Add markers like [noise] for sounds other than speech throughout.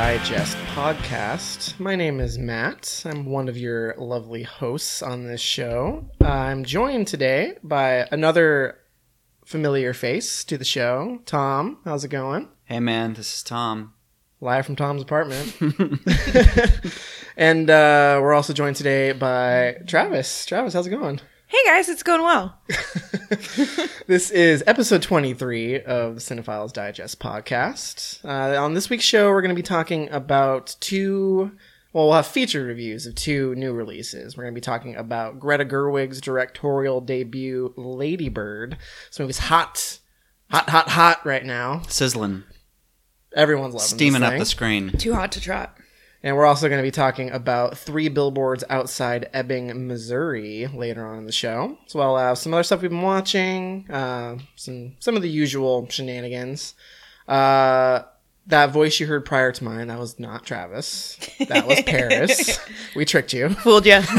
Digest podcast. My name is Matt. I'm one of your lovely hosts on this show. I'm joined today by another familiar face to the show, Tom. How's it going? Hey man, this is Tom. Live from Tom's apartment. [laughs] [laughs] and uh, we're also joined today by Travis. Travis, how's it going? Hey guys, it's going well. [laughs] This is episode 23 of the Cinephiles Digest podcast. Uh, on this week's show, we're going to be talking about two, well, we'll have feature reviews of two new releases. We're going to be talking about Greta Gerwig's directorial debut, Lady Bird. This movie's hot, hot, hot, hot right now. Sizzling, Everyone's loving steaming this up the screen. Too hot to trot. And we're also going to be talking about three billboards outside Ebbing, Missouri later on in the show, as well as some other stuff we've been watching, uh, some some of the usual shenanigans. Uh, that voice you heard prior to mine, that was not Travis. That was Paris. [laughs] we tricked you. Fooled you. [laughs]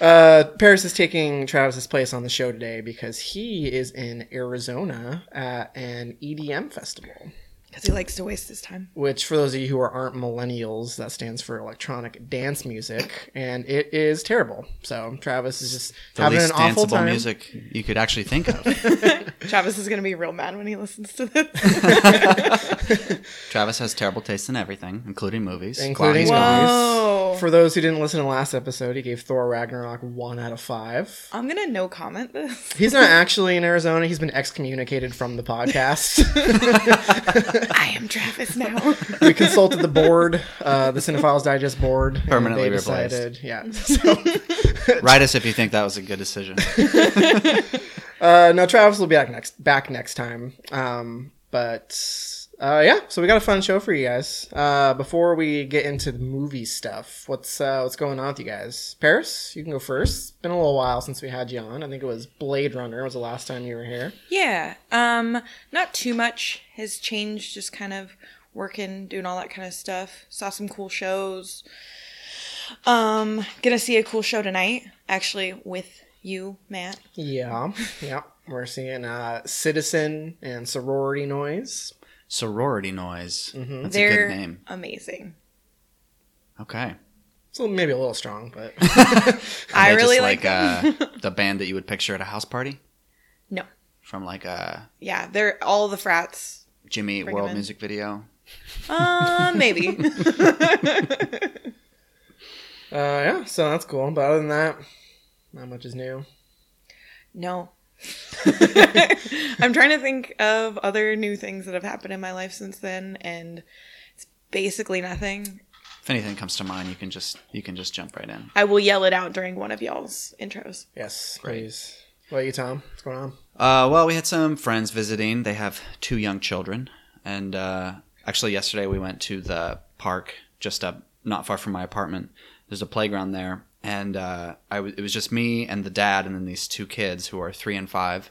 Uh, Paris is taking Travis's place on the show today because he is in Arizona at an EDM festival. Because he likes to waste his time. which for those of you who are, aren't millennials, that stands for electronic dance music, and it is terrible. So Travis is just The having least an awful danceable time. music you could actually think of. [laughs] [laughs] Travis is going to be real mad when he listens to this. [laughs] Travis has terrible taste in everything, including movies. Including Glad movies. Whoa. For those who didn't listen to the last episode, he gave Thor Ragnarok one out of five. I'm going to no comment this. He's not [laughs] actually in Arizona. He's been excommunicated from the podcast. [laughs] I am Travis now. [laughs] we consulted the board, uh, the Cinephiles Digest board. and Permanently they replaced. decided- Yeah. So, Write us if you think that was a good decision. Uh, no, Travis will be back next back next time. Um, but uh, yeah, so we got a fun show for you guys. Uh, before we get into the movie stuff, what's uh, what's going on with you guys? Paris, you can go first. It's been a little while since we had you on. I think it was Blade Runner was the last time you were here. yeah. Um, not too much has changed. Just kind of working, doing all that kind of stuff. Saw some cool shows. Um, gonna see a cool show tonight, actually, with you, Matt. Yeah, [laughs] yeah. We're seeing uh, Citizen and Sorority Noise. Sorority Noise. Mm-hmm. That's They're a good name. amazing. Okay. So maybe a little strong, but [laughs] I really just like, like uh, [laughs] the band that you would picture at a house party No. from like a Yeah, they're all the frats. Jimmy Eat World music video. Uh, maybe. [laughs] uh, yeah. So that's cool. But other than that, not much is new. no. [laughs] I'm trying to think of other new things that have happened in my life since then, and it's basically nothing. If anything comes to mind, you can just you can just jump right in. I will yell it out during one of y'all's intros. Yes, Great. please. What about you, Tom? What's going on? Uh, well, we had some friends visiting. They have two young children, and uh, actually, yesterday we went to the park just up not far from my apartment. There's a playground there, and uh, I w- it was just me and the dad, and then these two kids who are three and five.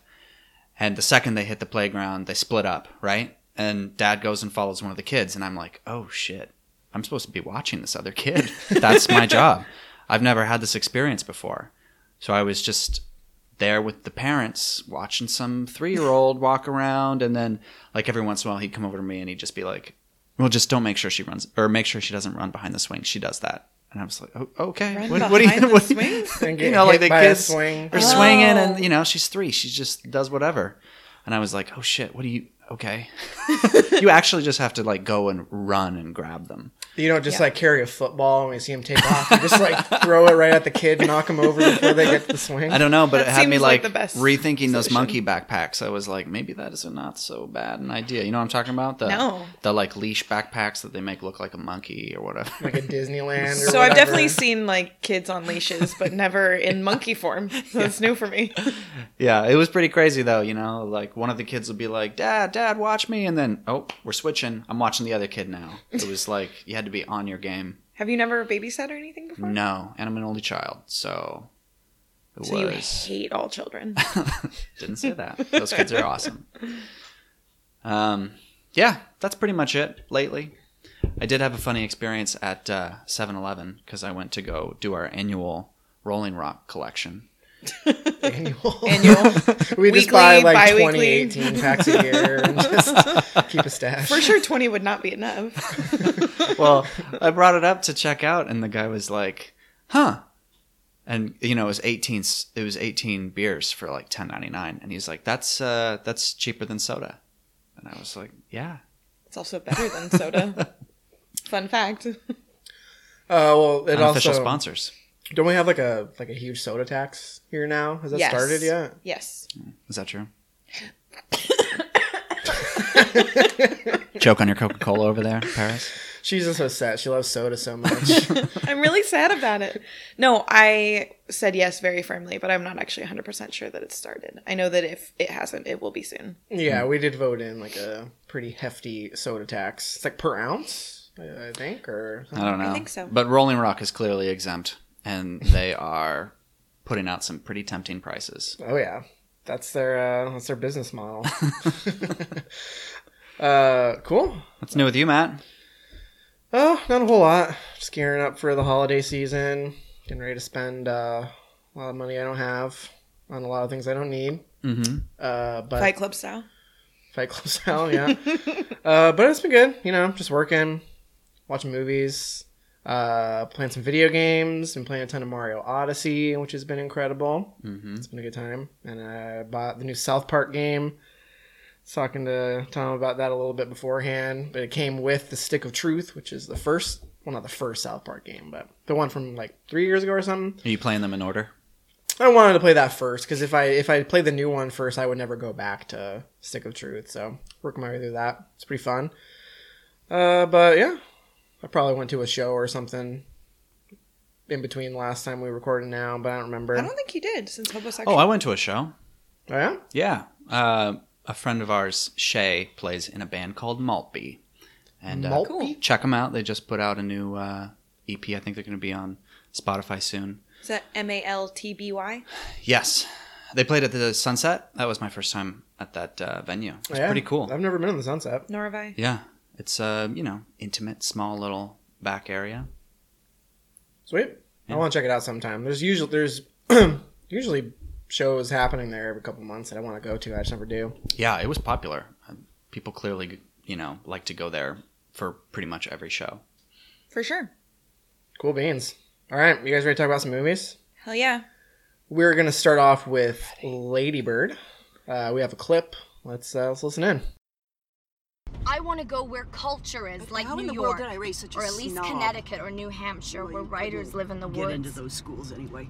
And the second they hit the playground, they split up, right? And dad goes and follows one of the kids, and I'm like, oh shit, I'm supposed to be watching this other kid. [laughs] That's my job. I've never had this experience before, so I was just there with the parents watching some three year old walk around and then like every once in a while he'd come over to me and he'd just be like well just don't make sure she runs or make sure she doesn't run behind the swing she does that and i was like oh, okay what, what do you the what do you- swings? [laughs] And you get know like hit the by a kids swing. are swinging and Oh. you know she's three she just does whatever and i was like oh shit what do you okay [laughs] you actually just have to like go and run and grab them You don't just Yeah. like carry a football and we see him take off. You just like [laughs] throw it right at the kid, knock him over before they get the swing. I don't know, but That it had me like like, the best rethinking those monkey backpacks. I was like, maybe that is a not so bad an idea. You know what I'm talking about? The, No. The like leash backpacks that they make look like a monkey or whatever. Like a Disneyland. [laughs] Or So I've definitely seen like kids on leashes, but never in monkey form. [laughs] So it's new for me. yeah, it was pretty crazy though. You know, like one of the kids would be like, "Dad, Dad, watch me," and then, oh, we're switching. I'm watching the other kid now. It was like you had to be on your game. Have you never babysat or anything before? No, and I'm an only child, so it So you hate all children. [laughs] Didn't say that. Those kids are awesome. Um, yeah, that's pretty much it lately. I did have a funny experience at uh, 7-Eleven because I went to go do our annual Rolling Rock collection. Annual. [laughs] Annual. [laughs] we just Weekly, buy like bi-weekly. 20, 18 packs a year and just [laughs] keep a stash. For sure, 20 would not be enough. well, I brought it up to check out, and the guy was like, "Huh." And you know, it was eighteen. It was eighteen beers for like ten ninety nine, and he's like, "That's uh, that's cheaper than soda." And I was like, "Yeah." It's also better than soda. Fun fact. Uh, well, it Unofficial also sponsors. Don't we have like a like a huge soda tax here now? Has that Yes. started yet? Yes. Is that true? [laughs] Choke on your Coca Cola over there, Paris. She's just so sad. She loves soda so much. [laughs] I'm really sad about it. No, I said yes very firmly, but I'm not actually 100% sure that it's started. I know that if it hasn't, it will be soon. yeah, we did vote in like a pretty hefty soda tax. It's like per ounce, I I think, or I don't know. think so. But Rolling Rock is clearly exempt, and they are putting out some pretty tempting prices. Oh yeah, that's their uh, that's their business model. [laughs] uh, cool. What's new with you, Matt? Oh, not a whole lot. Just gearing up for the holiday season. Getting ready to spend uh, a lot of money I don't have on a lot of things I don't need. Mm-hmm. Uh, but Fight Club style. Fight Club style, [laughs] yeah. uh, but it's been good. You know, just working, watching movies, uh, playing some video games, and playing a ton of Mario Odyssey, which has been incredible. Mm-hmm. It's been a good time. And I bought the new South Park game. Was talking to Tom about that a little bit beforehand, but it came with the Stick of Truth, which is the first, well, not the first South Park game, but the one from like three years ago or something. Are you playing them in order? I wanted to play that first because if I if I played the new one first, I would never go back to Stick of Truth. So working my way through that, it's pretty fun. Uh, but yeah, I probably went to a show or something in between last time we recorded now, but I don't remember. I don't think you did since Hobosexual. Oh, I went to a show. oh yeah, Yeah. Uh, a friend of ours, Shay, plays in a band called Maltby. And uh, Malt Cool. Check them out. They just put out a new uh, EP. I think they're going to be on Spotify soon. Is that M A L T B Y? Yes. They played at the Sunset. That was my first time at that uh, venue. It was Yeah. pretty cool. I've never been in the Sunset. Nor have I. Yeah. It's, a you know, intimate, small little back area. Sweet. Yeah. I want to check it out sometime. There's usually there's [clears throat] usually shows happening there every couple months that I want to go to. I just never do. Yeah, it was popular. Uh, People clearly, you know, like to go there for pretty much every show. For sure. Cool beans. All right, you guys ready to talk about some movies? Hell yeah. We're gonna start off with Ladybird. Uh, we have a clip. Let's uh, let's listen in. I want to go where culture is, like How New York, world did I raise such or at least snob? Connecticut or New Hampshire, Well, where writers live in the woods. Get into those schools anyway.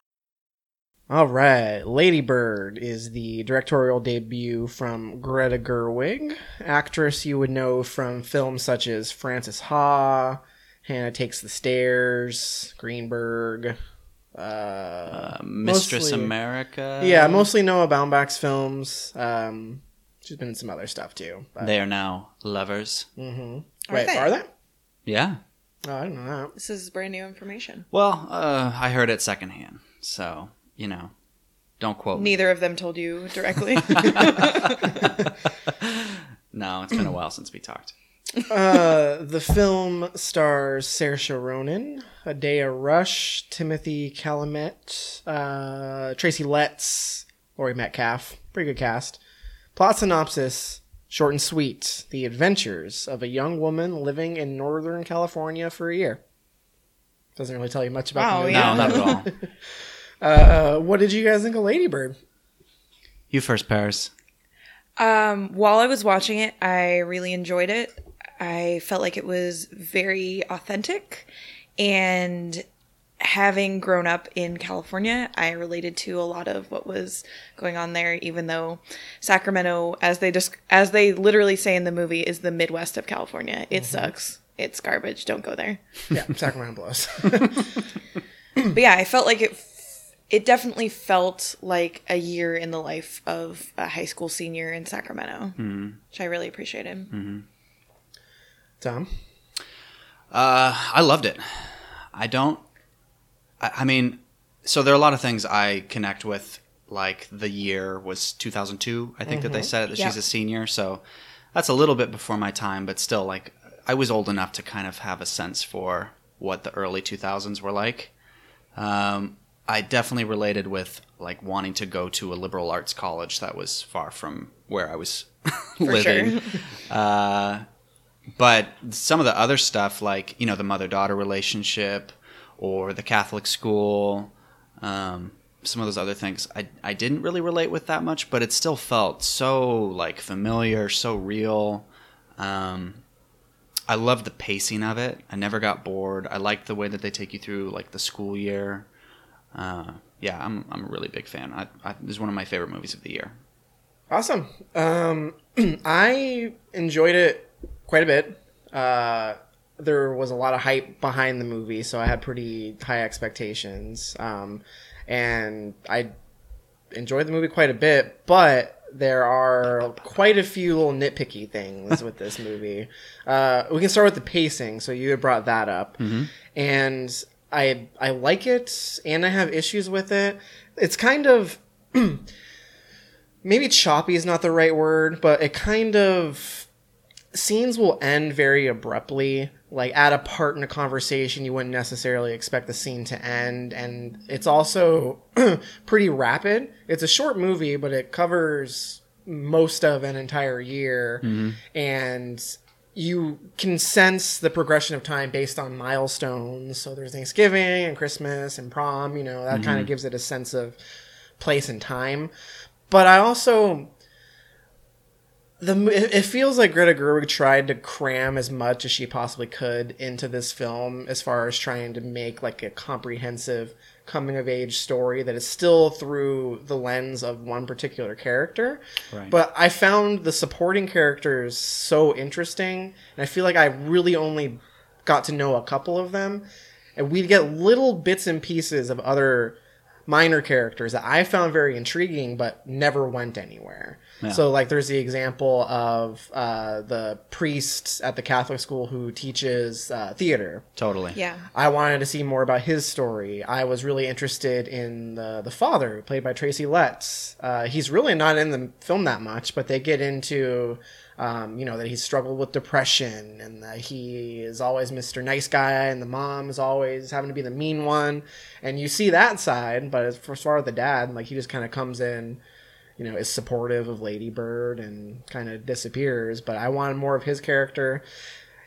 All right, Ladybird is the directorial debut from Greta Gerwig, actress you would know from films such as Frances Ha, Hannah Takes the Stairs, Greenberg. Uh, Uh, Mistress mostly- America. Yeah, mostly Noah Baumbach's films. Um, she's been in some other stuff too. But, They are now lovers. Mhm. Are Wait, they? are they? Yeah. Oh, I didn't know that. This is brand new information. Well, uh, I heard it secondhand, so you know, don't quote me. Neither of them told you directly. [laughs] No, it's been a while since we talked. uh, the film stars Saoirse Ronan, Odeya Rush, Timothée Chalamet, uh, Tracy Letts, Laurie Metcalf. Pretty good cast. Plot synopsis: short and sweet. The adventures of a young woman living in Northern California for a year. Doesn't really tell you much about Wow, the movie. Yeah. No, not at all. [laughs] Uh, what did you guys think of Ladybird? You first, Paris. Um, while I was watching it, I really enjoyed it. I felt like it was very authentic and having grown up in California, I related to a lot of what was going on there even though Sacramento as they just as they literally say in the movie is the Midwest of California. It sucks. It's garbage. Don't go there. Yeah, Sacramento blows. [laughs] but yeah, I felt like it it definitely felt like a year in the life of a high school senior in Sacramento, which I really appreciated. Tom. Uh, I loved it. I don't. I, I mean, so there are a lot of things I connect with. Like the year was 2002. I think that they said that Yep. she's a senior, so that's a little bit before my time, but still, like I was old enough to kind of have a sense for what the early 2000s were like. Um, I definitely related with like wanting to go to a liberal arts college that was far from where I was [laughs] living. Uh, but some of the other stuff, like you know, the mother-daughter relationship or the Catholic school, um, some of those other things, I I didn't really relate with that much, but it still felt so like familiar, so real. Um, I loved the pacing of it. I never got bored. I liked the way that they take you through like the school year. Uh, yeah, I'm I'm a really big fan. I, I, this is one of my favorite movies of the year. Awesome. Um, [clears throat] I enjoyed it quite a bit. Uh, there was a lot of hype behind the movie, so I had pretty high expectations. Um, and I enjoyed the movie quite a bit, but there are quite a few little nitpicky things with this [laughs] movie. Uh, we can start with the pacing. So you had brought that up, and I I like it, and I have issues with it. It's kind of [clears throat] maybe choppy is not the right word, but it kind of scenes will end very abruptly. Like at a part in a conversation, you wouldn't necessarily expect the scene to end, and it's also [clears throat] pretty rapid. It's a short movie, but it covers most of an entire year, mm-hmm. and you can sense the progression of time based on milestones. So there's Thanksgiving and Christmas and prom. You know that mm-hmm. kind of gives it a sense of place and time. But I also the it it feels like Greta Gerwig tried to cram as much as she possibly could into this film as far as trying to make like a comprehensive coming of age story that is still through the lens of one particular character. Right. But I found the supporting characters so interesting and I feel like I really only got to know a couple of them and we'd get little bits and pieces of other minor characters that I found very intriguing but never went anywhere. Yeah. So like there's the example of uh, the priest at the Catholic school who teaches uh, theater. Totally. Yeah. I wanted to see more about his story. I was really interested in the the father, played by Tracy Letts. Uh, he's really not in the film that much, but they get into, um, you know, that he's struggled with depression and that he is always Mr. Nice Guy, and the mom is always having to be the mean one. And you see that side, but as far as the dad, like he just kind of comes in you know, is supportive of Lady Bird and kind of disappears. But I wanted more of his character.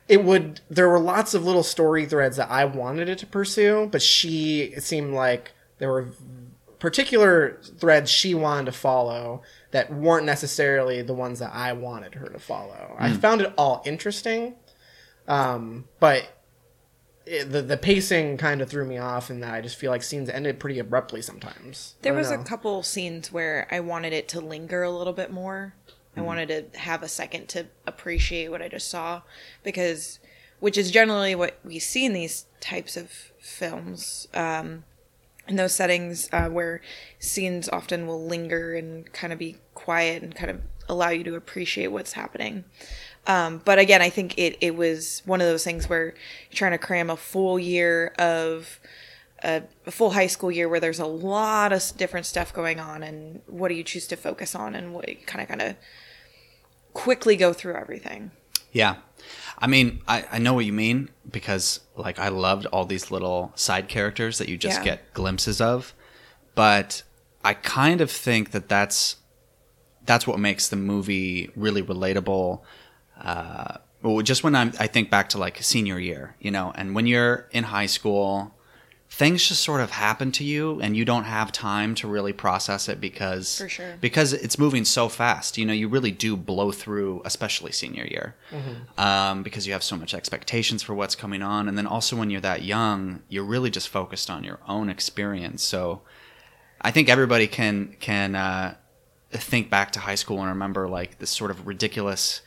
It would. There were lots of little story threads that I wanted it to pursue, but she. It seemed like there were particular threads she wanted to follow that weren't necessarily the ones that I wanted her to follow. I found it all interesting, um, but it, the the pacing kind of threw me off, and that I just feel like scenes ended pretty abruptly sometimes. There don't was a couple scenes where I wanted it to linger a little bit more. I wanted to have a second to appreciate what I just saw because which is generally what we see in these types of films. Um, in those settings uh, where scenes often will linger and kind of be quiet and kind of allow you to appreciate what's happening. Um, but again, I think it, it was one of those things where you're trying to cram a full year of a, a full high school year where there's a lot of different stuff going on, and what do you choose to focus on, and what kind of kind of quickly go through everything. Yeah. I mean, I, I know what you mean because like I loved all these little side characters that you just Yeah. get glimpses of, but I kind of think that that's that's what makes the movie really relatable. Uh, well, just when I'm, I think back to like senior year, you know, and when you're in high school, things just sort of happen to you, and you don't have time to really process it because For sure. because it's moving so fast. You know, you really do blow through, especially senior year, um, because you have so much expectations for what's coming on, and then also when you're that young, you're really just focused on your own experience. So, I think everybody can can uh, think back to high school and remember like this sort of ridiculous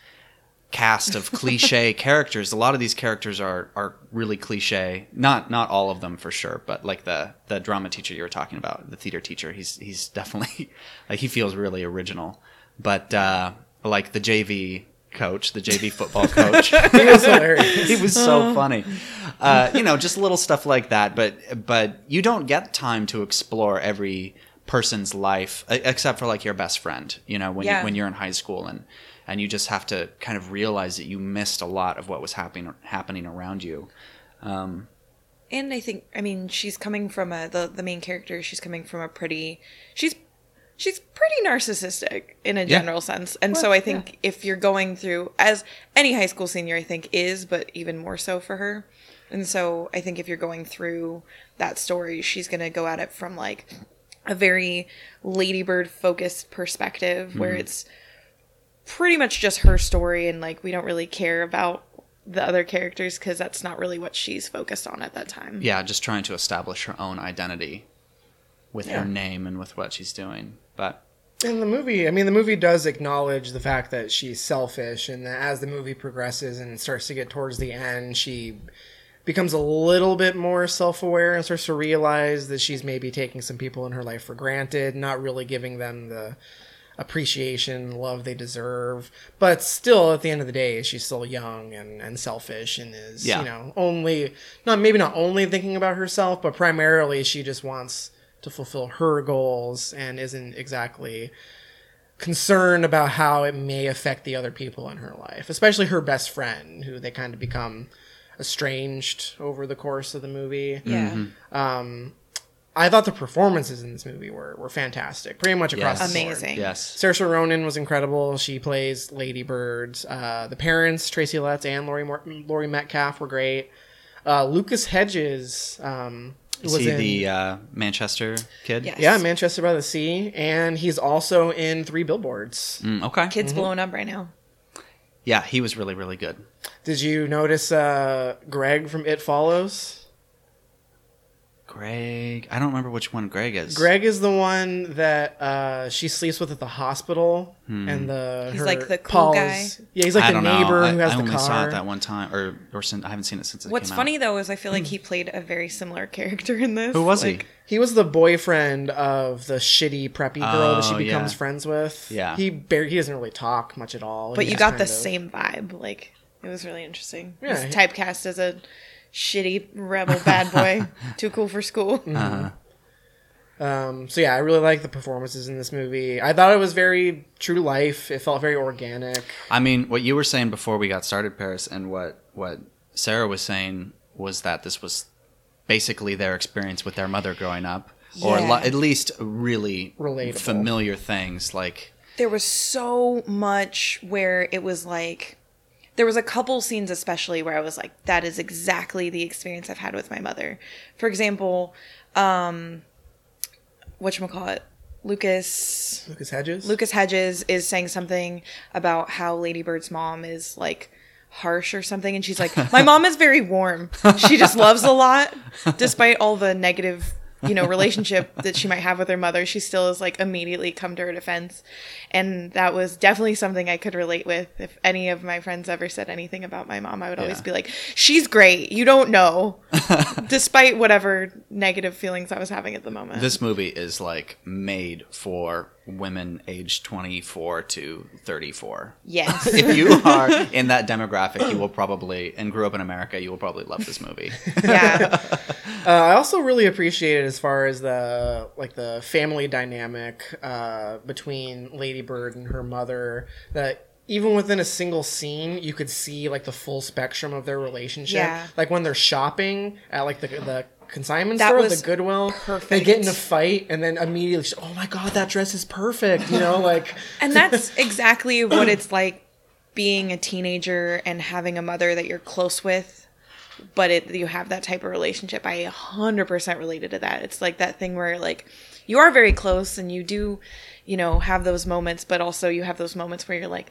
cast of cliche [laughs] characters. A lot of these characters are are really cliche. Not not all of them for sure, but like the the drama teacher you were talking about, the theater teacher, he's he's definitely [laughs] like he feels really original. But uh, like the JV coach, the JV football coach, [laughs] He was hilarious. he was so funny. Uh, you know, just little stuff like that. But but you don't get time to explore every person's life except for like your best friend. You know, when Yeah. you, when you're in high school and and you just have to kind of realize that you missed a lot of what was happening happening around you. Um, And I think I mean she's coming from a the the main character. She's coming from a pretty she's she's pretty narcissistic in a general sense. And so I think if you're going through as any high school senior I think is, but even more so for her. And so I think if you're going through that story, she's going to go at it from like a very ladybird focused perspective where mm-hmm. it's pretty much just her story and like we don't really care about the other characters because that's not really what she's focused on at that time. yeah, just trying to establish her own identity with Yeah. her name and with what she's doing. But In the movie, I mean, the movie does acknowledge the fact that she's selfish, and that as the movie progresses and starts to get towards the end, she becomes a little bit more self aware and starts to realize that she's maybe taking some people in her life for granted, not really giving them the appreciation, love they deserve. But still, at the end of the day, she's still young and, and selfish and is, Yeah. you know, only, not maybe not only thinking about herself, but primarily she just wants to fulfill her goals and isn't exactly concerned about how it may affect the other people in her life, especially her best friend, who they kind of become estranged over the course of the movie. Yeah. Um, I thought the performances in this movie were, were fantastic, pretty much across Yes. the board. Amazing. yes, Saoirse Ronan was incredible. She plays Lady Bird. Uh, the parents, Tracy Letts and Laurie, Mor- Laurie Metcalf, were great. Uh, Lucas Hedges um, is was he in the uh, Manchester kid? Yes. yeah Manchester by the Sea, and he's also in Three Billboards. Mm, okay. Kids blowing up right now. Yeah, he was really really good. Did you notice uh, Greg from It Follows? Greg, I don't remember which one Greg is. Greg is the one that uh, she sleeps with at the hospital, and the He's like the cool Paul's- guy? Yeah, he's like I the neighbor know. who I, has I the only car. saw it that one time, or or sin, I haven't seen it since it What's came funny out. though is I feel like he played a very similar [laughs] character in this. Who was Like, He was the boyfriend of the shitty preppy girl that she Oh, becomes yeah. friends with. Yeah. he barely, he doesn't really talk much at all. But He's you got the of- same vibe. Like it was really interesting. Yeah, He's he- typecast as a shitty rebel bad boy, [laughs] too cool for school. Uh-huh. Um, so yeah, I really like the performances in this movie. I thought it was very true to life. It felt very organic. I mean, what you were saying before we got started, Paris, and what what Sarah was saying was that this was basically their experience with their mother growing up, or Yeah. li- at least really Relatable. familiar things like there was so much where it was like there was a couple scenes especially where I was like, that is exactly the experience I've had with my mother. For example, um whatchamacallit, Lucas Lucas Hedges. Lucas Hedges is saying something about how Lady Bird's mom is like harsh or something and she's like my mom is very warm she just loves a lot despite all the negative you know relationship [laughs] that she might have with her mother she still is like immediately come to her defense. And that was definitely something i could relate with. If any of my friends ever said anything about my mom i would always Yeah. be like she's great. You don't know. [laughs] Despite whatever negative feelings i was having at the moment. This movie is like made for women aged 24 to 34. yes [laughs] If you [laughs] are in that demographic, you will probably and grew up in America, you will probably love this movie. [laughs] yeah Uh, I also really appreciated as far as the like the family dynamic uh, between Lady Bird and her mother. That even within a single scene, you could see like the full spectrum of their relationship. Yeah. Like when they're shopping at like the the consignment That store, the Goodwill. Perfect. They get in a fight and then immediately, oh my god, that dress is perfect. You know, like [laughs] And that's exactly what it's like being a teenager and having a mother that you're close with, but it, you have that type of relationship. I 100% related to that. It's like that thing where like you are very close and you do, you know, have those moments, but also you have those moments where you're like,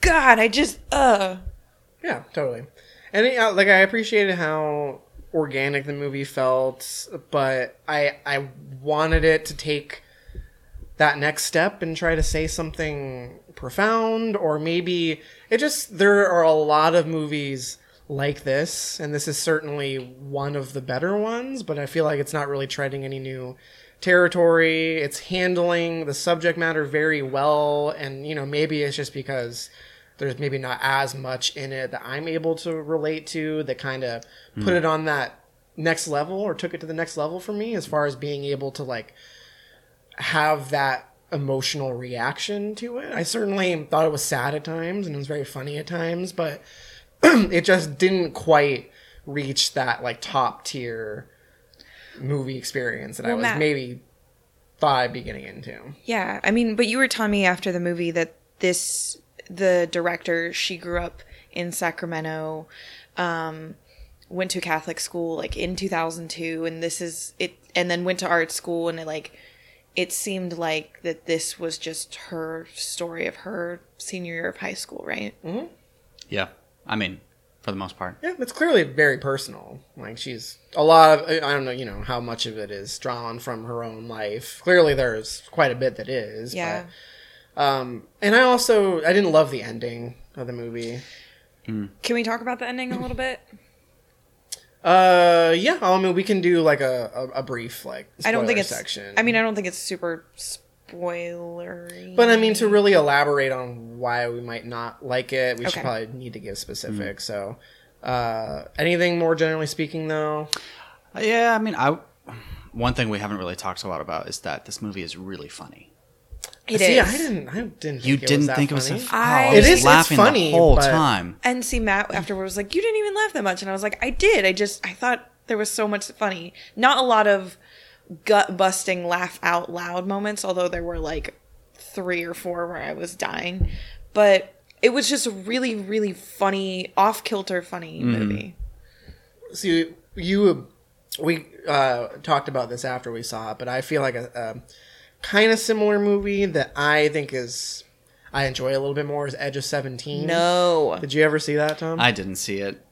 God, I just, uh, Yeah, totally. And uh, like I appreciated how organic the movie felt, but I I wanted it to take that next step and try to say something profound or maybe it just there are a lot of movies like this and this is certainly one of the better ones but i feel like it's not really treading any new territory. It's handling the subject matter very well and you know maybe it's just because there's maybe not as much in it that i'm able to relate to that kind of put it on that next level or took it to the next level for me as far as being able to like have that emotional reaction to it. I certainly thought it was sad at times and it was very funny at times, but [clears throat] it just didn't quite reach that like top tier movie experience that I was Matt- maybe thought I'd be getting into. Yeah, I mean, but you were telling me after the movie that this the director she grew up in Sacramento, um, went to Catholic school like in 2002, and this is it, and then went to art school, and it like it seemed like that this was just her story of her senior year of high school, right? Yeah. I mean, for the most part. Yeah, it's clearly very personal. Like she's a lot of I don't know, you know, how much of it is drawn from her own life. Clearly there's quite a bit that is. Yeah. But, um and I also I didn't love the ending of the movie. Can we talk about the ending a little bit? Uh, yeah. I mean, we can do like a, a, a brief like. I don't think spoiler it's. section. I mean, I don't think it's super spoilery. but I mean to really elaborate on why we might not like it, we should probably need to give specifics. So, uh, anything more generally speaking, though. Uh, Yeah, I mean, I. One thing we haven't really talked a lot about is that this movie is really funny. It See, is. I didn't. I didn't. You think it was didn't that think it was funny. a f- I- oh, It was is- it's laughing funny, the whole but- time. And see, Matt afterward was like, "You didn't even laugh that much," and I was like, "I did. I just I thought there was so much funny. Not a lot of gut busting laugh out loud moments, although there were like three or four where I was dying, but it was just a really really funny, off kilter funny mm-hmm. movie. See, you, uh, we uh, talked about this after we saw it, but I feel like a, a kind of similar movie that I think is I enjoy a little bit more is Edge of Seventeen. No, Did you ever see that, Tom? I didn't see it.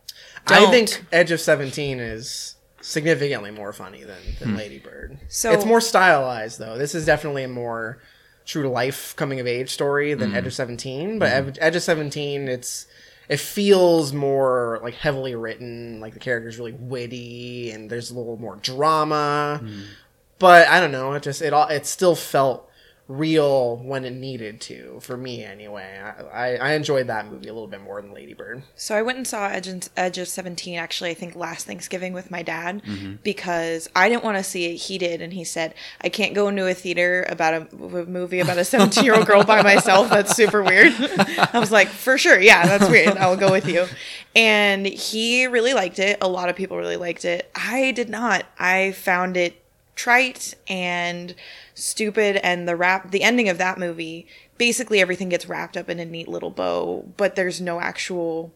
I Don't. think Edge of Seventeen is significantly more funny than, than hmm. Lady Bird. So- it's more stylized though. This is definitely a more true to life coming of age story than hmm. Edge of Seventeen. But hmm. Ed- Edge of Seventeen, it's it feels more like heavily written. Like the character's really witty and there's a little more drama. But I don't know. It just it all it still felt real when it needed to for me anyway. I, I, I enjoyed that movie a little bit more than Lady Bird. So I went and saw Edge, and- Edge of Seventeen actually. I think last Thanksgiving with my dad mm-hmm. because I didn't want to see it. He did, and he said I can't go into a theater about a, a movie about a [laughs] seventeen-year-old girl by myself. That's super weird. [laughs] I was like, for sure, yeah, that's weird. I will go with you. And he really liked it. A lot of people really liked it. I did not. I found it trite and stupid and the wrap the ending of that movie basically everything gets wrapped up in a neat little bow but there's no actual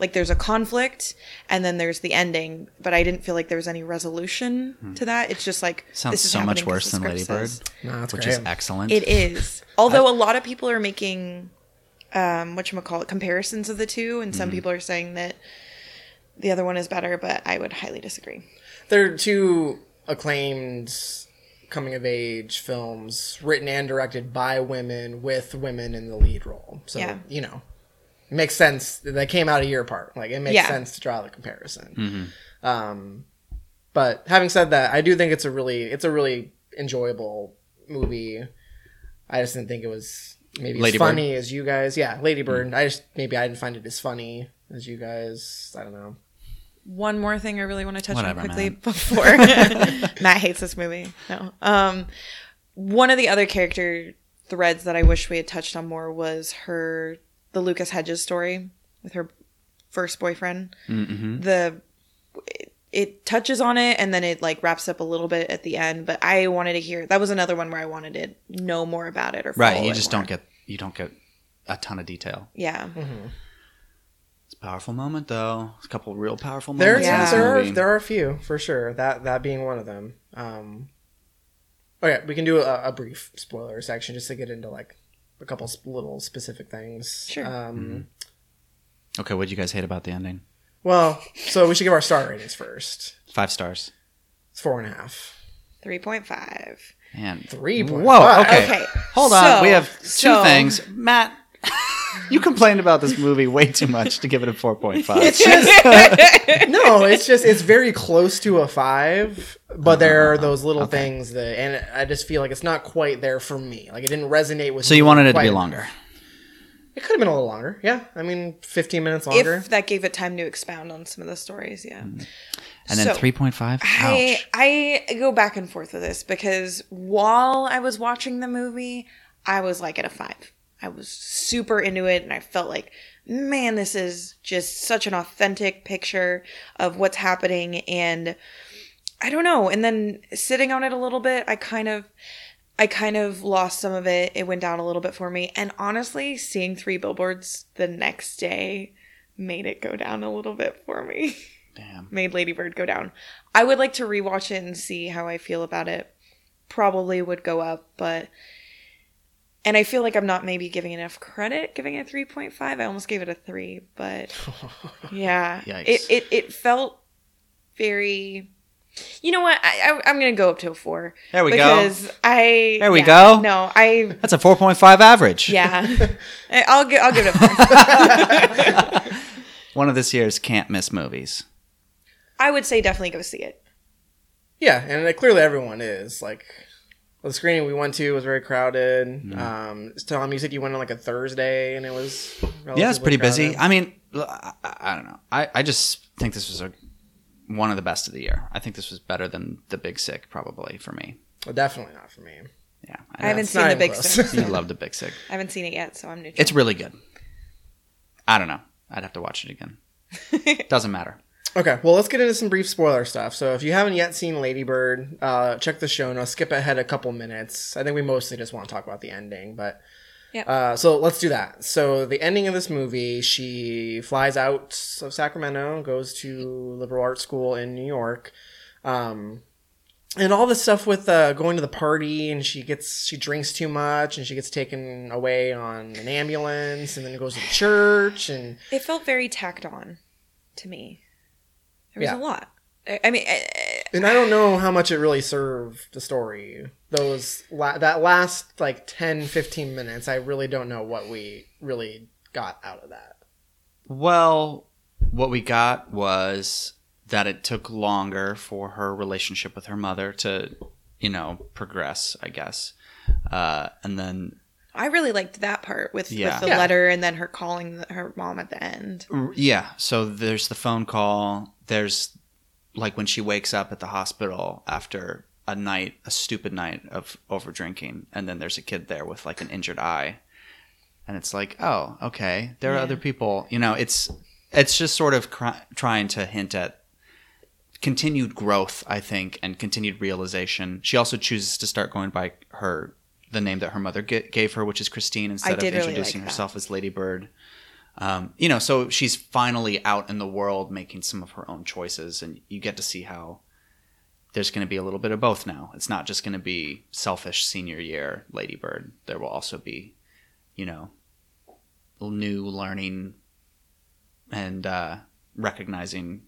like there's a conflict and then there's the ending but i didn't feel like there was any resolution to that it's just like Sounds this is so much worse than Lady script Bird. No, which great. is excellent. it is [laughs] although a lot of people are making um what call it comparisons of the two and some people are saying that the other one is better but i would highly disagree they're two acclaimed coming of age films written and directed by women with women in the lead role. So, Yeah. you know, it makes sense. They came out a year apart. Like, it makes Yeah. sense to draw the comparison. Um, but having said that, I do think it's a really, it's a really enjoyable movie. I just didn't think it was maybe Lady as Bird? funny as you guys. Yeah, Lady Bird. I just, maybe I didn't find it as funny as you guys. I don't know. One more thing I really want to touch Whatever, on quickly Matt. before [laughs] [laughs] Matt hates this movie. No. Um, one of the other character threads that I wish we had touched on more was her the Lucas Hedges story with her first boyfriend. The it, it touches on it and then it like wraps up a little bit at the end, but I wanted to hear that was another one where I wanted to know more about it or right. You just more. don't get you don't get a ton of detail. yeah. It's a powerful moment though. It's a couple real powerful moments. in Yeah. there are there are a few for sure. That that being one of them. Um, okay, we can do a, a brief spoiler section just to get into like a couple little specific things. Sure. Um, Okay, what would you guys hate about the ending? Well, so we should give our star ratings first. Five stars. It's four and a half. 3.5. Man, 3.5. Whoa. Okay. Okay, Hold on. so- we have two so- things. Matt, you complained about this movie way too much to give it a 4.5. [laughs] It's just no. It's just it's very close to a five, but there are those little things that, and I just feel like it's not quite there for me. Like it didn't resonate with. so me you wanted it to quite be enough. longer. It could have been a little longer. Yeah, I mean, fifteen minutes longer. If that gave it time to expound on some of the stories, yeah. Mm-hmm. And then 3.5. I Ouch. I go back and forth with this because while I was watching the movie, I was like at a five. I was super into it, and I felt like, man, this is just such an authentic picture of what's happening, and I don't know. And then sitting on it a little bit, I kind of. I kind of lost some of it. It went down a little bit for me. And honestly, seeing three billboards the next day made it go down a little bit for me. Damn. made Lady Bird go down. I would like to rewatch it and see how I feel about it. Probably would go up, but and I feel like I'm not maybe giving enough credit giving it 3.5. I almost gave it a 3, but [laughs] yeah. It it it felt very you know what? I, I I'm gonna go up to a four. There we go. because I There we yeah, go. No, I That's a 4.5 average. yeah. [laughs] I'll get I'll give it a four. [laughs] One of this year's can't miss movies. I would say definitely go see it. yeah, and uh, clearly everyone is like. Well, The screening we went to was very crowded. Mm-hmm. Um, Tom, you said you went on like a Thursday, and it was Yeah, it's pretty relatively busy. I mean, I don't know. I, I just think this was a one of the best of the year. I think this was better than The Big Sick, probably for me. Well, definitely not for me. Yeah, I haven't It's seen the big close. six. [laughs] You love The Big Sick. I haven't seen it yet, so I'm neutral. It's really good. I don't know. I'd have to watch it again. [laughs] Doesn't matter. Okay, well, let's get into some brief spoiler stuff. So, if you haven't yet seen Ladybird, uh, check the show notes. Skip ahead a couple minutes. I think we mostly just want to talk about the ending, but Yep. uh, so let's do that. So, the ending of this movie, she flies out of Sacramento, goes to liberal arts school in New York, um, and all this stuff with uh, going to the party, and she gets she drinks too much, and she gets taken away on an ambulance, and then goes to the church, and It felt very tacked on to me. There was Yeah. a lot. I, I mean, eh, And I don't know how much it really served the story. Those la- that last like 10 15 minutes, I really don't know what we really got out of that. Well, what we got was that it took longer for her relationship with her mother to, you know, progress, I guess. Uh, and then, I really liked that part with, Yeah. with the Yeah. letter and then her calling the, her mom at the end. yeah, so there's the phone call. There's like when she wakes up at the hospital after a night, a stupid night of over drinking, and then there's a kid there with like an injured eye. And it's like, oh, okay, there are Yeah. other people. You know, it's it's just sort of cr- trying to hint at continued growth, I think, and continued realization. She also chooses to start going by her the name that her mother g- gave her, which is Christine, instead of introducing like herself as Lady Bird. Um, you know, so she's finally out in the world making some of her own choices, and you get to see how there's going to be a little bit of both now. It's not just going to be selfish senior year Lady Bird. There will also be, you know, new learning and uh, recognizing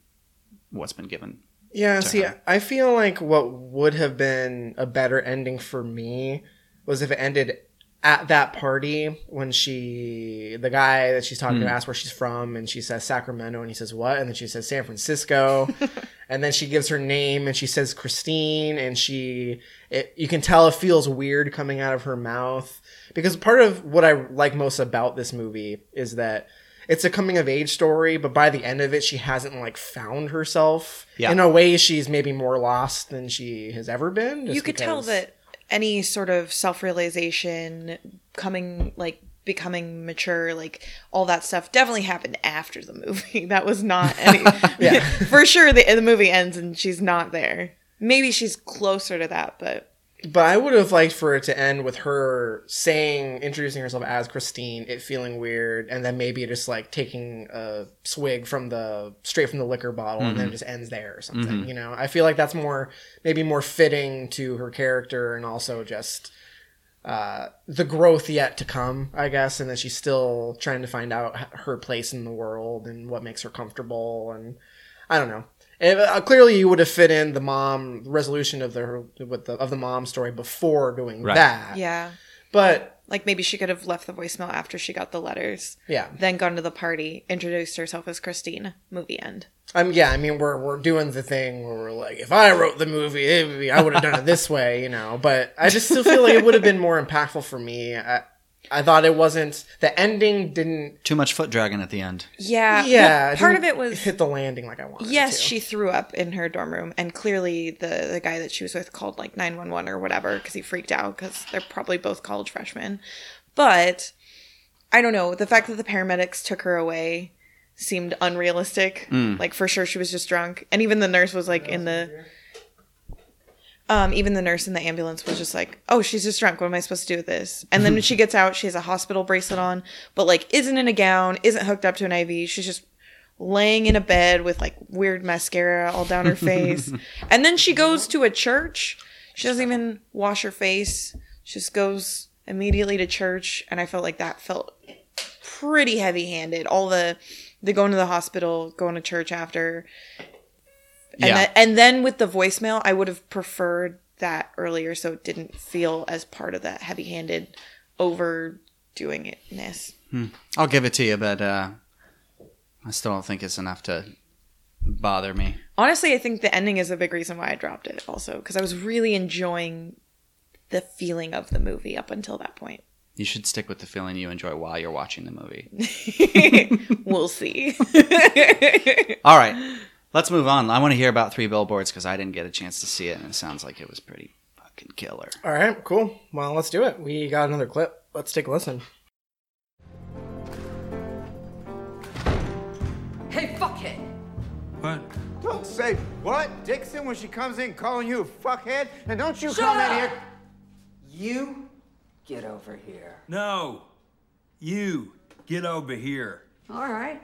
what's been given. Yeah, see, her. I feel like what would have been a better ending for me was if it ended at that party when she, the guy that she's talking to, hmm. asks where she's from, and she says Sacramento, and he says what, and then she says San Francisco, [laughs] and then she gives her name, and she says Christine, and she, it, you can tell it feels weird coming out of her mouth because part of what I like most about this movie is that it's a coming of age story, but by the end of it, she hasn't like found herself. Yeah. In a way, she's maybe more lost than she has ever been. you could tell that any sort of self realization, coming like becoming mature, like all that stuff, definitely happened after the movie. [laughs] That was not any. [laughs] Yeah. [laughs] for sure, the the movie ends and she's not there. Maybe she's closer to that, but But I would have liked for it to end with her saying, introducing herself as Christine, it feeling weird, and then maybe just like taking a swig from the straight from the liquor bottle, and then just ends there or something. You know, I feel like that's more maybe more fitting to her character, and also just uh, the growth yet to come, I guess, and that she's still trying to find out her place in the world and what makes her comfortable, and I don't know. If, uh, clearly, you would have fit in the mom resolution of the with the of the mom story before doing Right. that. Yeah. But Like maybe she could have left the voicemail after she got the letters, yeah, then gone to the party, introduced herself as Christine, movie end. um, yeah. I mean, we're we're doing the thing where we're like, if I wrote the movie, it would be, I would have done it this way, you know. But I just still feel like it would have been more impactful for me. I, I thought it wasn't. The ending didn't. Too much foot dragging at the end. Yeah. Yeah, well, part of it was hit the landing like I wanted. yes, to. she threw up in her dorm room, and clearly the the guy that she was with called like nine one one or whatever because he freaked out because they're probably both college freshmen. But I don't know the fact that the paramedics took her away seemed unrealistic. Mm. Like for sure she was just drunk, and even the nurse was like in the. Um, even the nurse in the ambulance was just like, "Oh, she's just drunk. What am I supposed to do with this?" And then when she gets out, she has a hospital bracelet on, but like isn't in a gown, isn't hooked up to an IV. She's just laying in a bed with like weird mascara all down her face. [laughs] and then she goes to a church. She doesn't even wash her face. She just goes immediately to church, and I felt like that felt pretty heavy-handed. All the the going to the hospital, going to church after, and Yeah. then, and then with the voicemail, I would have preferred that earlier, so it didn't feel as part of that heavy-handed overdoing itness. I'll give it to you, but uh, I still don't think it's enough to bother me. Honestly, I think the ending is a big reason why I dropped it. Also, because I was really enjoying the feeling of the movie up until that point. You should stick with the feeling you enjoy while you're watching the movie. [laughs] we'll see. [laughs] All right, let's move on. I want to hear about Three Billboards because I didn't get a chance to see it, and it sounds like it was pretty fucking killer. All right, cool. Well, let's do it. We got another clip. Let's take a listen. Hey, fuckhead! What? Don't say what, Dixon, when she comes in calling you a fuckhead. And don't you Shut come up! in here. You get over here. No. You get over here. All right.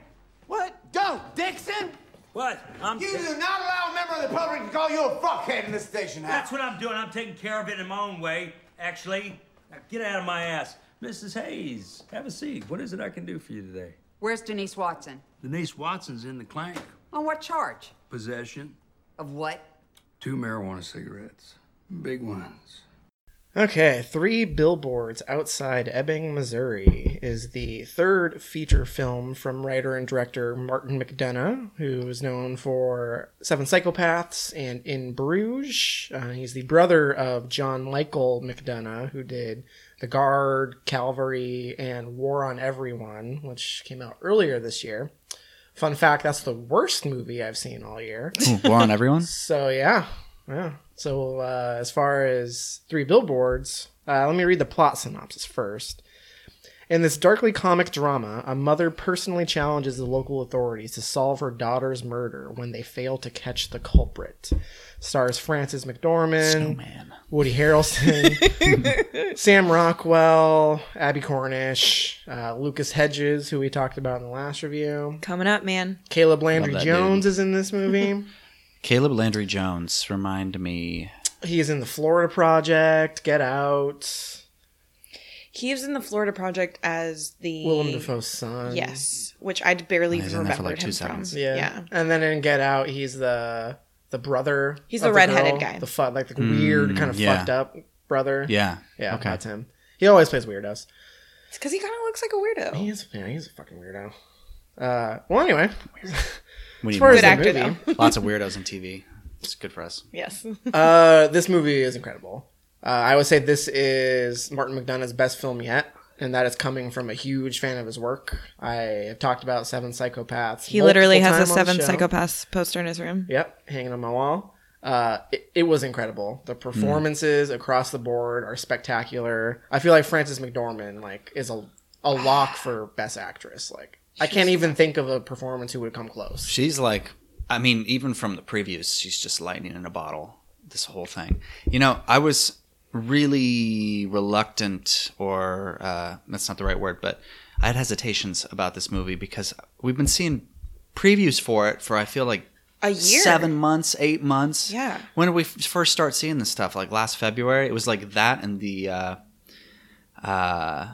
What? Don't, Dixon! What? I'm. You do not allow a member of the public to call you a fuckhead in this station house. That's what I'm doing. I'm taking care of it in my own way. Actually, now get out of my ass, Mrs. Hayes. Have a seat. What is it I can do for you today? Where's Denise Watson? Denise Watson's in the clank. On what charge? Possession. Of what? Two marijuana cigarettes. Big ones. Okay, Three Billboards Outside Ebbing, Missouri is the third feature film from writer and director Martin McDonagh, who is known for Seven Psychopaths and In Bruges. Uh, he's the brother of John Michael McDonagh, who did The Guard, Calvary, and War on Everyone, which came out earlier this year. Fun fact, that's the worst movie I've seen all year. War on everyone. [laughs] So yeah, yeah. So uh, as far as three billboards, uh, let me read the plot synopsis first. In this darkly comic drama, a mother personally challenges the local authorities to solve her daughter's murder when they fail to catch the culprit. Stars Frances McDormand, Man, Woody Harrelson, [laughs] Sam Rockwell, Abbie Cornish, uh, Lucas Hedges, who we talked about in the last review. Coming up, man. Caleb Landry that Jones is in this movie. [laughs] Caleb Landry Jones remind me. He is in the Florida Project, Get Out, He was in the Florida Project as the Willem Dafoe's son. Yes, which I barely He's even in for, remembered like, two him seconds. from. Yeah. yeah. And then in Get Out, he's the the brother. He's of the redheaded girl, guy. The fu- like the weird kind of Mm, yeah. fucked up brother. Yeah. Yeah, Okay. that's him. He always plays weirdos. It's because he kind of looks like a weirdo. He is, yeah, he's a fucking weirdo. Uh, well, anyway, We need far Good actor, movie, [laughs] lots of weirdos on TV. It's good for us. Yes. [laughs] uh, this movie is incredible. Uh, I would say this is Martin McDonagh's best film yet, and that is coming from a huge fan of his work. I have talked about Seven Psychopaths. he literally has a seven psychopaths poster in his room. Yep, hanging on my wall. Uh, it, it was incredible. The performances across the board are spectacular. I feel like Frances McDormand like is a a lock for best actress. Like I can't even think of a performance who would come close. She's like, I mean, even from the previews, she's just lightning in a bottle. This whole thing. You know, I was really reluctant, or uh, that's not the right word, but I had hesitations about this movie because we've been seeing previews for it for I feel like A year. seven months, eight months. Yeah. When did we first start seeing this stuff? Like last February. It was like that and the uh, uh,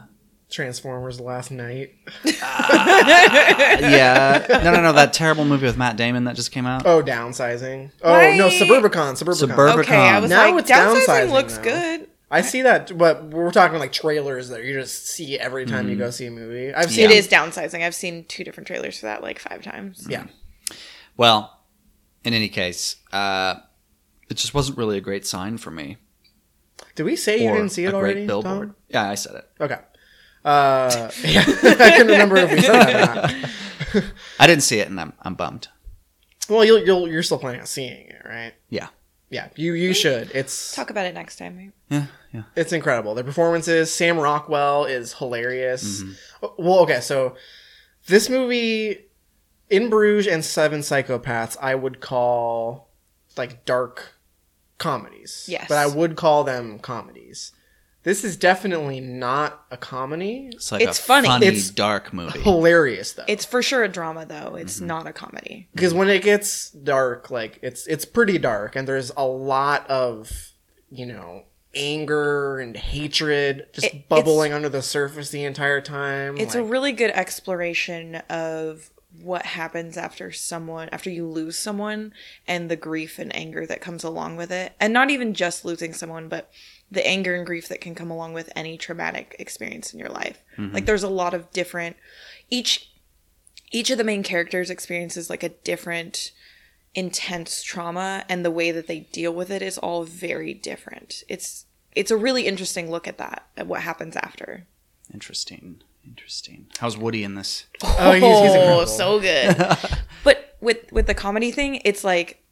Transformers: Last Knight. [laughs] yeah. [laughs] No, no, no. That terrible movie with Matt Damon that just came out. Oh, downsizing. Oh Why- no, Suburbicon. Suburbicon. Suburb- Okay, I was Now like, it's downsizing, downsizing looks now. good. I see that, but we're talking like trailers that you just see every time you go see a movie. I've seen It is downsizing. I've seen two different trailers for that like five times. Yeah. Well, in any case, uh, it just wasn't really a great sign for me. Did we say you Or didn't see it a already? Great billboard. Tom? Yeah, I said it. Okay. Uh, yeah, [laughs] I couldn't remember if we said that or not. [laughs] I didn't see it, and I'm I'm bummed. Well, you'll, you'll you're still planning on seeing it, right? Yeah. Yeah, you you should. It's Talk about it next time. Right? Yeah. Yeah. it's incredible. The performances. Sam Rockwell is hilarious. Mm-hmm. Oh, Well, okay, so this movie, In Bruges and Seven Psychopaths, I would call like dark comedies. Yes. but I would call them comedies. This is definitely not a comedy. It's like It's a funny. funny, It's dark movie. Hilarious though. It's for sure a drama though. It's Mm-hmm. not a comedy. because when it gets dark like it's it's pretty dark and there's a lot of you know anger and hatred just It- it's- bubbling under the surface the entire time It's a like- really good exploration of what happens after someone after you lose someone and the grief and anger that comes along with it. And not even just losing someone, but the anger and grief that can come along with any traumatic experience in your life. Mm-hmm. Like there's a lot of different each each of the main characters experiences like a different intense trauma and the way that they deal with it is all very different. It's it's a really interesting look at that at what happens after. Interesting. Interesting. How's Woody in this? oh he's, he's oh, so good. [laughs] but with with the comedy thing, it's like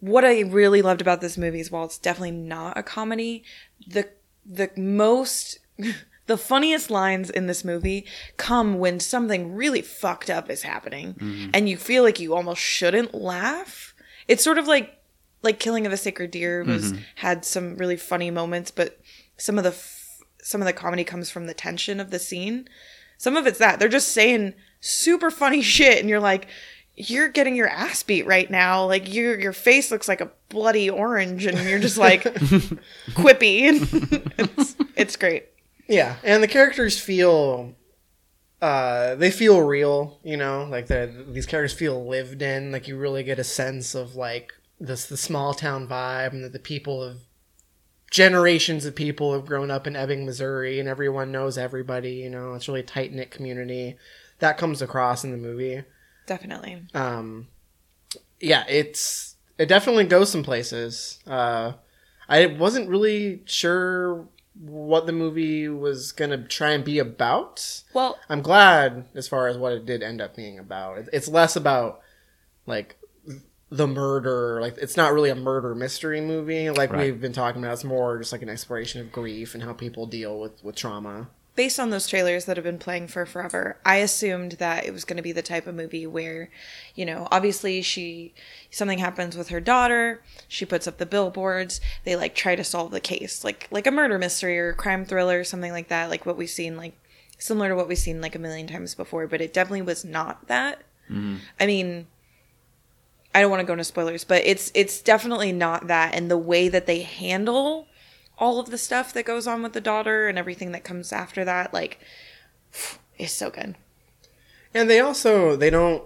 what I really loved about this movie is while it's definitely not a comedy, the the most [laughs] the funniest lines in this movie come when something really fucked up is happening mm-hmm. and you feel like you almost shouldn't laugh. It's sort of like like Killing of a Sacred Deer was mm-hmm. had some really funny moments, but some of the f- some of the comedy comes from the tension of the scene. Some of it's that they're just saying super funny [laughs] shit, and you're like, you're getting your ass beat right now. Like your your face looks like a bloody orange, and you're just like [laughs] quippy. [laughs] It's it's great. yeah and the characters feel uh they feel real you know like the these characters feel lived in like you really get a sense of like this the small town vibe and that the people of generations of people have grown up in Ebbing, Missouri, and everyone knows everybody. You know, it's a really tight knit community. That comes across in the movie. Definitely. Um, yeah, it's it definitely goes some places. Uh, I wasn't really sure what the movie was gonna try and be about. Well, I'm glad as far as what it did end up being about. It's less about like the murder. Like it's not really a murder mystery movie like Right. we've been talking about. It's more just like an exploration of grief and how people deal with with trauma. Based on those trailers that have been playing for forever, I assumed that it was going to be the type of movie where, you know, obviously she something happens with her daughter, she puts up the billboards, they like try to solve the case, like like a murder mystery or a crime thriller, or something like that, like what we've seen like similar to what we've seen like a million times before, but it definitely was not that. Mm-hmm. I mean, I don't want to go into spoilers, but it's it's definitely not that and the way that they handle all of the stuff that goes on with the daughter and everything that comes after that like [sighs] is so good. And they also they don't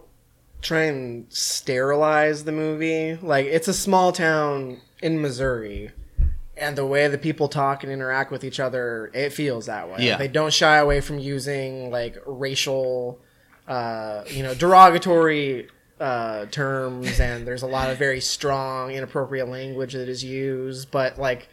try and sterilize the movie. Like it's a small town in Missouri. And the way the people talk and interact with each other, it feels that way. Yeah. They don't shy away from using like racial uh, you know, derogatory uh, terms and there's a lot of very strong inappropriate language that is used, but like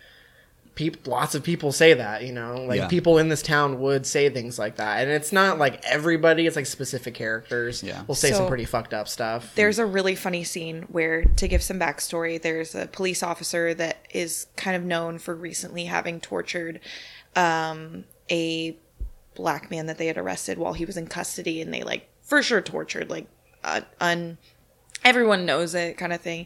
peop lots of people say that, you know, like Yeah. people in this town would say things like that, and it's not like everybody; it's like specific characters. Yeah. will say some pretty fucked up stuff. There's a really funny scene where, to give some backstory, there's a police officer that is kind of known for recently having tortured um, a black man that they had arrested while he was in custody, and they like for sure tortured, like uh, un. Everyone knows it, kind of thing.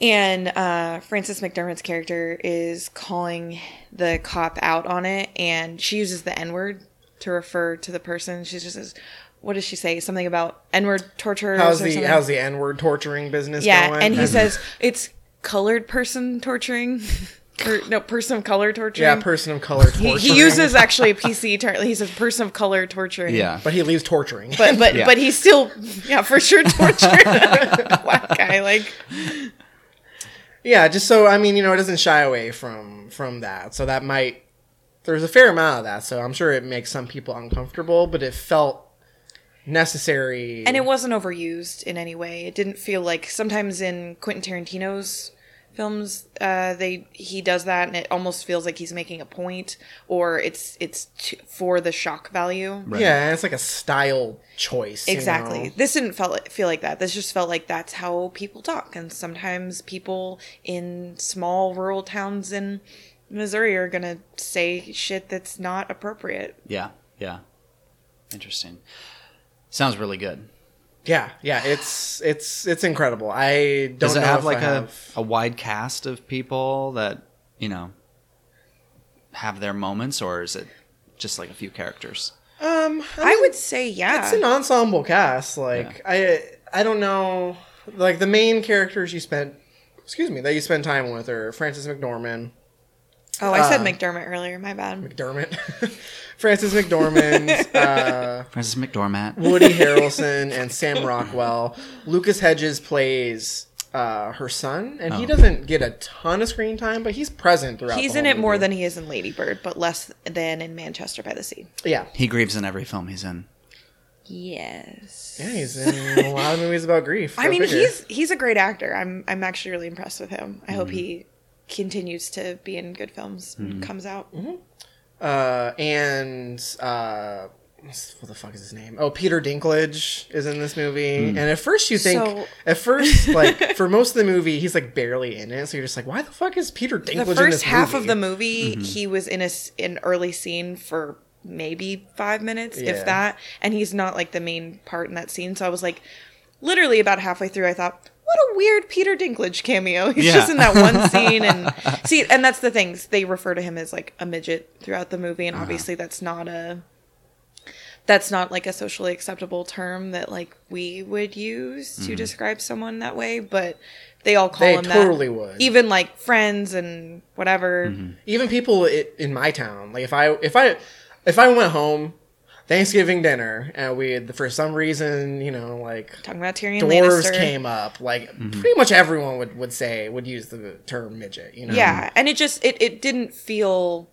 And uh, Frances McDermott's character is calling the cop out on it, and she uses the N word to refer to the person. She just says, "What does she say? Something about N word torturers." how's the how's the N word torturing business going? yeah, going? and he says it's colored person torturing. [laughs] Per, no, person of color torturing. Yeah, person of color He, torturing. he uses actually a [laughs] PC term. He says person of color torturing. Yeah. but he leaves torturing. But but Yeah. but he's still yeah for sure torturing [laughs] a black guy like yeah, just so I mean, you know, it doesn't shy away from from that. So that might there's a fair amount of that. So I'm sure it makes some people uncomfortable, but it felt necessary. and it wasn't overused in any way. It didn't feel like sometimes in Quentin Tarantino's films uh they he does that and it almost feels like he's making a point or it's it's to, for the shock value. yeah, it's like a style choice. you Exactly. know? This didn't felt feel like that. This just felt like that's how people talk, and sometimes people in small rural towns in Missouri are gonna say shit that's not appropriate. Yeah. Yeah. Interesting. Sounds really good. Yeah, yeah, it's it's it's incredible. I don't Does it know have if like I a, have- a wide cast of people that, you know, have their moments, or is it just like a few characters? um I, would say yeah. it's an ensemble cast. Like I I don't know like the main characters you spent excuse me, that you spend time with are Frances McDormand, oh, I said uh, McDermott earlier. My bad. McDermott. [laughs] Frances McDormand, [laughs] uh Frances McDormand. Woody [laughs] Harrelson and Sam Rockwell. Lucas Hedges plays uh, her son, and he Oh. doesn't get a ton of screen time, but he's present throughout. He's the in whole it more than he is in Lady Bird, but less than in Manchester by the Sea. yeah. He grieves in every film he's in. Yes. Yeah, he's in a lot of movies about grief. [laughs] I mean, figure. he's he's a great actor. I'm I'm actually really impressed with him. I hope Mm-hmm. he continues to be in good films. and Comes out. Uh, and uh, what the fuck is his name? Oh, Peter Dinklage is in this movie. And at first, you think So- at first, [laughs] like for most of the movie, he's like barely in it. So you're just like, why the fuck is Peter Dinklage the in this first half of movie? the movie he was in a s- an early scene for maybe five minutes Yeah. if that and he's not like the main part in that scene so i was like literally about halfway through i thought what a weird peter dinklage cameo. He's Yeah. just in that one scene and [laughs] see and that's the things they refer to him as like a midget throughout the movie and uh-huh. obviously that's not a that's not like a socially acceptable term that like we would use to mm-hmm. describe someone that way but they all call They him totally that would. even like friends and whatever. Mm-hmm. Even people in my town like if i if i if i went home thanksgiving dinner and we had for some reason you know like talking about Tyrion dwarves Lannister. came up like mm-hmm. pretty much everyone would would say would use the term midget you know Yeah, and it just it it didn't feel.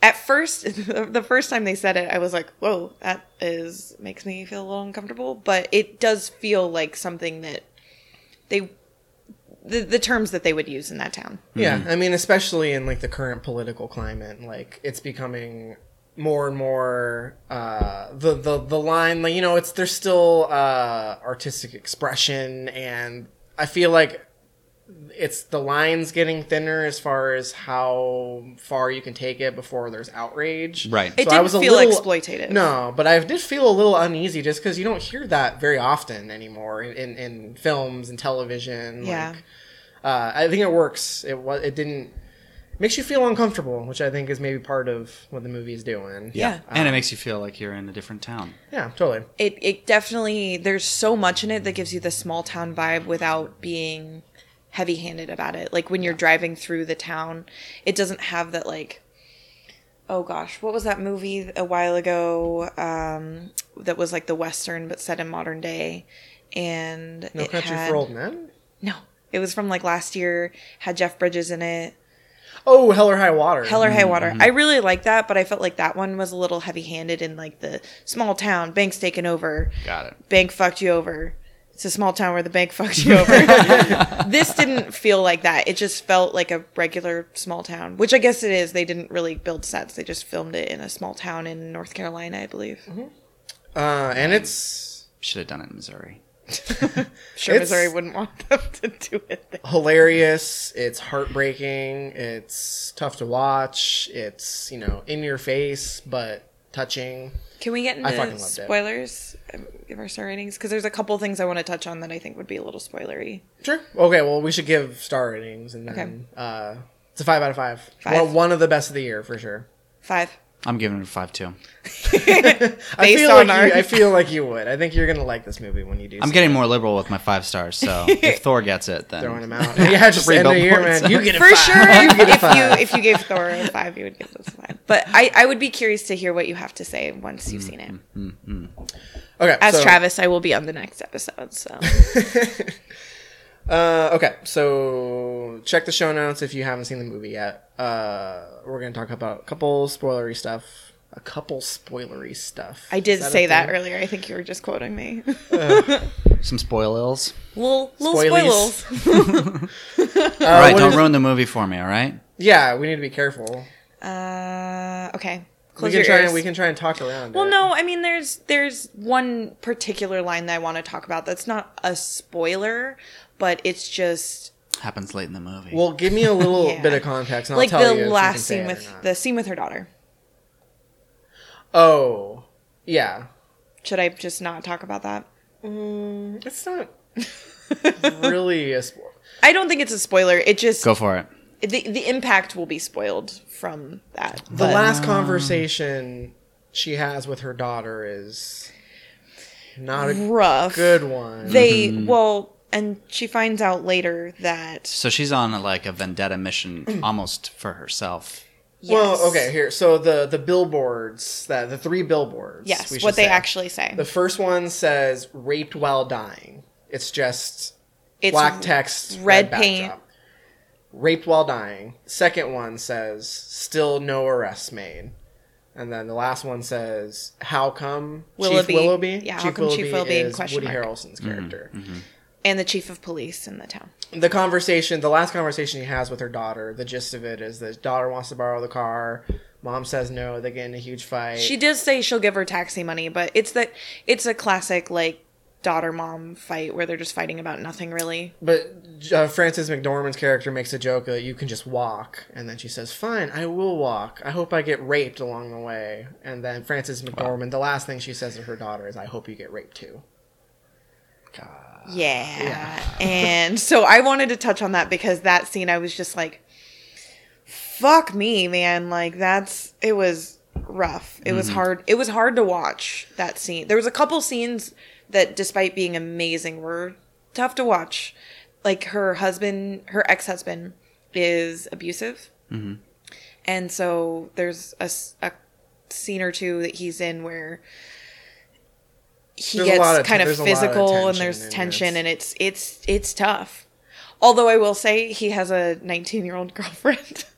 At first, [laughs] the first time they said it, I was like, "Whoa, that is makes me feel a little uncomfortable." But it does feel like something that they, the the terms that they would use in that town. yeah mm-hmm. i mean especially in like the current political climate like it's becoming more and more uh the the the line like you know it's there's still uh artistic expression and i feel like it's the lines getting thinner as far as how far you can take it before there's outrage. Right. It So I didn't was a feel little- exploitative. No, but I did feel a little uneasy just because you don't hear that very often anymore in, in, in films and television. Yeah. Like, uh, I think it works. It was. It didn't. Makes you feel uncomfortable, which I think is maybe part of what the movie is doing. Yeah. and it makes you feel like you're in a different town. Yeah, totally. It it definitely there's so much in it that gives you the small town vibe without being heavy handed about it. Like when you're driving through the town, it doesn't have that like oh gosh, what was that movie a while ago um, that was like the western but set in modern day and No it Country had- for Old Men. No. It was from like last year, had Jeff Bridges in it. Oh, Hell or High Water. Hell or High Mm-hmm. Water. I really like that, but I felt like that one was a little heavy handed in like the small town, bank's taken over. Got it. Bank fucked you over. It's a small town where the bank fucked you [laughs] over. [laughs] this didn't feel like that. It just felt like a regular small town, which I guess it is. They didn't really build sets. They just filmed it in a small town in North Carolina, I believe. Uh, and it's Should have done it in Missouri. [laughs] Sure, Missouri wouldn't want them [laughs] to do it. There. hilarious. It's heartbreaking. It's tough to watch. It's you know in your face but touching. Can we get I fucking into loved it. spoilers? Um, Give our star ratings because there's a couple things I want to touch on that I think would be a little spoilery. Sure. Okay. Well, we should give star ratings, and then Okay. uh, it's a five out of five. Five. One, one of the best of the year for sure. Five. I'm giving it a five two. [laughs] I feel on like our- you, I feel like you would. I think you're gonna like this movie when you do. I'm see getting it. more liberal with my five stars. So [laughs] if Thor gets it, then throwing him out. [laughs] yeah, just Three end the year, man. You get a For five. sure, You if, get a if you if you gave Thor a five, you would give this a five. But I, I would be curious to hear what you have to say once you've seen it. Mm, mm, mm, okay, As so, Travis, I will be on the next episode. So Uh, okay, so check the show notes if you haven't seen the movie yet. Uh, we're gonna talk about a couple spoilery stuff. A couple spoilery stuff. I did Is a say that earlier. I think you were just quoting me. [laughs] some spoilers. little little spoilers. [laughs] [laughs] all right, what don't is- ruin the movie for me. All right. Yeah, we need to be careful. Uh, okay. We can your try ears. and we can try and talk around. Well, it. no, I mean, there's there's one particular line that I want to talk about. That's not a spoiler, but it's just Happens late in the movie. Well, give me a [laughs] little Yeah. bit of context, and like I'll tell the you if you last scene with the scene with her daughter. Oh, yeah. Should I just not talk about that? It's not [laughs] really a spoiler. I don't think it's a spoiler. It just Go for it. the the impact will be spoiled from that. The but- last conversation she has with her daughter is not a rough. good one. They Mm-hmm. well, and she finds out later that So she's on like a vendetta mission, [clears throat] almost for herself. yes, Well, okay, here. So the the billboards that the three billboards. yes, we should what they say. actually say. The first one says "raped while dying." It's just It's black text, red paint. backdrop. Raped while dying. Second one says "still no arrests made," and then the last one says "How come Willoughby- Chief Willoughby?" yeah, how come Chief Willoughby in is question Woody mark. Harrelson's mm-hmm, character. Mm-hmm. And the chief of police in the town. the conversation, the last conversation he has with her daughter, the gist of it is that daughter wants to borrow the car. Mom says no. They get in a huge fight. She does say she'll give her taxi money, but it's that it's a classic like daughter mom fight where they're just fighting about nothing really. but uh, Frances McDormand's character makes a joke that you can just walk, and then she says, "Fine, I will walk. I hope I get raped along the way." And then Frances McDormand, the last thing she says to her daughter is, "I hope you get raped too." Yeah. yeah. [laughs] And so I wanted to touch on that because that scene I was just like fuck me, man. Like that's it was rough. It was mm-hmm. hard. It was hard to watch that scene. There was a couple scenes that despite being amazing were tough to watch. Like her husband, her ex-husband is abusive. Mm-hmm. And so there's a scene or two that he's in where he There's gets of- kind of lot of physical and there's tension and it's it's it's tough. Although I will say he has a 19 year old girlfriend. [laughs]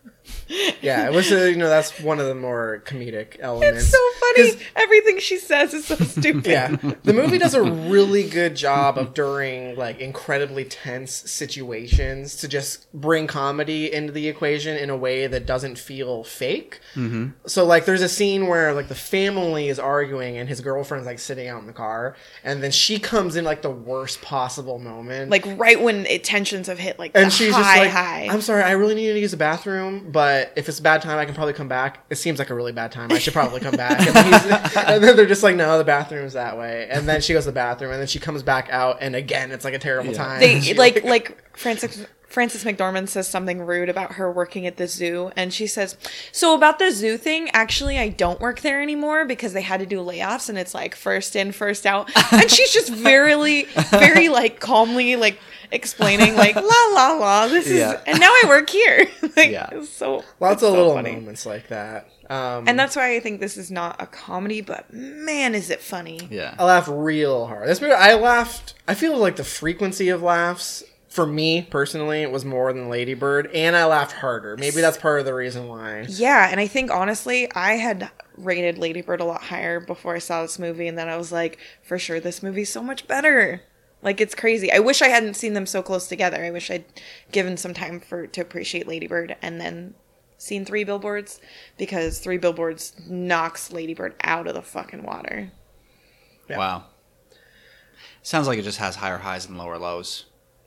Yeah, it was. Uh, you know, that's one of the more comedic elements. it's so funny. Everything she says is so [laughs] stupid. yeah the movie does a really good job of during like incredibly tense situations to just bring comedy into the equation in a way that doesn't feel fake mm-hmm. so like there's a scene where like the family is arguing and his girlfriend's like sitting out in the car and then she comes in like the worst possible moment Like right when it, tensions have hit like and the she's high just like, high. I'm sorry, I really need to use the bathroom, but if it's a bad time, I can probably come back. It seems like a really bad time. I should probably come back. And then, he's, and then they're just like, no, the bathroom's that way. And then she goes to the bathroom, and then she comes back out, and again, it's like a terrible time. they [laughs] She, like like Frances Frances McDormand says something rude about her working at the zoo, and she says, "So about the zoo thing, actually, I don't work there anymore because they had to do layoffs, and it's like first in, first out." And she's just very, very like calmly like explaining like la la la. This Yeah. is, and now I work here. [laughs] like, Yeah. it's so lots it's of so little funny. moments like that. Um, And that's why I think this is not a comedy, but man, is it funny. Yeah. I laugh real hard. This movie, I laughed. I feel like the frequency of laughs for me personally it was more than Lady Bird, and I laughed harder. Maybe that's part of the reason why. Yeah, and I think honestly, I had rated Lady Bird a lot higher before I saw this movie, and then I was like, for sure, this movie's so much better. Like it's crazy. I wish I hadn't seen them so close together. I wish I'd given some time for to appreciate Lady Bird and then seen Three Billboards because Three Billboards knocks Lady Bird out of the fucking water. Wow. Sounds like it just has higher highs and lower lows.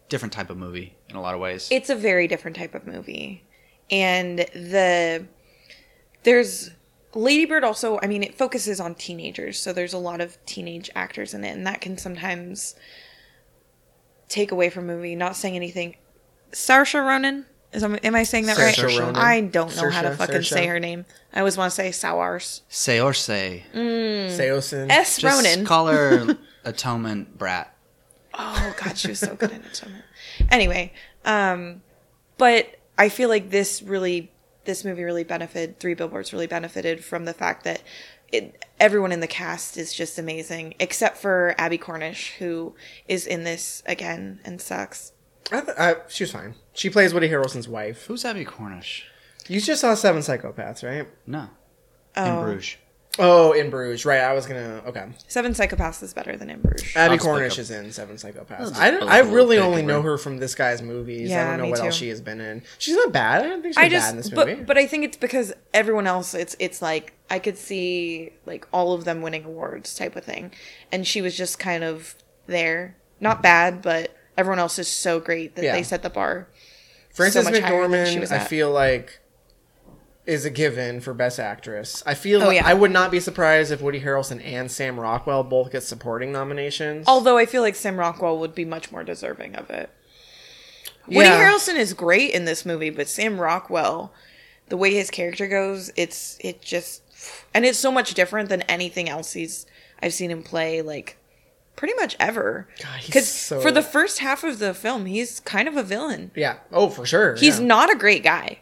Different type of movie in a lot of ways. it's a very different type of movie and the there's ladybird also i mean it focuses on teenagers so there's a lot of teenage actors in it and that can sometimes take away from a movie not saying anything saoirse ronan Is am, am I saying that Saoirse right? Ronan. I don't know how to fucking Saoirse. say her name. I always want to say Sowars. Say or mm. say. Seosin. S Just Ronan. call her [laughs] Atonement Brat. Oh god, she was so good in it. So. Anyway, um, but I feel like this really, this movie really benefited. Three Billboards really benefited from the fact that it, everyone in the cast is just amazing, except for Abbie Cornish, who is in this again and sucks. I th- I, she was fine. She plays Woody Harrelson's wife. Who's Abbie Cornish? You just saw Seven Psychopaths, right? No. Oh. In Bruges. Oh, in Bruges, right? I was gonna. Okay. Seven Psychopaths is better than In Bruges. Abbie I'll just Cornish pick is in Seven Psychopaths. just I, don't- put a I little really pick only know her. her from this guy's movies. I Yeah, don't know me what too. else she has been in. She's not bad. I don't think she's I bad in this but movie. but I think it's because everyone else, it's it's like I could see like all of them winning awards type of thing, and she was just kind of there, not bad, but everyone else is so great that Yeah. they set the bar. Frances much higher than she McDormand, was I at. feel like, is a given for Best Actress. I feel Oh, like yeah. I would not be surprised if Woody Harrelson and Sam Rockwell both get supporting nominations. Although I feel like Sam Rockwell would be much more deserving of it. Woody Harrelson is great in this movie, but Sam Rockwell, the way his character goes, it's it just and it's so much different than anything else he's I've seen him play like pretty much ever. he's Because so- for the first half of the film, he's kind of a villain. yeah. Oh, for sure. He's yeah. not a great guy.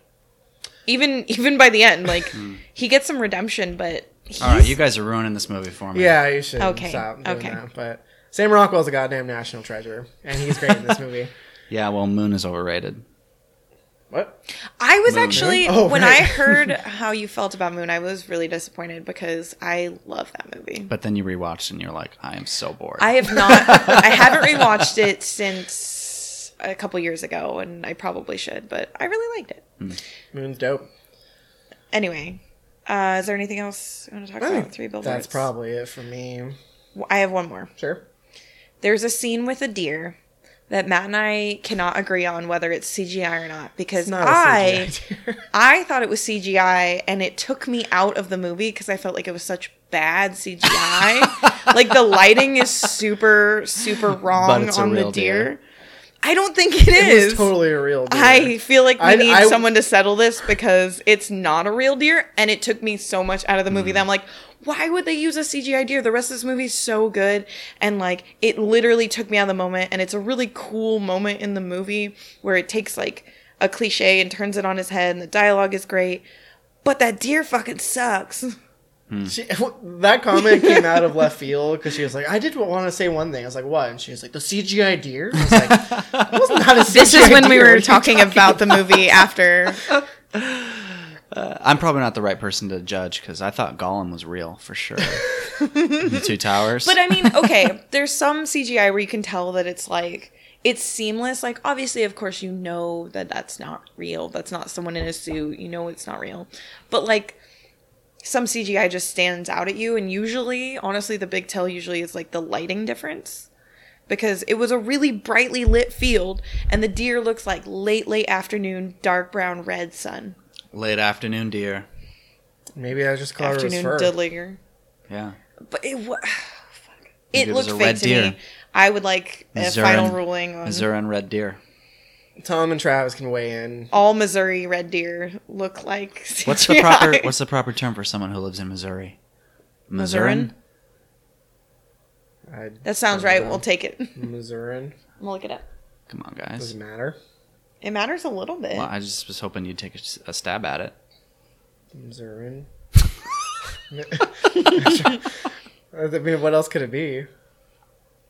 Even even by the end, like Hmm. he gets some redemption, but he's, All right, you guys are ruining this movie for me. Yeah, you should Okay, stop doing okay. that. But Sam Rockwell's a goddamn national treasure, and he's great in this [laughs] movie. Yeah, well, Moon is overrated. What? I was Moon. actually Oh, when right. I heard [laughs] how you felt about Moon, I was really disappointed because I love that movie. But then you rewatched and you're like, I am so bored. I have not. I haven't rewatched it [laughs] since a couple years ago, and I probably should, but I really liked it. Moon's dope. Anyway, uh, is there anything else you want to talk I about? Three billboards. That's probably it for me. I have one more. Sure. There's a scene with a deer that Matt and I cannot agree on whether it's CGI or not because not a I CGI deer. [laughs] I thought it was CGI and it took me out of the movie because I felt like it was such bad CGI. [laughs] like the lighting is super super wrong on the deer. deer. I don't think it It is. was totally a real deer. I feel like we I- need I- someone to settle this because it's not a real deer, and it took me so much out of the movie mm. that I'm like, why would they use a CGI deer? The rest of this movie is so good, and like it literally took me out of the moment, and it's a really cool moment in the movie where it takes like a cliche and turns it on his head, and the dialogue is great, but that deer fucking sucks. [laughs] Hmm. She, [laughs] that comment came out of left field because she was like, "I did want to say one thing." I was like, "What?" And she was like, "The CGI deer." I was like, "That was not a CGI [laughs] This is when we deer. What were you talking about the movie after. [laughs] Uh, I'm probably not the right person to judge because I thought Gollum was real for sure. the Two Towers. But I mean, okay, there's some CGI where you can tell that it's like it's seamless. Like obviously, of course, you know that that's not real. That's not someone in a suit. You know it's not real. But like some CGI just stands out at you, and usually, honestly, the big tell usually is like the lighting difference. Because it was a really brightly lit field, and the deer looks like late, late afternoon, dark brown, red sun. Late afternoon deer. Maybe I was just called her Afternoon fur. diddlinger. Yeah. But it wa- [sighs] Maybe it it was looked a fake red to deer. me. I would like a final ruling on Missouri red deer. Tom and Travis can weigh in. all Missouri red deer look like. [laughs] What's the proper What's the proper term for someone who lives in Missouri? Missourian? I That sounds right. know. We'll take it. [laughs] I'm Missourian. gonna look it up. Come on, guys. Does it matter? It matters a little bit. Well, I just was hoping you'd take a stab at it. Missourian. [laughs] I mean, what else could it be?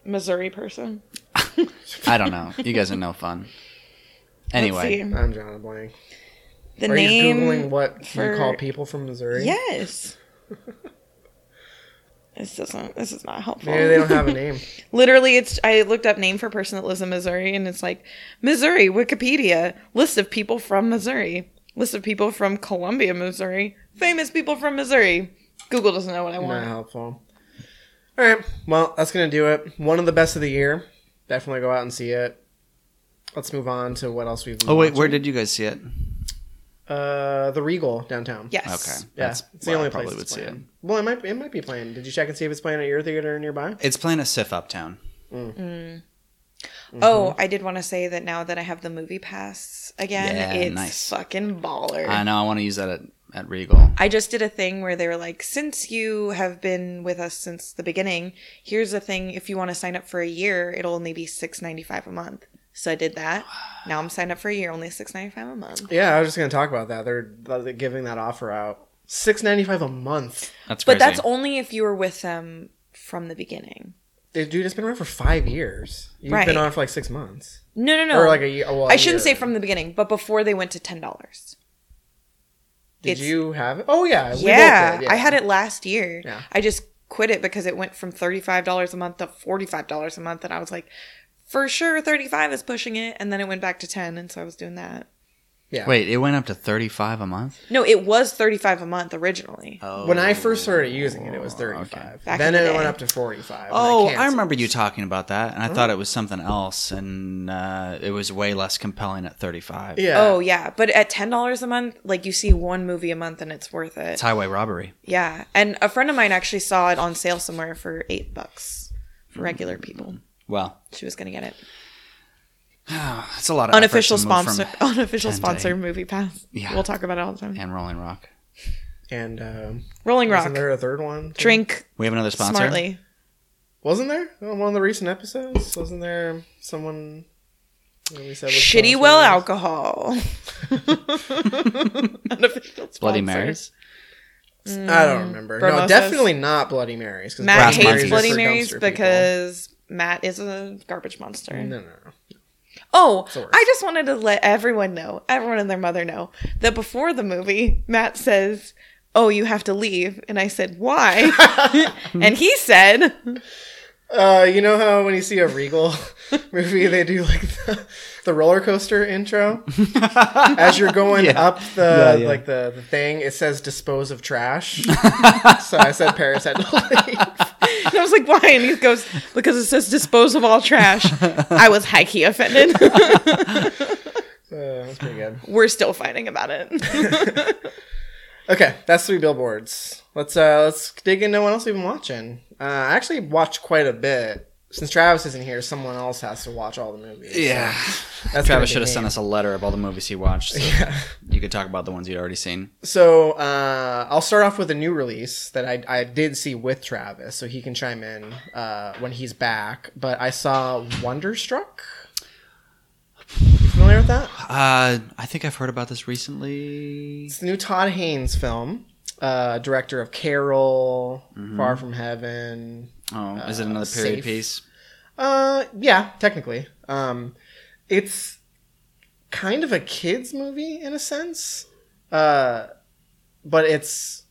Missouri person. I don't know. You guys are no fun. Anyway, Let's see. I'm drawing a blank. The Are name. you googling what for- you call people from Missouri? Yes. [laughs] this doesn't. This is not helpful. Maybe they don't have a name. [laughs] Literally, it's. I looked up name for person that lives in Missouri, and it's like Missouri Wikipedia list of people from Missouri, list of people from Columbia, Missouri, famous people from Missouri. Google doesn't know what I want. Not want. helpful. All right. Well, that's gonna do it. One of the best of the year. Definitely go out and see it. Let's move on to what else we've. Been oh wait, where did you guys see it? Uh, the Regal downtown. Yes. Okay, Yeah, that's it's the where I only probably place would it's see it. playing. Well, it might it might be playing. Did you check and see if it's playing at your theater nearby? It's playing at SIFF Uptown. Mm. Mm. Mm-hmm. Oh, I did want to say that now that I have the movie pass again, Yeah, it's nice. fucking baller. I know. I want to use that at, at Regal. I just did a thing where they were like, since you have been with us since the beginning, here's a thing. If you want to sign up for a year, it'll only be six ninety five a month. So I did that. [sighs] Now I'm signed up for a year, only six ninety five a month. Yeah, I was just gonna talk about that. They're, they're giving that offer out. Six ninety five a month. That's crazy. But that's only if you were with them from the beginning. Dude, dude, it's been around for five years. You've Right. been on it for like six months. No, no, no. Or like a year. Well, a I shouldn't year. say from the beginning, but before they went to ten dollars. Did it's- you have it? Oh yeah, we both Yeah, I had it last year. Yeah. I just quit it because it went from thirty five dollars a month to forty five dollars a month, and I was like, for sure, thirty five is pushing it, and then it went back to ten, and so I was doing that. Yeah. Wait, it went up to 35 a month? No, it was thirty five a month originally. Oh. When I first started using it, it was thirty five. Back Then in it the went up to forty five. Oh, I remember you talking about that, and I thought it was something else, and uh, it was way less compelling at 35. Yeah. Oh yeah, but at ten dollars a month, like you see one movie a month, and it's worth it. It's highway robbery. Yeah, and a friend of mine actually saw it on sale somewhere for eight bucks for regular people. Well, She was gonna get it. [sighs] it's a lot of Unofficial effort to move from sponsor, [laughs] unofficial sponsor, Movie Pass. Yeah. we'll talk about it all the time. and Rolling Rock. And um, Rolling Rock, wasn't there a third one? too? drink We have another sponsor. smartly. Wasn't there on one of the recent episodes? Wasn't there someone? we said was Shitty sponsored? well alcohol. [laughs] [laughs] unofficial sponsor. Bloody Marys. I don't remember. No, definitely not Bloody Marys. 'cause Matt Brass hates. Bloody Marys because Matt is a garbage monster. no, no, no. Oh. I just wanted to let everyone know, everyone and their mother know, that before the movie, Matt says, Oh, you have to leave. And I said, Why? [laughs] and he said, Uh, you know how when you see a Regal [laughs] movie, they do like the, the roller coaster intro [laughs] as you're going up the Yeah, yeah. like the, the thing. It says "dispose of trash." so I said Paris had to leave. I was like, Why? And he goes, Because it says dispose of all trash. I was high key offended. [laughs] Uh, that's pretty good. We're still fighting about it. [laughs] Okay, that's three billboards. Let's uh let's dig into what else we've been watching. Uh, I actually watched quite a bit. Since Travis isn't here, someone else has to watch all the movies. Yeah. That's Travis should have sent us a letter of all the movies he watched. So You could talk about the ones you'd already seen. So uh, I'll start off with a new release that I, I did see with Travis, so he can chime in uh, when he's back. But I saw Wonderstruck. You familiar with that? Uh, I think I've heard about this recently. It's the new Todd Haynes film. Uh, director of Carol, Far From Heaven. Oh, is it another period Safe. piece? Uh, yeah, technically. Um, it's kind of a kids movie in a sense. Uh, but it's.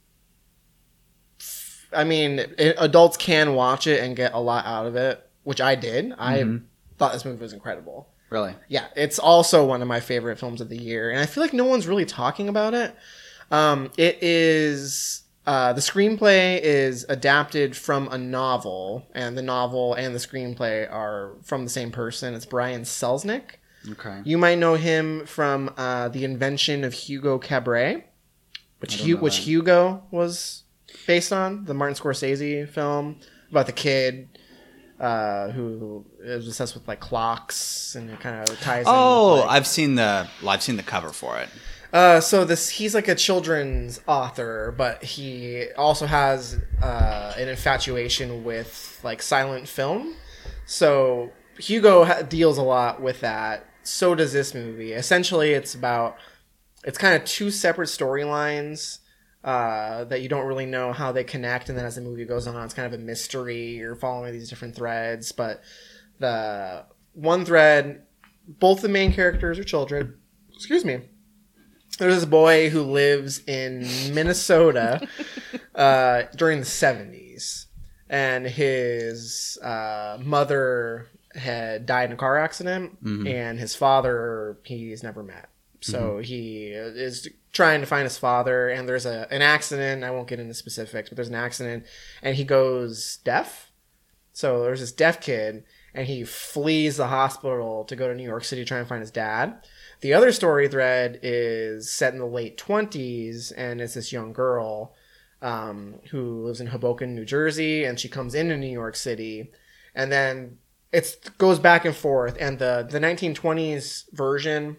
I mean, it, adults can watch it and get a lot out of it, which I did. I thought this movie was incredible. Really? Yeah, it's also one of my favorite films of the year, and I feel like no one's really talking about it. Um, it is uh, the screenplay is adapted from a novel, and the novel and the screenplay are from the same person. It's Brian Selznick. Okay. You might know him from uh, the invention of Hugo Cabret, which Hu- which. Hugo was based on the Martin Scorsese film about the kid uh, who is obsessed with like clocks and it kind of ties. in with, Oh, like- I've seen the well, I've seen the cover for it. Uh, so this he's like a children's author, but he also has uh, an infatuation with like silent film. So Hugo ha- deals a lot with that. So does this movie. Essentially, it's about it's kind of two separate storylines uh, that you don't really know how they connect, and then as the movie goes on, it's kind of a mystery. You're following these different threads, but the one thread, both the main characters are children. Excuse me there's this boy who lives in Minnesota [laughs] uh, during the 70s, and his uh, mother had died in a car accident, and his father he's never met. So he is trying to find his father, and there's a an accident. I won't get into specifics, but there's an accident, and he goes deaf. So there's this deaf kid, and he flees the hospital to go to New York City to try and find his dad. The other story thread is set in the late 20s, and it's this young girl um, who lives in Hoboken, New Jersey, and she comes into New York City. And then it goes back and forth, and the the 1920s version,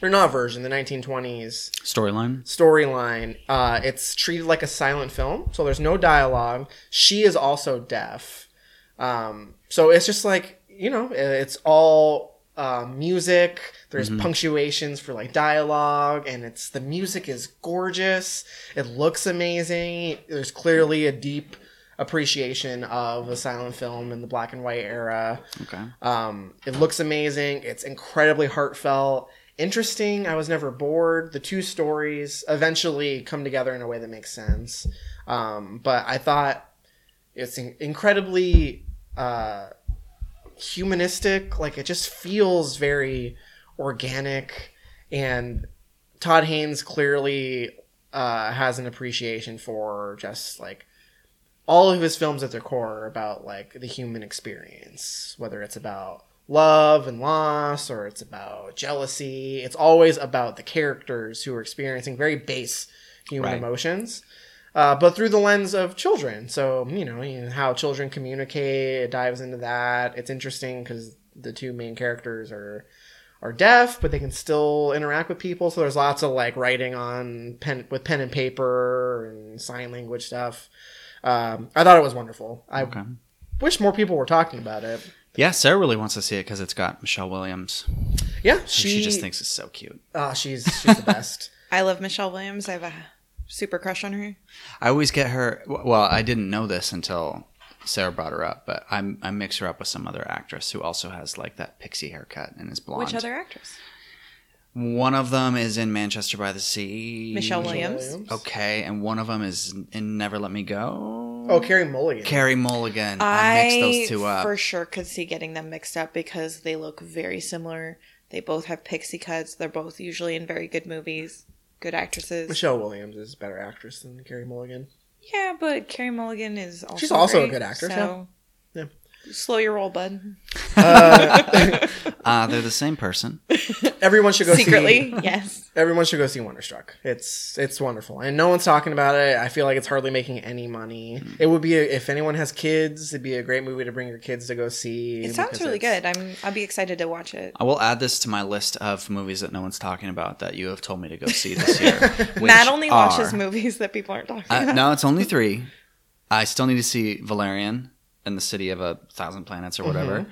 or not version, the 1920s Storyline. storyline, uh, it's treated like a silent film, so there's no dialogue. She is also deaf, um, so it's just like you know, it's all uh, music. There's punctuations for like dialogue, and it's the music is gorgeous. It looks amazing. There's clearly a deep appreciation of the silent film in the black and white era. Okay. Um, it looks amazing. It's incredibly heartfelt, interesting. I was never bored. The two stories eventually come together in a way that makes sense. Um, but I thought it's in- incredibly uh, humanistic. Like it just feels very organic, and Todd Haynes clearly uh, has an appreciation for just like all of his films at their core are about like the human experience, whether it's about love and loss or it's about jealousy. It's always about the characters who are experiencing very base human Right. emotions, uh, but through the lens of children. So you know, you know how children communicate. It dives into that. It's interesting because the two main characters are are deaf, but they can still interact with people. So there's lots of like writing on pen with pen and paper and sign language stuff. Um, I thought it was wonderful. I Okay. wish more people were talking about it. Yeah, Sarah really wants to see it because it's got Michelle Williams. Yeah, She, she, just thinks it's so cute. uh, she's she's the best. [laughs] I love Michelle Williams. I have a super crush on her. I always get her. Well, I didn't know this until Sarah brought her up, but I, I mix her up with some other actress who also has like that pixie haircut and is blonde. Which other actress? One of them is in Manchester by the Sea. Michelle Williams. Williams. Okay, and one of them is in Never Let Me Go. Oh, Carey Mulligan. Carey Mulligan. I, mixed those two up. for sure could see getting them mixed up because they look very similar. They both have pixie cuts. They're both usually in very good movies, good actresses. Michelle Williams is a better actress than Carey Mulligan. Yeah, but Carey Mulligan is also She's also a good actress, So. Slow your roll, bud. [laughs] Uh, they're the same person. Everyone should go Secretly, see. [laughs] yes. Everyone should go see Wonderstruck. It's it's wonderful, and no one's talking about it. I feel like it's hardly making any money. Hmm. It would be a, if anyone has kids, it'd be a great movie to bring your kids to go see. It sounds really good. I'm I'll be excited to watch it. I will add this to my list of movies that no one's talking about that you have told me to go see this year. [laughs] which Matt only watches movies that people aren't talking Uh, about. no, it's only three. I still need to see Valerian and the City of a Thousand Planets or whatever,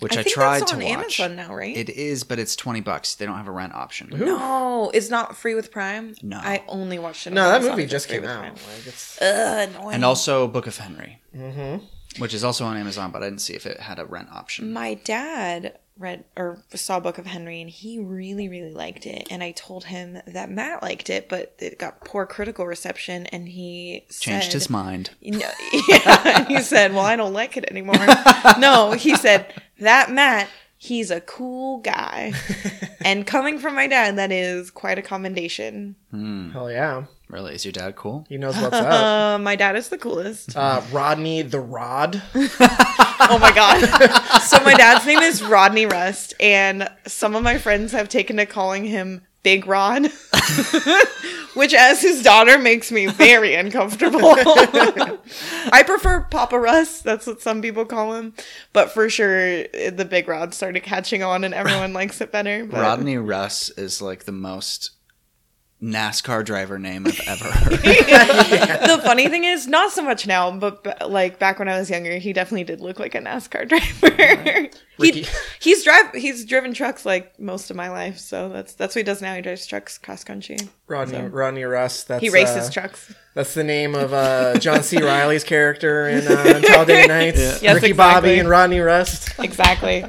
which I, I tried that's to on watch. Amazon now, right? It is, but it's twenty bucks. They don't have a rent option. No, it's not free with Prime. No. I only watched it. on No, that Amazon movie just came out. Like it's Ugh, annoying. And also Book of Henry, mm-hmm. which is also on Amazon, but I didn't see if it had a rent option. my dad read or saw Book of Henry, and he really, really liked it. And I told him that Matt liked it, but it got poor critical reception, and he Changed said, his mind. No, [laughs] yeah, [laughs] he said, "Well, I don't like it anymore." [laughs] no, he said that Matt, he's a cool guy, [laughs] and coming from my dad, that is quite a commendation. hell yeah. Really, is your dad cool? He knows what's [laughs] up. Uh, my dad is the coolest. Uh, Rodney the Rod. [laughs] Oh my god! so my dad's name is Rodney Rust, and some of my friends have taken to calling him Big Rod, [laughs] which, as his daughter, makes me very uncomfortable. [laughs] I prefer Papa Russ. That's what some people call him, but for sure, the Big Rod started catching on, and everyone likes it better. But Rodney Russ is like the most NASCAR driver name I've ever [laughs] heard. the funny thing is, not so much now, but b- like back when I was younger, he definitely did look like a NASCAR driver. Ricky. [laughs] he, [laughs] he's drive he's driven trucks like most of my life, so that's that's what he does now. He drives trucks cross country. Rodney Rodney Russ. That's He races uh, trucks. That's the name of uh, John C. Reilly's character in uh, Talladega Nights. Yes, Ricky exactly. Bobby and Rodney Rust. Exactly.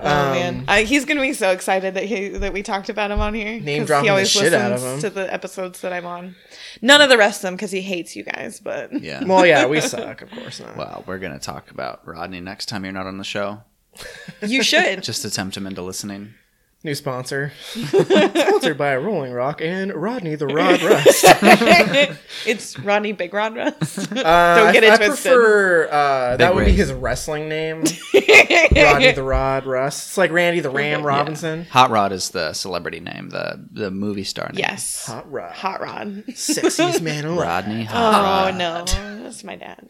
Oh Um, man, I, he's gonna be so excited that he that we talked about him on here. Name 'cause dropping he the always shit out of listens him. to the episodes that I'm on. None of the rest of them because he hates you guys. But Yeah. [laughs] Well, yeah, we suck, of course not. Well, we're gonna talk about Rodney next time you're not on the show. you should. Just attempt him into listening. New sponsor. [laughs] Sponsored by Rolling Rock and Rodney the Rod Rust. [laughs] it's Rodney Big Rod Rust. Uh, [laughs] Don't get I, it I twisted. prefer uh, that Big would be Ray. his wrestling name. Rodney the Rod Rust. It's like Randy the Ram Robinson. Hot Rod is the celebrity name, the the movie star name. yes, Hot Rod. Hot Rod. Sexiest man alive. Rodney Hot Oh Rod. no, that's my dad.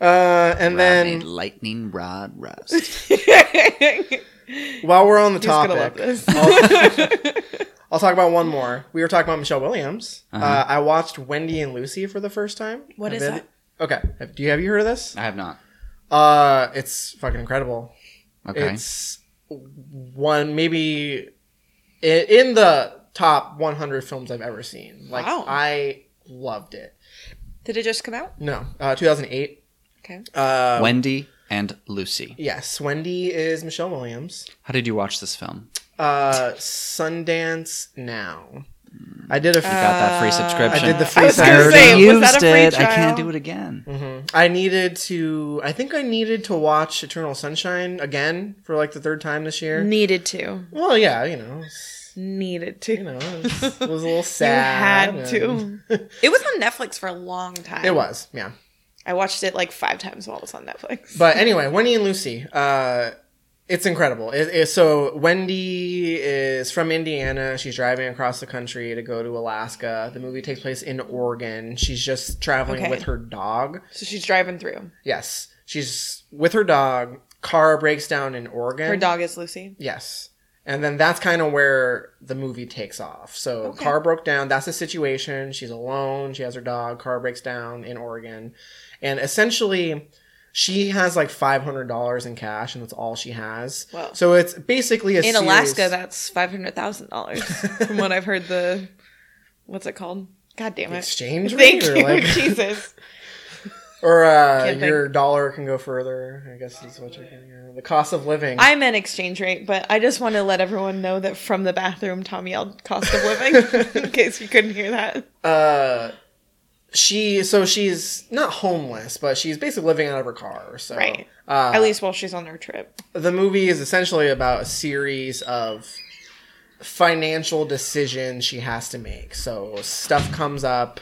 Uh, and Rodney then lightning rod rust. While we're on the He's topic, love this. I'll, [laughs] I'll talk about one more. We were talking about Michelle Williams. uh Uh-huh. I watched Wendy and Lucy for the first time. What Have is you- that? Okay. Have- Do you have you heard of this? I have not. Uh, it's fucking incredible. Okay. It's one maybe in the top 100 films I've ever seen. Like Wow. I loved it. Did it just come out? No, uh, 2008. Okay. Uh, Wendy and Lucy. yes, Wendy is Michelle Williams. How did you watch this film? Uh, Sundance Now. I did a. You got that free subscription. I did the free I was I already say, was used that a free it. I can't do it again. I needed to. I think I needed to watch Eternal Sunshine again for like the third time this year. Needed to. Well, yeah, you know, Needed to. you know, it was, it was a little [laughs] You sad. had and- to. it was on Netflix for a long time. It was, yeah. I watched it like five times while it was on Netflix. [laughs] But anyway, Wendy and Lucy, uh, it's incredible. It, it- so Wendy is from Indiana. She's driving across the country to go to Alaska. The movie takes place in Oregon. She's just traveling Okay. with her dog. so she's driving through. Yes, she's with her dog. Car breaks down in Oregon. Her dog is Lucy. Yes. And then that's kind of where the movie takes off. So Okay. car broke down. That's the situation. She's alone. She has her dog. Car breaks down in Oregon, and essentially, she has like five hundred dollars in cash, and that's all she has. Wow. So it's basically a In series- Alaska, that's five hundred thousand dollars. From what I've heard, the what's it called? God damn it! exchange Thank rate, you, like, [laughs] Jesus. or uh, your think. dollar can go further. I guess is what you're getting at. The cost of living. I meant exchange rate, but I just want to let everyone know that from the bathroom, Tom yelled "cost of living" [laughs] in case you couldn't hear that. uh she so she's not homeless but she's basically living out of her car so Right. uh, At least while she's on her trip. the movie is essentially about a series of financial decisions she has to make so stuff comes up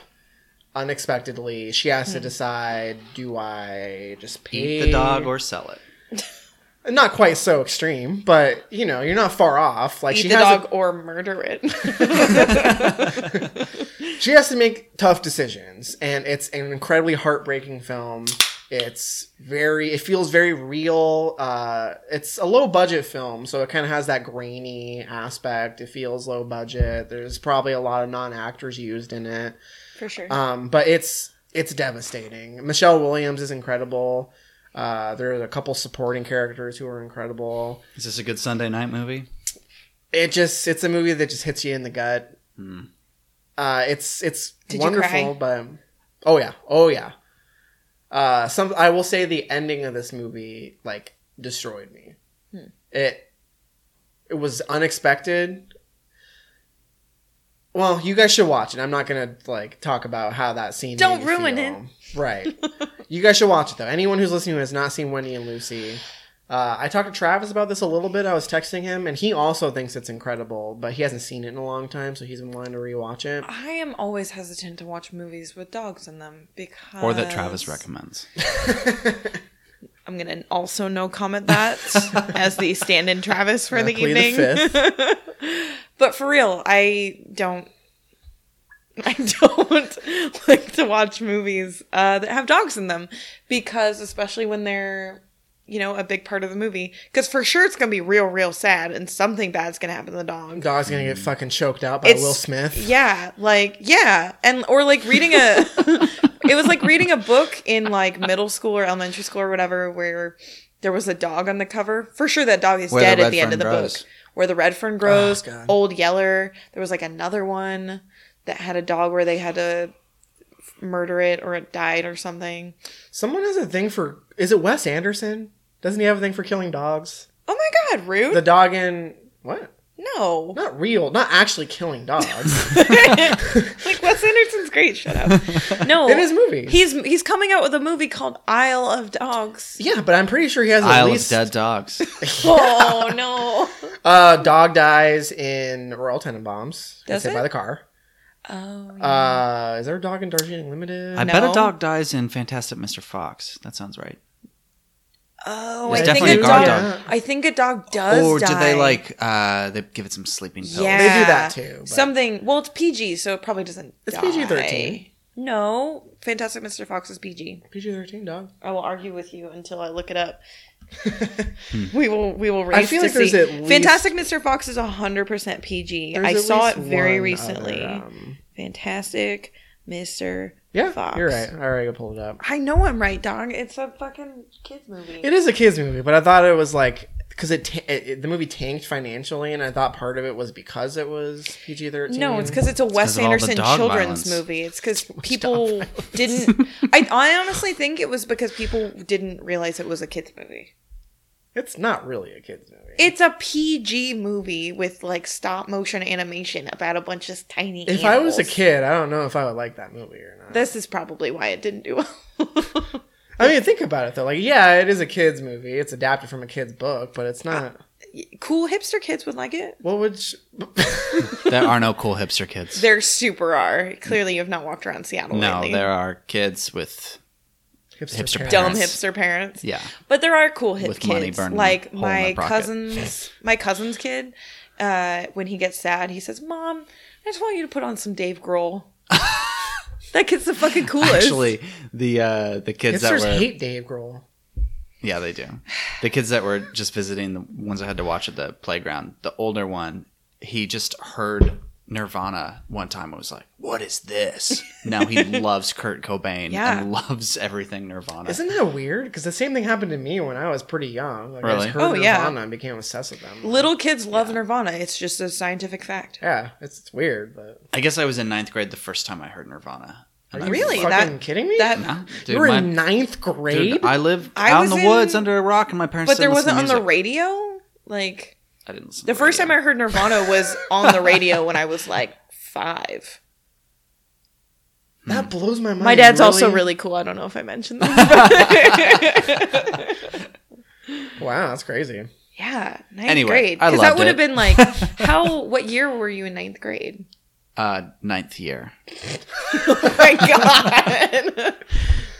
unexpectedly she has Hmm. to decide do i just pay Eat the dog or sell it. [laughs] not quite so extreme but you know you're not far off. Like Eat she the has a- dog or murder it. [laughs] she has to make tough decisions and it's an incredibly heartbreaking film. It's very it feels very real uh it's a low budget film so it kind of has that grainy aspect. It feels low budget. There's probably a lot of non-actors used in it. For sure. um but it's it's devastating. Michelle williams is incredible uh there's a couple supporting characters who are incredible Is this a good Sunday night movie? it just it's a movie that just hits you in the gut. Uh, it's it's Did you wonderful, cry? but oh yeah, oh yeah. Uh, some I will say the ending of this movie like destroyed me. Hmm. It it was unexpected. Well, you guys should watch it. I'm not gonna like talk about how that scene. Don't you ruin feel. Right. [laughs] you guys should watch it though. Anyone who's listening who has not seen Wendy and Lucy, uh, I talked to Travis about this a little bit. I was texting him, and he also thinks it's incredible, but he hasn't seen it in a long time, so he's been wanting to rewatch it. I am always hesitant to watch movies with dogs in them because Or that Travis recommends. [laughs] I'm gonna also no comment that [laughs] as the stand-in Travis for Uh, the plead the evening. fifth. But for real, I don't. [laughs] I don't [laughs] like to watch movies uh, that have dogs in them because, especially when they're, you know, a big part of the movie. Because for sure it's gonna be real, real sad, and something bad's gonna happen to the dog. Dog's gonna get fucking choked out by It's- Will Smith. Yeah, like yeah, and or like reading a. [laughs] it was like reading a book in like middle school or elementary school or whatever, where there was a dog on the cover. For sure, that dog is Where the dead at red the end of fern the grows. book. Where the red fern oh, grows, God. old Yeller. There was like another one that had a dog where they had to murder it or it died or something. Someone has a thing for. Is it Wes Anderson? Doesn't he have a thing for killing dogs? Oh my god, rude! The dog in what? No, Not real, not actually killing dogs. [laughs] [laughs] like Wes Anderson's great. Shut up. No, In his movies. he's he's coming out with a movie called Isle of Dogs. yeah, but I'm pretty sure he has at Isle least of Dead Dogs. [laughs] Oh no. Uh, dog dies in Royal Tenenbaums. Gets Does hit it? by the car. Oh. Uh, is there a dog in Darjeeling Limited? I bet a dog dies in Fantastic Mr. Fox. That sounds right. Oh, It's I think definitely a a dog. guard dog. I think a dog does. or do they die. like uh they give it some sleeping pills? Yeah, They do that too, but- Something. Well, it's PG, so it probably doesn't. It's. PG-13. No, Fantastic Mr. Fox is PG. PG thirteen dog. I will argue with you until I look it up. [laughs] we will we will race I feel to like there's see. at least- Fantastic Mr. Fox is hundred percent PG. There's I at saw it least very one recently. other, um, Fantastic Mr. Yeah, Fox. you're right. All right, I pulled it up. I know I'm right, dog. It's a fucking kids movie. It is a kids movie, but I thought it was like because it, ta- it, it- the movie tanked financially, and I thought part of it was because it was PG thirteen. No, it's because it's a Wes 'cause of all the Anderson children's violence. movie. It's because people didn't. I, I honestly think it was because people didn't realize it was a kids movie. It's not really a kids movie. It's a PG movie with like stop motion animation about a bunch of tiny. if I was a kid, I don't know if I would like that movie or not. this is probably why it didn't do well. [laughs] I mean, think about it though. Like, yeah, it is a kids movie. It's adapted from a kid's book, but it's not. Uh, cool hipster kids would like it. What would? sh- [laughs] There are no cool hipster kids. There super are. Clearly, you have not walked around Seattle. No, lately. there are kids with Hipster parents. dumb hipster parents. yeah. But there are cool hip With kids. money burned like hole in my their cousin's [laughs] my cousin's kid. Uh, when he gets sad, he says, "Mom, I just want you to put on some Dave Grohl." [laughs] that kid's the fucking coolest. Actually, the uh, the kids Hipsters that were hate Dave Grohl. yeah they do. The kids that were just visiting the ones I had to watch at the playground. The older one, he just heard Nirvana one time. and was like, "What is this?" Now he [laughs] loves Kurt Cobain Yeah. and loves everything Nirvana. Isn't that weird? Because the same thing happened to me when I was pretty young. Like, I Really? just heard Oh, yeah. Nirvana and became obsessed with them. Little kids love Nirvana. It's just a scientific fact. Yeah, it's, it's weird, but I guess I was in ninth grade the first time I heard Nirvana. are you Really? fucking That- kidding me? That, Nah, you dude, were my- in ninth grade. dude, I live I out in was the woods under a rock, and my parents. but there didn't wasn't on the radio. Like I didn't listen. the to first time. I heard Nirvana was on the radio when I was like five. that blows my mind. My dad's also really cool. I don't know if I mentioned this. [laughs] [laughs] wow. That's crazy. yeah, ninth Anyway, grade. I Because that would have been like how? What year were you in ninth grade? uh, ninth year. [laughs] Oh my god!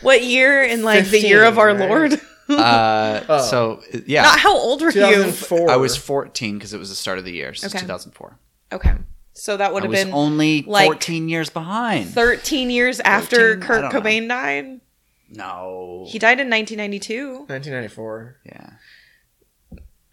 what year in like the year of our right? Lord? Uh, [laughs] Oh. So yeah, Not how old were you? I was 14 because it was the start of the year. So Okay. 2004. Okay, so that would have been only like 14 years behind. 13 years after 13? Kurt don't know. Cobain died. no. He died in 1992. 1994. yeah.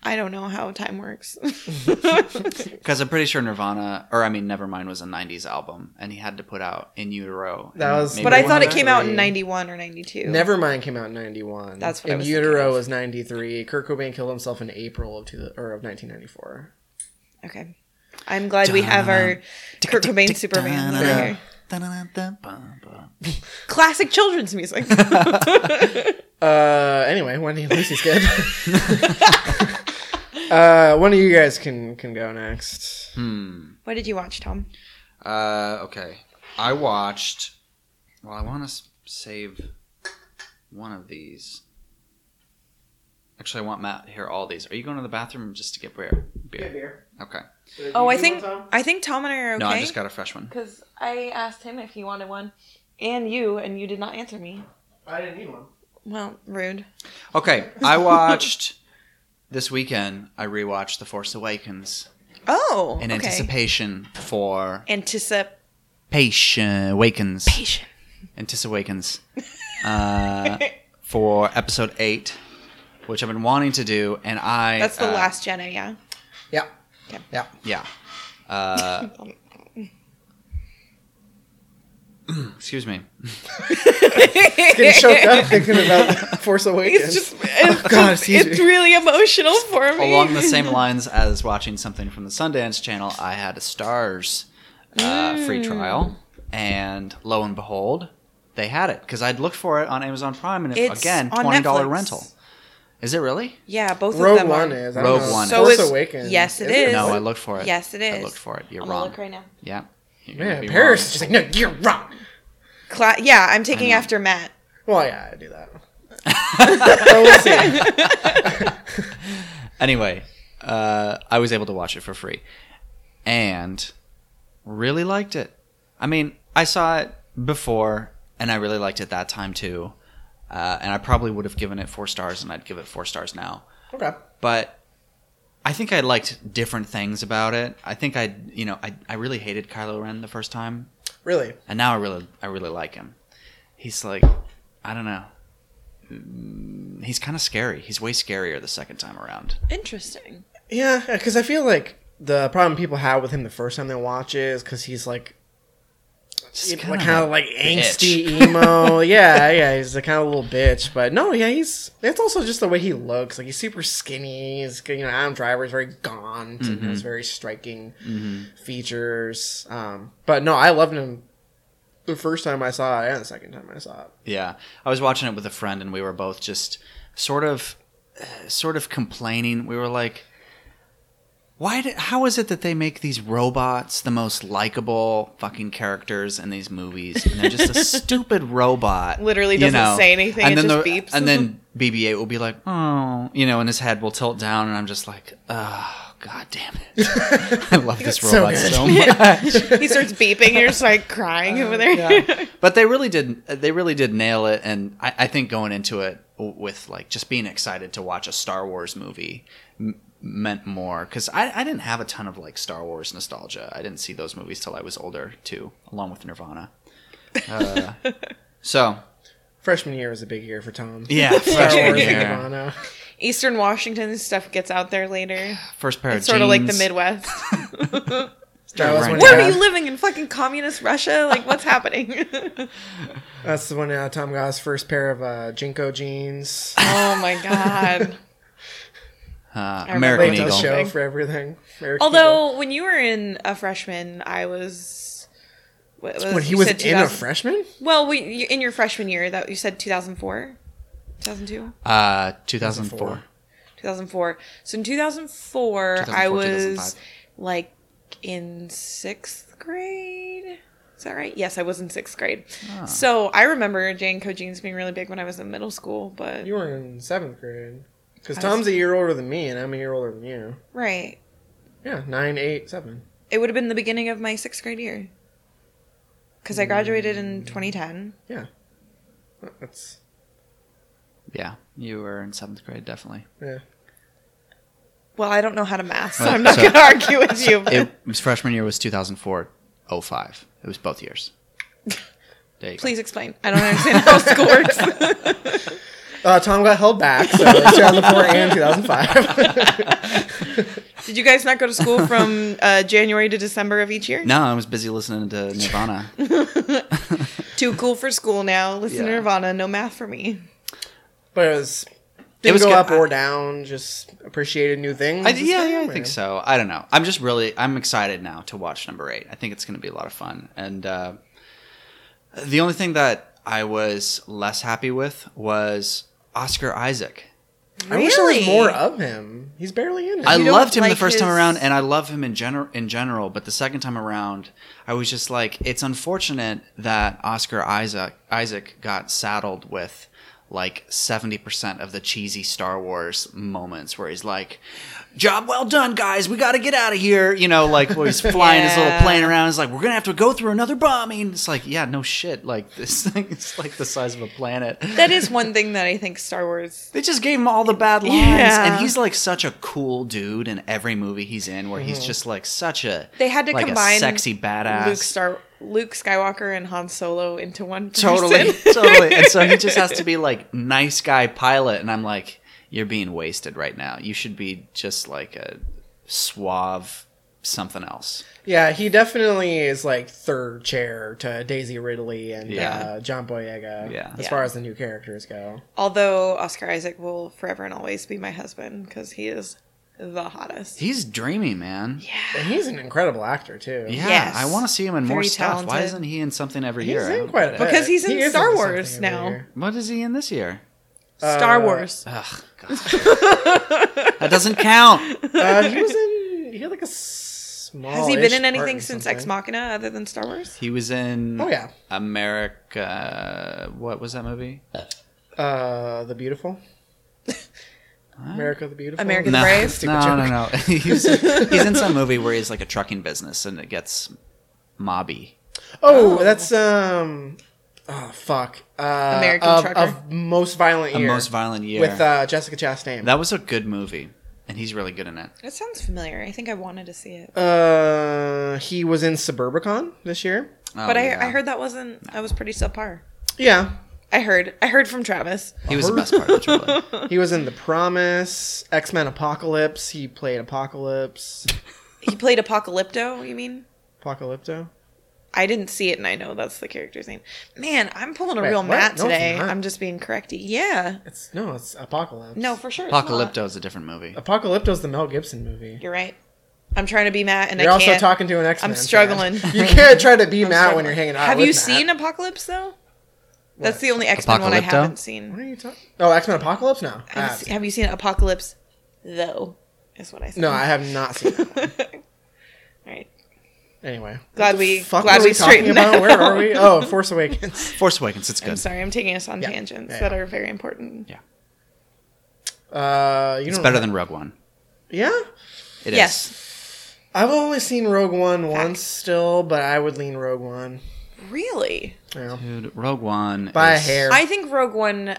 I don't know how time works. [laughs] Because I'm pretty sure Nirvana, or I mean, Nevermind was a 90s album, and he had to put out In Utero. That was- maybe but I thought it came out in 91 or 92. Nevermind came out in 91. That's what I In was Utero of. was 93. Kurt Cobain killed himself in April of, two, or of 1994. Okay. I'm glad we have our Kurt Cobain Superman over here. Classic children's music. [laughs] Uh, anyway, Wendy and Lucy's good. [laughs] uh, one of you guys can can go next. what did you watch, Tom? Uh, okay. I watched. Well, I want to save one of these. Actually, I want Matt to hear all these. Are you going to the bathroom just to get beer? Beer. beer. Okay. Oh, I think I think Tom and I are okay. No, I just got a fresh one. because I asked him if he wanted one, and you, and you did not answer me. I didn't need one. Well, rude. Okay, I watched [laughs] this weekend. I rewatched The Force Awakens Oh, in okay. anticipation for Anticipation. Patient Awakens. Anticipation Awakens. [laughs] Uh, for episode eight, which I've been wanting to do, and I. That's the uh, last Jedi, yeah. Yeah. Okay. Yeah. Yeah. Uh, [laughs] [clears throat] excuse me. Getting choked up thinking about Force Awakens. It's just, [laughs] it's, Oh, God, excuse it's me. really emotional for me. Along the same [laughs] lines as watching something from the Sundance Channel, I had a Starz uh, free Mm. trial, and lo and behold, they had it because I'd looked for it on Amazon Prime, and it, again, twenty dollar rental. Is it really? Yeah, both Rogue of them One are. is. Rogue know. One So Force is Awakens. yes, it Is is. No, I looked for it. Yes, it is. I looked for it. You're I'm wrong. look right now. Yeah. You're Yeah, Paris wrong. is just like, no, you're wrong. Cla- yeah, I'm taking after Matt. Well, yeah, I do that. [laughs] well, we'll see. [laughs] Anyway, uh, I was able to watch it for free, and really liked it. I mean, I saw it before, and I really liked it that time too. Uh, and I probably would have given it four stars, and I'd give it four stars now. Okay. But I think I liked different things about it. I think I, you know, I, I really hated Kylo Ren the first time. Really? and now I really I really like him. He's like I don't know. Mm, He's kind of scary. He's way scarier the second time around. Interesting. Yeah, because I feel like the problem people have with him the first time they watch is because he's like, Just you kinda like kind of like angsty emo. [laughs] yeah, yeah, he's a kind of little bitch. But no, yeah, he's. It's also just the way he looks. Like he's super skinny. He's you know Adam Driver's very gaunt and Mm-hmm. has very striking features. Um, but no, I loved him the first time I saw it and the second time I saw it. Yeah, I was watching it with a friend, and we were both just sort of, sort of complaining. We were like, "Why? Did, how is it that they make these robots the most likable fucking characters in these movies, and they're just a [laughs] stupid robot, Literally doesn't say anything, it then just the- beeps. and then BB-8 will be like, "Oh," you know, and his head will tilt down, and I'm just like, "Oh." God damn it! [laughs] I love this robot good. so [laughs] much. he starts beeping. You're just like crying over there. but they really did they really did nail it and I, I think going into it with like just being excited to watch a star wars movie m- meant more because I, I didn't have a ton of like star wars nostalgia i didn't see those movies till i was older too along with nirvana uh, [laughs] so Freshman year was a big year for Tom. yeah [laughs] Star freshman Wars year. Nirvana. Eastern Washington stuff gets out there later. first pair It's of sort of like the. Midwest. [laughs] That was Right. Where he are you living in fucking communist Russia? Like, what's happening? That's when uh, Tom got his first pair of uh, JNCO jeans. oh my god. Uh, american Late to eagle show for everything. American Although when you were in a freshman, I was. What, Eagle. when he was in a freshman, Well, we, you, in your freshman year, that you said 2004, 2002, uh 2004 2004. So in 2004, I was like in sixth grade. Is that right? Yes, I was in sixth grade. Ah. So I remember Jane Co jeans being really big when I was in middle school, but you were in seventh grade. Because I was- Tom's a year older than me, and I'm a year older than you. right. Yeah, nine, eight, seven. It would have been the beginning of my sixth grade year. Because I mm. graduated in 2010. Yeah, that's yeah you were in seventh grade definitely yeah. Well, I don't know how to math, so Well, I'm not so- going to argue with you. but- [laughs] it was freshman year was 2004 05 it was both years [laughs] there you go. Please explain. I don't understand how [laughs] school works. Uh, Tom got held back, so it's 2004 and 2005. [laughs] Did you guys not go to school from uh, January to December of each year? No, I was busy listening to Nirvana. [laughs] Too cool for school now. Listen to Nirvana. No math for me. but it was didn't was go good. up or down. Just appreciated new things. I, yeah, yeah, I think so. I don't know. I'm just really, I'm excited now to watch number eight. I think it's going to be a lot of fun. And uh, the only thing that I was less happy with was Oscar Isaac. I wish there was more of him. He's barely in it. I You loved him the like first time around, and I love him in general. In general, but the second time around, I was just like, it's unfortunate that Oscar Isaac Isaac got saddled with like seventy percent of the cheesy Star Wars moments, where he's like, "Job well done, guys. We got to get out of here." You know, like where he's flying his little [laughs] plane around. He's like, "We're gonna have to go through another bombing." It's like, yeah, no shit. Like this [laughs] thing is like the size of a planet. That is one thing that I think Star Wars. They just gave him all the bad lines, Yeah. and he's like such a cool dude in every movie he's in, where he's just like such a Mm-hmm. They had to like combine sexy badass. Luke Star Luke Skywalker and Han Solo into one person. totally, totally, and so he just [laughs] has to be like nice guy pilot, and I'm like, you're being wasted right now. You should be just like a suave something else. Yeah, he definitely is like third chair to Daisy Ridley and Yeah. uh, John Boyega. Yeah. as Yeah. far as the new characters go. Although Oscar Isaac will forever and always be my husband because he is the hottest. He's dreamy, man. Yeah, And he's an incredible actor too. Yeah, Yes. I want to see him in more Very stuff. Why isn't he in something every he's year? I in quite a bit. Because he's in He Star Wars now. year. What is he in this year? Star Uh, Wars. Ugh, God. [laughs] that doesn't count. Uh, he was in. He had like a small. Has he been in anything since Ex Machina other than Star Wars? He was in Oh yeah, America. What was that movie? uh, the Beautiful. America the Beautiful. America the No, Brave? Stupid no, no, no. [laughs] he's, he's in some [laughs] movie where he's like a trucking business and it gets mobby. Oh, that's um. Oh fuck. Uh, American of, Trucker? of most violent A year. most violent year. with uh, Jessica Chastain. that was a good movie, and he's really good in it. That sounds familiar. I think I wanted to see it. Uh, he was in Suburbicon this year. Oh, but I, yeah. I heard that wasn't. I was pretty subpar. Yeah, I heard. I heard from Travis. he was the best part of the trilogy. [laughs] he was in The Promise, X Men Apocalypse. He played Apocalypse. He played Apocalypto. You mean? Apocalypto. I didn't see it, and I know that's the character's name. Man, I'm pulling a Wait, real what? Matt No, it's today. not. I'm just being correcty. Yeah. It's no, it's Apocalypse. No, for sure. it's not. Apocalypto is a different movie. Apocalypto's the Mel Gibson movie. You're right. I'm trying to be Matt, and You're I also can't. talking to an X Men. I'm struggling. [laughs] You can't try to be [laughs] Matt when you're hanging out. Have with you Matt. seen Apocalypse though? That's the only X Men one I Apocalypto? haven't What seen. are you talking? Oh, X Men Apocalypse? No. I Have, you have. se- have you seen Apocalypse though? Is what I said. No, I have not seen that. [laughs] All right. Anyway, Glad we fuck glad were we we talking straightened about? Where are we? [laughs] Oh, Force Awakens. Force Awakens, it's good. I'm sorry, I'm taking us on Yeah. tangents Yeah, that yeah. are very important. Yeah. Uh, you It's don't better than Rogue One. Yeah, It is. Yes. I've only seen Rogue One once still, but I would lean Rogue One. Really? Yeah. Dude, Rogue One. By a hair. I think Rogue One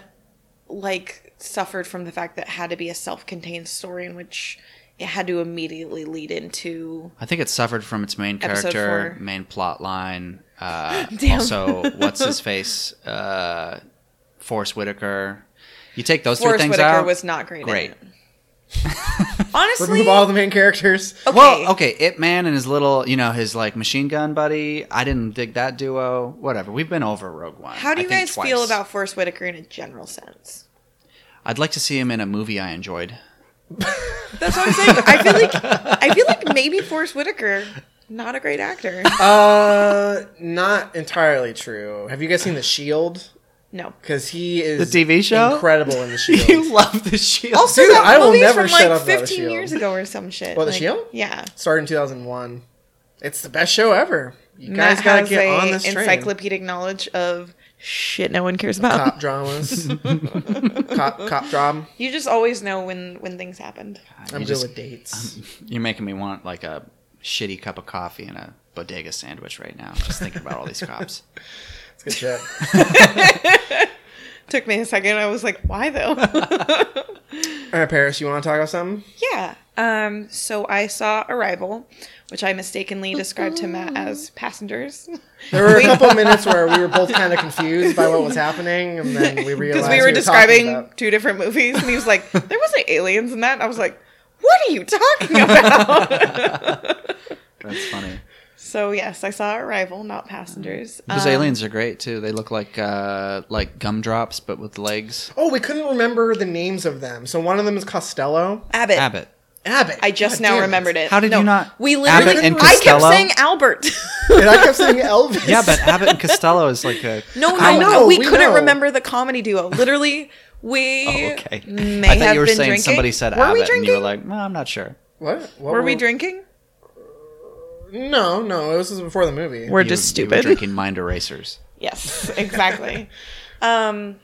like suffered from the fact that it had to be a self-contained story in which it had to immediately lead into I think it suffered from its main character, four. main plot line. Uh, [laughs] also, [laughs] what's his face? Uh, Forest Whitaker. You take those Forest three things Whitaker out. was not great. Great. [laughs] Honestly, Remove all the main characters. okay. Well, okay, It Man and his little, you know, his like machine gun buddy. I didn't dig that duo. Whatever. We've been over Rogue One. How do I you think guys feel about Forest Whitaker in a general sense? I'd like to see him in a movie I enjoyed. That's what I'm saying. I feel like I feel like maybe Forest Whitaker, not a great actor. Uh, not entirely true. Have you guys seen The Shield? No. Because he is The TV show? incredible in The [laughs] Shield. you love the shield. Also, Dude, that I will movie's never from shut like up about The 15 Shield. years ago or some shit. What, The Like, Shield? Yeah. Started in 2001. It's the best show ever. You Matt guys gotta has get a on this train. encyclopedic knowledge of shit no one cares about. Cop dramas. [laughs] cop, cop drama. You just always know when when things happened. I'm You good just- with dates. You're making me want like a shitty cup of coffee and a bodega sandwich right now. Just thinking about all these cops. [laughs] It's good shit. [laughs] Took me a second. I was like, why though? [laughs] All right, Paris, you want to talk about something? yeah. Um. So I saw Arrival, which I mistakenly described to Matt as passengers. There were a [laughs] couple minutes where we were both kind of confused by what was happening, and then we [laughs] realized Because we were talking describing about- two different movies, and he was like, "There wasn't aliens in that." And I was like, "What are you talking about?" That's funny. So yes, I saw Arrival, not Passengers. Those Um, aliens are great too. They look like uh, like gumdrops, but with legs. Oh, we couldn't remember the names of them. So one of them is Costello. Abbott. Abbott. Abbott. I just God now remembered it. How did No, you not- We literally. Abbott and I kept saying Albert. [laughs] And I kept saying Elvis. Yeah, but Abbott and Costello is like a. [laughs] no, no, I know, we, we couldn't know. remember the comedy duo. Literally, [laughs] we Oh, okay. may I thought have you were saying drinking. somebody said were we Abbott, and you were like, "No, I'm not sure." What? what were we drinking? No, no. This was before the movie. We're You- just you were stupid. drinking mind erasers. Yes, exactly. um,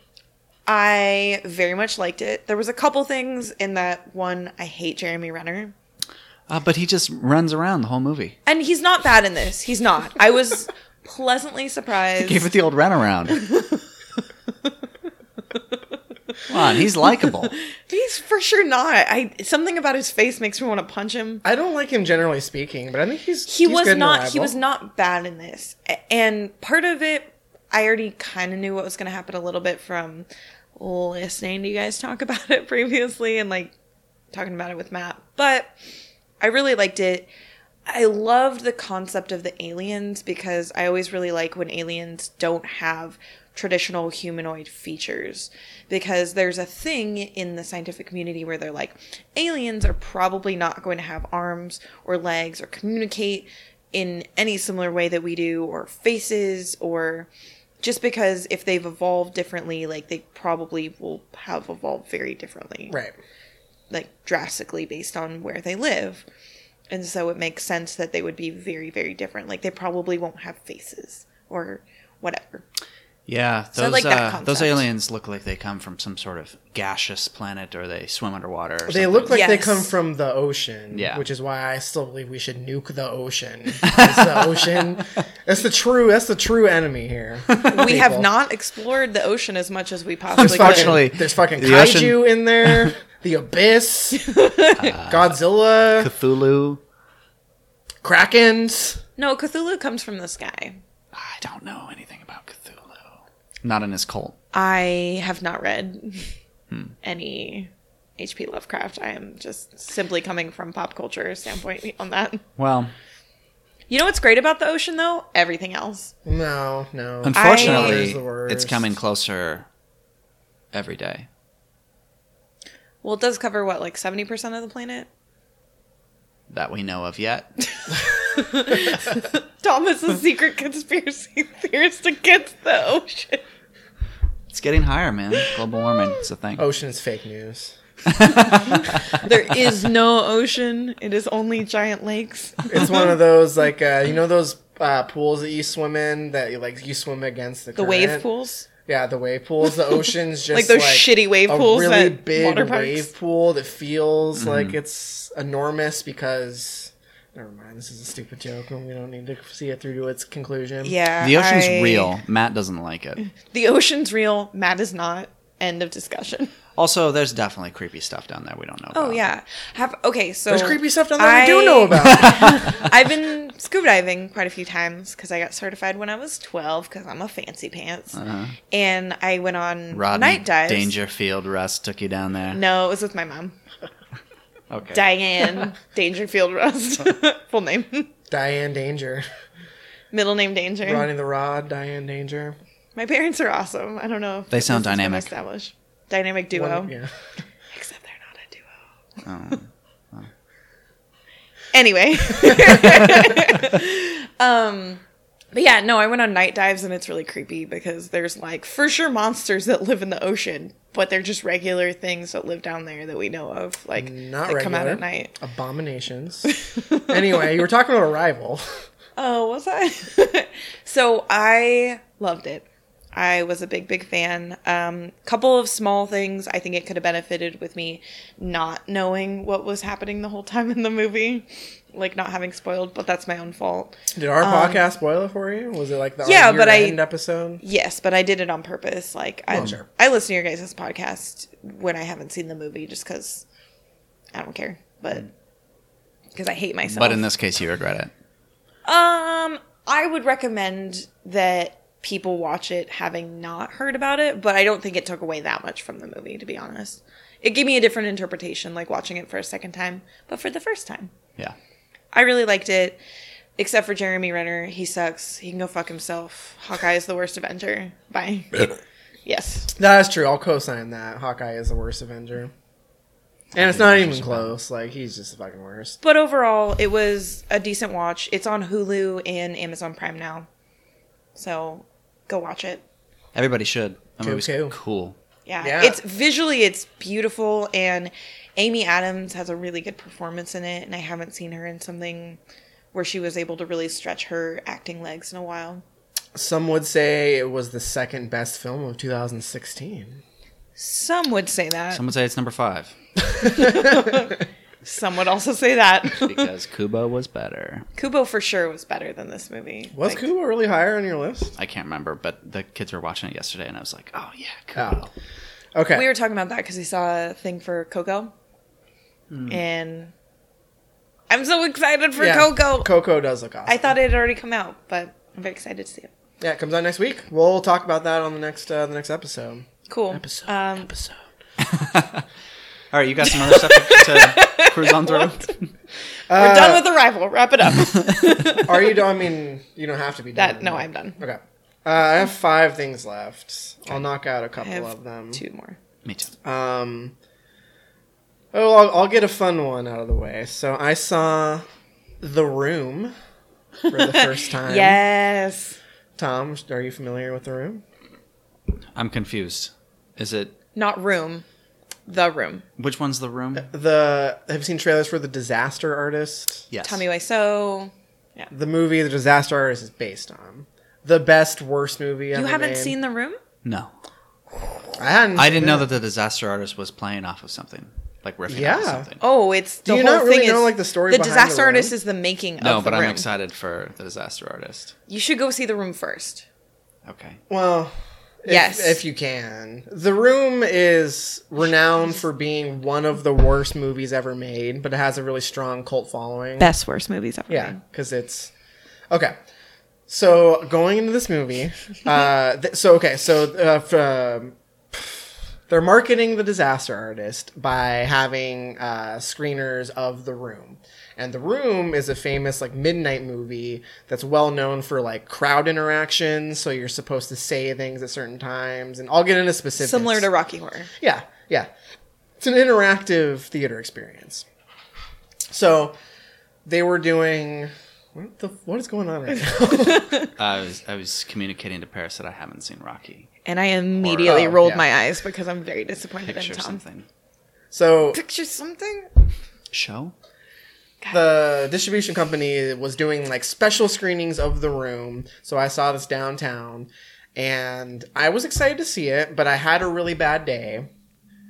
I very much liked it. There was a couple things in that one. I hate Jeremy Renner, Uh, but he just runs around the whole movie. and he's not bad in this. He's not. I was pleasantly surprised. [laughs] He gave it the old runaround. [laughs] Come on, he's likable. [laughs] He's for sure not. I something about his face makes me want to punch him. I don't like him generally speaking, but I think he's He he's was good not. He was not bad in this, and part of it, I already kind of knew what was going to happen a little bit from listening to you guys talk [laughs] about it previously and like talking about it with Matt. But I really liked it. I loved the concept of the aliens because I always really like when aliens don't have traditional humanoid features because there's a thing in the scientific community where they're like aliens are probably not going to have arms or legs or communicate in any similar way that we do or faces or just because if they've evolved differently like they probably will have evolved very differently right. like drastically based on where they live. And so it makes sense that they would be very, very different. Like they probably won't have faces or whatever. Yeah, those So I like that uh, those aliens look like they come from some sort of gaseous planet, or they swim underwater. Or They something. look like they come from the ocean. Yeah. Which is why I still believe we should nuke the ocean. [laughs] It's the ocean. That's the true. That's the true enemy here. [laughs] We have not explored the ocean as much as we possibly There's could. Unfortunately, there's fucking the kaiju ocean- in there. [laughs] The abyss. Godzilla. Cthulhu. Krakens. No, Cthulhu comes from the sky. I don't know anything about Cthulhu. Not in his cult. I have not read Hmm. any H.P. Lovecraft. I am just simply coming from pop culture standpoint on that. Well, You know what's great about the ocean though? Everything else. No, no. Unfortunately, the worst. it's coming closer every day. Well, it does cover what, like seventy percent of the planet. That we know of yet. [laughs] [laughs] Thomas, a secret conspiracy theorist against the ocean. It's getting higher, man. Global warming. It's a thing. Ocean is fake news. [laughs] There is no ocean. It is only giant lakes. It's one of those like uh, you know those uh, pools that you swim in that you like you swim against the The wave pools. Yeah, the wave pools. The ocean's [laughs] just Like those shitty wave a pools really big water wave pool that feels Mm-hmm. like it's enormous because. Never mind. This is a stupid joke, and we don't need to see it through to its conclusion. Yeah. the ocean's I- real. Matt doesn't like it. [laughs] The ocean's real. Matt is not. End of discussion. Also, there's definitely creepy stuff down there we don't know oh, about. Oh yeah. Have okay. So There's creepy stuff down there we do know about. [laughs] I've been scuba diving quite a few times because I got certified when I was 12 because I'm a fancy pants. Uh-huh. And I went on Rodney night dives. Dangerfield Russ took you down there. No, it was with my mom. Okay. Diane [laughs] Dangerfield Rust. [laughs] Full name. Diane Danger, Middle name Danger. Ronnie the Rod, Diane Danger. My parents are awesome. I don't know. If They sound dynamic. Established. Dynamic duo. One- yeah. [laughs] Except they're not a duo. Oh. Anyway. um but yeah, no, I went on night dives and it's really creepy because there's like for sure monsters that live in the ocean, but they're just regular things that live down there that we know of, like Not that regular. come out at night. Abominations. [laughs] anyway, you were talking about Arrival. Oh, was I? [laughs] so I loved it. I was a big, big fan. Um, couple of small things I think it could have benefited with me not knowing what was happening the whole time in the movie, like not having spoiled. But that's my own fault. Did our podcast spoil it for you? Was it like the Um, Yeah, our but I- episode? Yes, but I did it on purpose. Like I, Well, sure. I listen to your guys' podcast when I haven't seen the movie, just because I don't care, but because I hate myself. But in this case, you regret it. Um, I would recommend that people watch it having not heard about it, but I don't think it took away that much from the movie, to be honest. It gave me a different interpretation, like watching it for a second time, but for the first time. Yeah. I really liked it, except for Jeremy Renner. He sucks. He can go fuck himself. Hawkeye is the worst Avenger. Bye. [laughs] yes. That is true. I'll co-sign that. Hawkeye is the worst Avenger. And it's not even close. Like he's just the fucking worst. But overall, it was a decent watch. It's on Hulu and Amazon Prime now. So go watch it. Everybody should. That Cool, movie's cool. cool. Yeah. Yeah. It's visually it's beautiful and Amy Adams has a really good performance in it and I haven't seen her in something where she was able to really stretch her acting legs in a while. Some would say it was the second best film of 2016. Some would say that. Some would say it's number five [laughs] Some would also say that. [laughs] because Kubo was better. Kubo for sure was better than this movie. Was Like, Kubo really higher on your list? I can't remember, but the kids were watching it yesterday, and I was like, "Oh yeah, Kubo." Oh. Okay. We were talking about that because we saw a thing for Coco. Hmm. And I'm so excited for Yeah, Coco. Coco does look awesome. I thought it had already come out, but I'm very excited to see it. Yeah, it comes out next week. We'll talk about that on the next uh, the next episode. Cool. Episode. Um, episode. [laughs] All right, you got some other stuff to, to [laughs] cruise on through. [laughs] We're done with Arrival. Wrap it up. Are you done? I mean, you don't have to be done. that no, I'm done. Okay. Uh, I have five things left. I'll knock out a couple have of them. two more. Me too. Um. Oh, I'll, I'll get a fun one out of the way. So I saw The Room for the first [laughs] time. Yes. Tom, are you familiar with The Room? I'm confused. Is it Not room. The room. which one's the room? Uh, the have you seen trailers for The Disaster Artist? Yes. Tommy Wiseau. Yeah. The movie The Disaster Artist is based on the best worst movie ever You haven't made. seen the room? No, I hadn't. I didn't know yeah. that the disaster artist was playing off of something, like riffing Yeah. off of something. Oh, it's the Do you whole not really thing know, is like, the story The behind disaster The Room? artist is the making No, of the but I'm room. excited for the disaster artist. You should go see the room first. Okay. Well, if, Yes. if you can. The Room is renowned for being one of the worst movies ever made, but it has a really strong cult following. Best worst movies ever. Yeah, because it's okay. So going into this movie, [laughs] uh, th- so okay, so uh, f- um, they're marketing the Disaster Artist by having uh, screeners of The Room, and The Room is a famous like midnight movie that's well known for like crowd interactions. So you're supposed to say things at certain times, and I'll get into specifics. Similar to Rocky Horror. Yeah, yeah. It's an interactive theater experience. So they were doing what the what is going on right now? [laughs] [laughs] I was I was communicating to Paris that I haven't seen Rocky. And I immediately Oh, rolled yeah. my eyes because I'm very disappointed in Tom. something. so Picture something? Show. the distribution company was doing like special screenings of the room. So I saw this downtown and I was excited to see it, but I had a really bad day.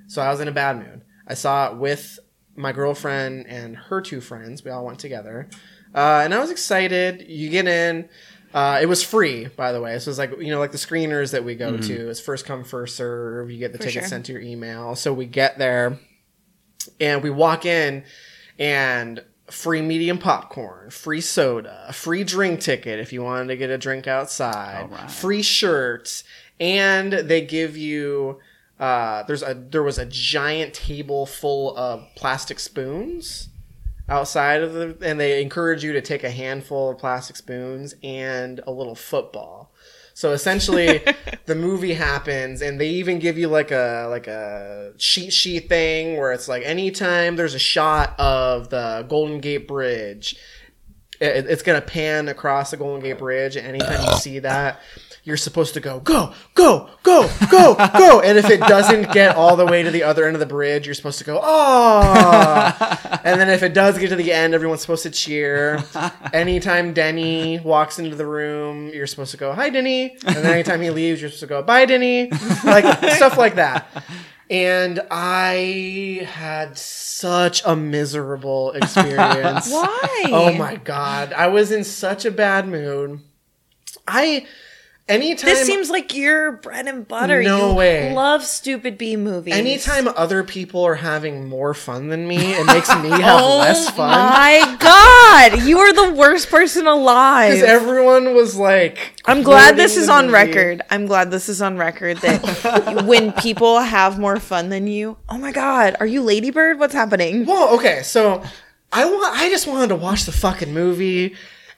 So I was in a bad mood. I saw it with my girlfriend and her two friends. We all went together. Uh, and I was excited. You get in. Uh, it was free, by the way. So it's like you know, like the screeners that we go to. It's first come, first serve. You get the For ticket sure. sent to your email. So we get there, and we walk in, and free medium popcorn, free soda, free drink ticket if you wanted to get a drink outside, All right. free shirts, and they give you. Uh, there's a there was a giant table full of plastic spoons outside of the and they encourage you to take a handful of plastic spoons and a little football. So essentially [laughs] the movie happens and they even give you like a like a cheat sheet thing where it's like anytime there's a shot of the golden gate bridge it, it's gonna pan across the golden gate bridge and anytime you see that you're supposed to go go go go go go. [laughs] And if it doesn't get all the way to the other end of the bridge you're supposed to go oh and then if it does get to the end everyone's supposed to cheer. [laughs] Anytime denny walks into the room you're supposed to go hi denny. And then anytime he leaves you're supposed to go bye denny. Like [laughs] stuff like that. And i had such a miserable experience. Why? Oh my god, I was in such a bad mood. I anytime This seems like your bread and butter. No you way. love stupid B movies. anytime other people are having more fun than me, it makes me [laughs] have Oh less fun. Oh my god, you are the worst person alive. Because everyone was like, I'm glad this is on movie. record. I'm glad this is on record that [laughs] when people have more fun than you, oh my god, are you Lady Bird? What's happening? Well, okay, so I want. I just wanted to watch the fucking movie.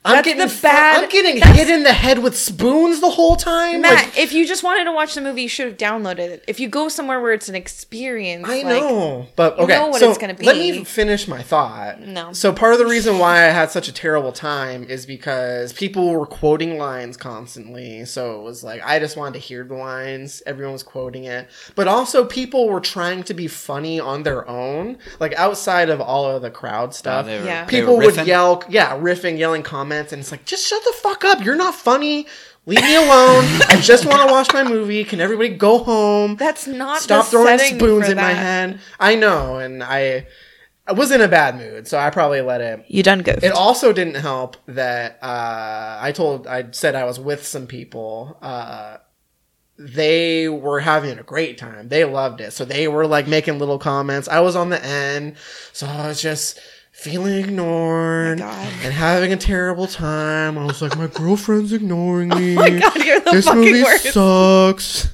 I'm That's getting the bad- I'm getting that's- hit in the head with spoons the whole time. Matt, like, if you just wanted to watch the movie, you should have downloaded it. If you go somewhere where it's an experience, I like, know, but you okay. know what so it's gonna Let me finish my thought. No. So part of the reason why I had such a terrible time is because people were quoting lines constantly. So it was like I just wanted to hear the lines. Everyone was quoting it, but also people were trying to be funny on their own, like outside of all of the crowd oh, stuff. they were- Yeah. people would yell, yeah, riffing, yelling comments, and it's like just shut the fuck up. You're not funny. Leave me alone. I just want to watch my movie. Can everybody go home? That's not stop throwing spoons in my head. I know, and I I was in a bad mood, so I probably let it. You done good. It also didn't help that uh, I told I said I was with some people. Uh, they were having a great time. They loved it, so they were like making little comments. I was on the end, so I was just feeling ignored oh God. and having a terrible time. I was like, my girlfriend's ignoring me. [laughs] Oh my God, you're the this fucking movie worst. sucks.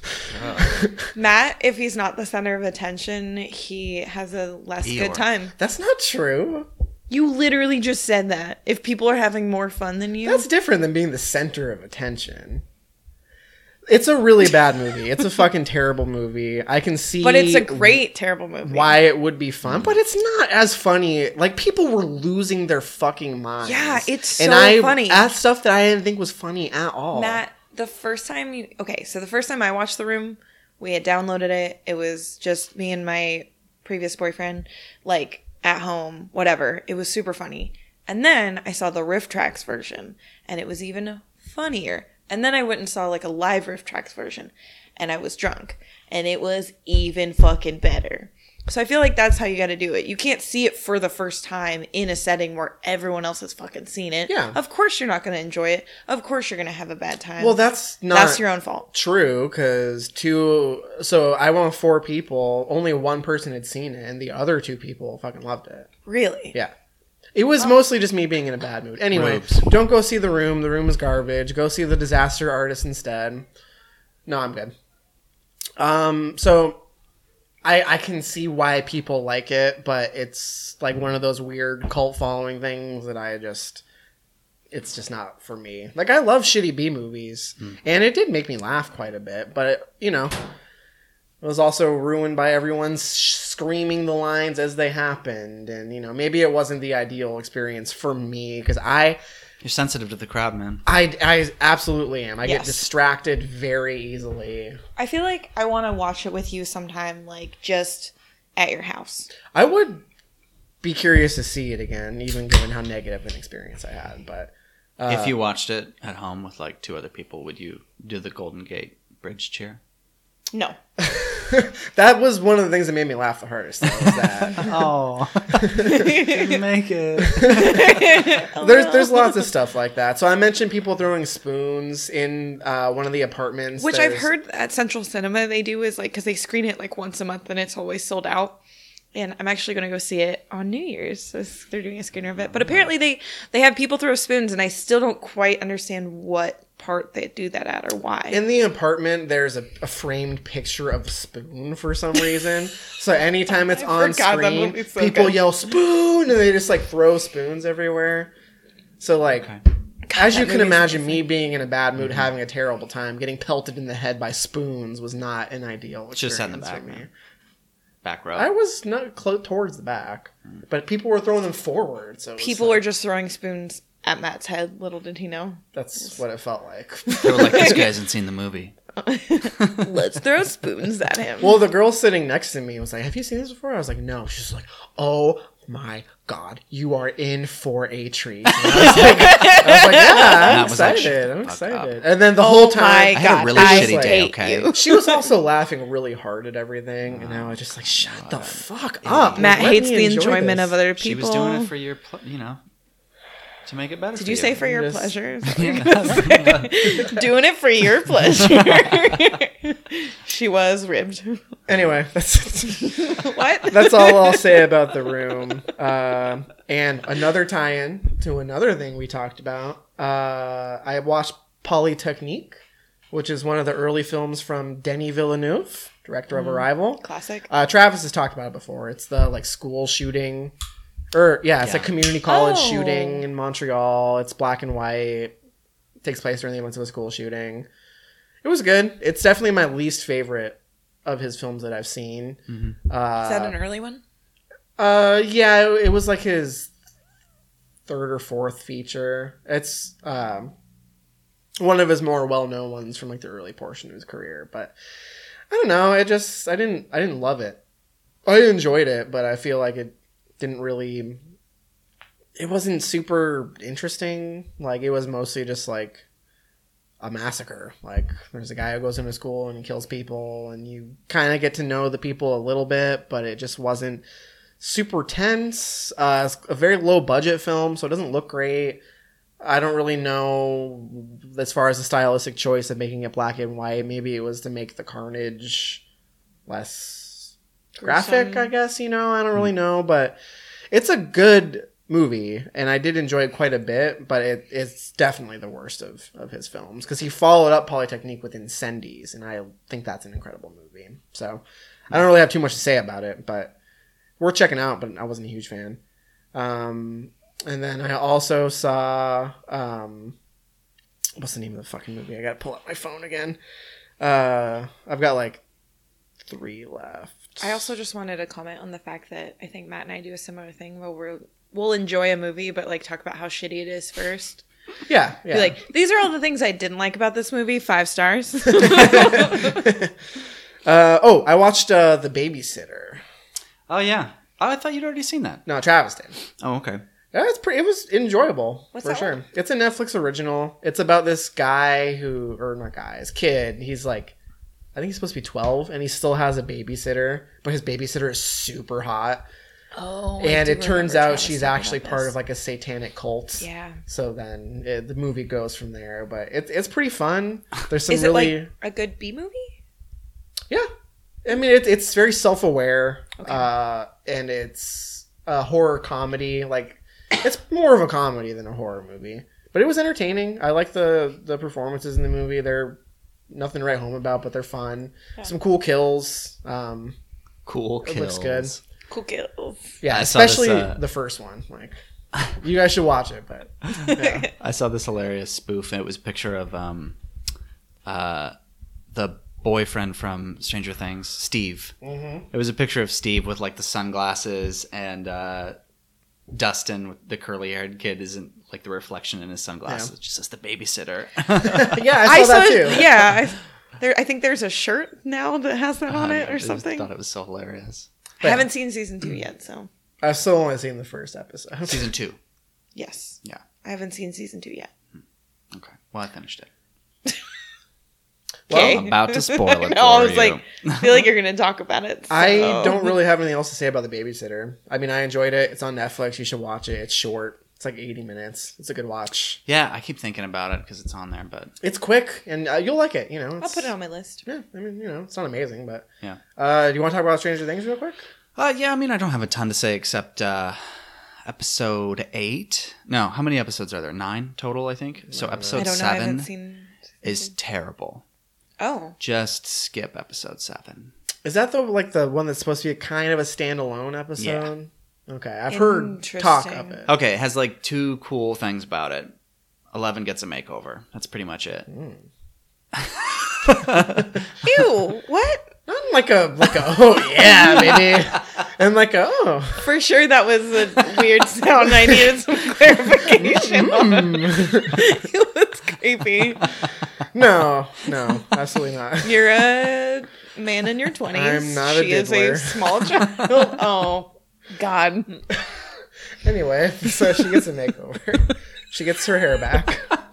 Matt, if he's not the center of attention, he has a less Eeyore. good time. That's not true. You literally just said that. If people are having more fun than you, That's different than being the center of attention. It's a really bad movie. It's a fucking terrible movie. I can see but it's a great, terrible movie. why it would be fun, but it's not as funny. Like people were losing their fucking minds. Yeah, it's and so I, funny. At stuff that I didn't think was funny at all. Matt, the first time you okay, so the first time I watched The Room, we had downloaded it. It was just me and my previous boyfriend, like at home, whatever. It was super funny. And then I saw the RiffTrax version, and it was even funnier. And then I went and saw like a live RiffTrax version, and I was drunk, and it was even fucking better. So I feel like that's how you got to do it. You can't see it for the first time in a setting where everyone else has fucking seen it. Yeah. Of course you're not going to enjoy it. Of course you're going to have a bad time. well, that's not that's your own fault. true because two. So I went with four people. Only one person had seen it, and the other two people fucking loved it. Really? Yeah. It was mostly just me being in a bad mood. Anyway, Robes. don't go see the room. The room is garbage. Go see the disaster artist instead. No, I'm good. Um, so I I can see why people like it, but it's like one of those weird cult following things that I just it's just not for me. Like I love shitty B movies, and it did make me laugh quite a bit, but you know, it was also ruined by everyone sh- screaming the lines as they happened, and you know, maybe it wasn't the ideal experience for me because I. You're sensitive to the crowd, man. I, I absolutely am. I get distracted very easily. I feel like I want to watch it with you sometime, like just at your house. I would be curious to see it again, even given how negative an experience I had. But uh, if you watched it at home with like two other people, would you do the Golden Gate Bridge cheer? No. [laughs] that was one of the things that made me laugh the hardest. Though, was that [laughs] Oh, [laughs] make it. there's there's lots of stuff like that. So I mentioned people throwing spoons in uh, one of the apartments, Which I've heard at Central Cinema they do is like because they screen it like once a month and it's always sold out. And I'm actually going to go see it on New Year's. So they're doing a screener of it. But apparently they they have people throw spoons, and I still don't quite understand what part they do that at or why. In the apartment, there's a, a framed picture of a spoon for some reason. so [laughs] anytime it's on screen, so people good. yell spoon and they just like throw spoons everywhere. So like, as you can movie's imagine, me being in a bad mood, mm-hmm. having a terrible time, getting pelted in the head by spoons was not an ideal. Just sat in the back, for me. Back row. I was not close towards the back, mm. but people were throwing them forward. So people like- were just throwing spoons at Matt's head. Little did he know. That's what it felt like. They were like, this guy hasn't seen the movie. [laughs] Let's throw spoons at him. Well, the girl sitting next to me was like, "Have you seen this before?" I was like, "No." She's like, "Oh my god, you are in for a treat." And I was like, I was like [laughs] "Yeah, I'm That was like, excited. I'm fuck up. excited." And then the oh whole time, my I had a God, really I shitty day, hate okay? you. she was also laughing really hard at everything, and now I was just like, "Shut the fuck up!" Matt Let hates me the enjoy enjoyment this." of other people. She was doing it for your, pl- you know, to make it better. Did for you say for your Just- pleasure? [laughs] [laughs] [laughs] doing it for your pleasure. she was ribbed. Anyway, that's what? that's all I'll say about the room. Um and another tie-in to another thing we talked about. Uh, I watched Polytechnique, which is one of the early films from Denis Villeneuve, director of Arrival. Classic. Uh, Travis has talked about it before. It's the like school shooting, or yeah, it's a community college Oh. shooting in Montreal. It's black and white. Takes place during the events of a school shooting. It was good. It's definitely my least favorite of his films that I've seen. Uh, Is that an early one? uh, yeah, it, it was like his third or fourth feature. It's um, one of his more well-known ones from like the early portion of his career. But I don't know. I just I didn't I didn't love it. I enjoyed it, but I feel like it didn't really. It wasn't super interesting. Like it was mostly just like a massacre. Like there's a guy who goes into school and kills people, and you kind of get to know the people a little bit, but it just wasn't super tense. Uh, it's a very low budget film, so it doesn't look great. I don't really know as far as the stylistic choice of making it black and white. Maybe it was to make the carnage less graphic, I guess, you know. I don't really know, but it's a good movie and I did enjoy it quite a bit, but it, it's definitely the worst of, of his films because he followed up Polytechnique with Incendies, and I think that's an incredible movie. So I don't really have too much to say about it, but worth checking out, but I wasn't a huge fan. Um, and then I also saw um, what's the name of the fucking movie? I gotta pull up my phone again. Uh, I've got like three left. I also just wanted to comment on the fact that I think Matt and I do a similar thing where we're, we'll enjoy a movie, but like talk about how shitty it is first. yeah, yeah. Like, these are all the things I didn't like about this movie. Five stars. [laughs] [laughs] uh, oh, I watched uh, The Babysitter. Oh yeah. Oh, I thought you'd already seen that. No, Travis did. Oh, okay. Yeah, it's pretty. It was enjoyable What's for that sure. one? It's a Netflix original. It's about this guy who, or not guy, his kid. He's like, I think he's supposed to be twelve, and he still has a babysitter, but his babysitter is super hot. oh, and it turns out she's actually part of like a satanic cult. Yeah. So then it, the movie goes from there, but it's it's pretty fun. There's some Is really it like a good B movie? yeah. I mean, it's it's very self aware, uh, and it's a horror comedy. Like it's more of a comedy than a horror movie, but it was entertaining. I like the the performances in the movie. They're nothing to write home about, but they're fun. Some cool kills. Um, Cool it kills. looks good. Cool kills. Yeah, I saw this, especially uh, the first one. Like, you guys should watch it. But [laughs] yeah. I saw this hilarious spoof, and it was a picture of um, uh, the boyfriend from Stranger Things, Steve. Mm-hmm. It was a picture of Steve with like the sunglasses, and uh, Dustin, the curly-haired kid, isn't like the reflection in his sunglasses. Yeah. Just says the babysitter. [laughs] yeah, I saw that too. Yeah, I, there. I think there's a shirt now that has that oh, on it or just something. thought it was so hilarious. I haven't seen season two yet, so [clears throat] I've still only seen the first episode. Season two. [laughs] yes, Yeah. I haven't seen season two yet. Hmm. Okay. Well, I finished it. [laughs] Okay. I'm about to spoil it no, I was you. like, I feel like you're gonna talk about it. I don't really have anything else to say about the babysitter. I mean, I enjoyed it. It's on Netflix. You should watch it. It's short. It's like 80 minutes. It's a good watch. Yeah, I keep thinking about it because it's on there, but It's quick, and uh, you'll like it. You know, I'll it's- put it on my list. Yeah, I mean, you know, it's not amazing, but yeah. uh, do you want to talk about Stranger Things real quick? Uh, yeah, I mean, I don't have a ton to say except uh, episode eight. No, how many episodes are there? Nine total, I think. So I episode don't know. I haven't seven seen. is terrible. Oh, Just skip episode seven. Is that the like the one that's supposed to be a kind of a standalone episode? Okay, I've heard talk of it. Okay, it has like two cool things about it. Eleven gets a makeover. That's pretty much it. Hmm. [laughs] ew! What? Not like a like a oh yeah baby, and like a oh For sure, that was a weird sound. I needed some [laughs] clarification. on hmm. [laughs] it was creepy. no no absolutely not. You're a man in your twenties. I'm not a She is a small child. Oh God. [laughs] Anyway, so she gets a makeover. she gets her hair back. [laughs]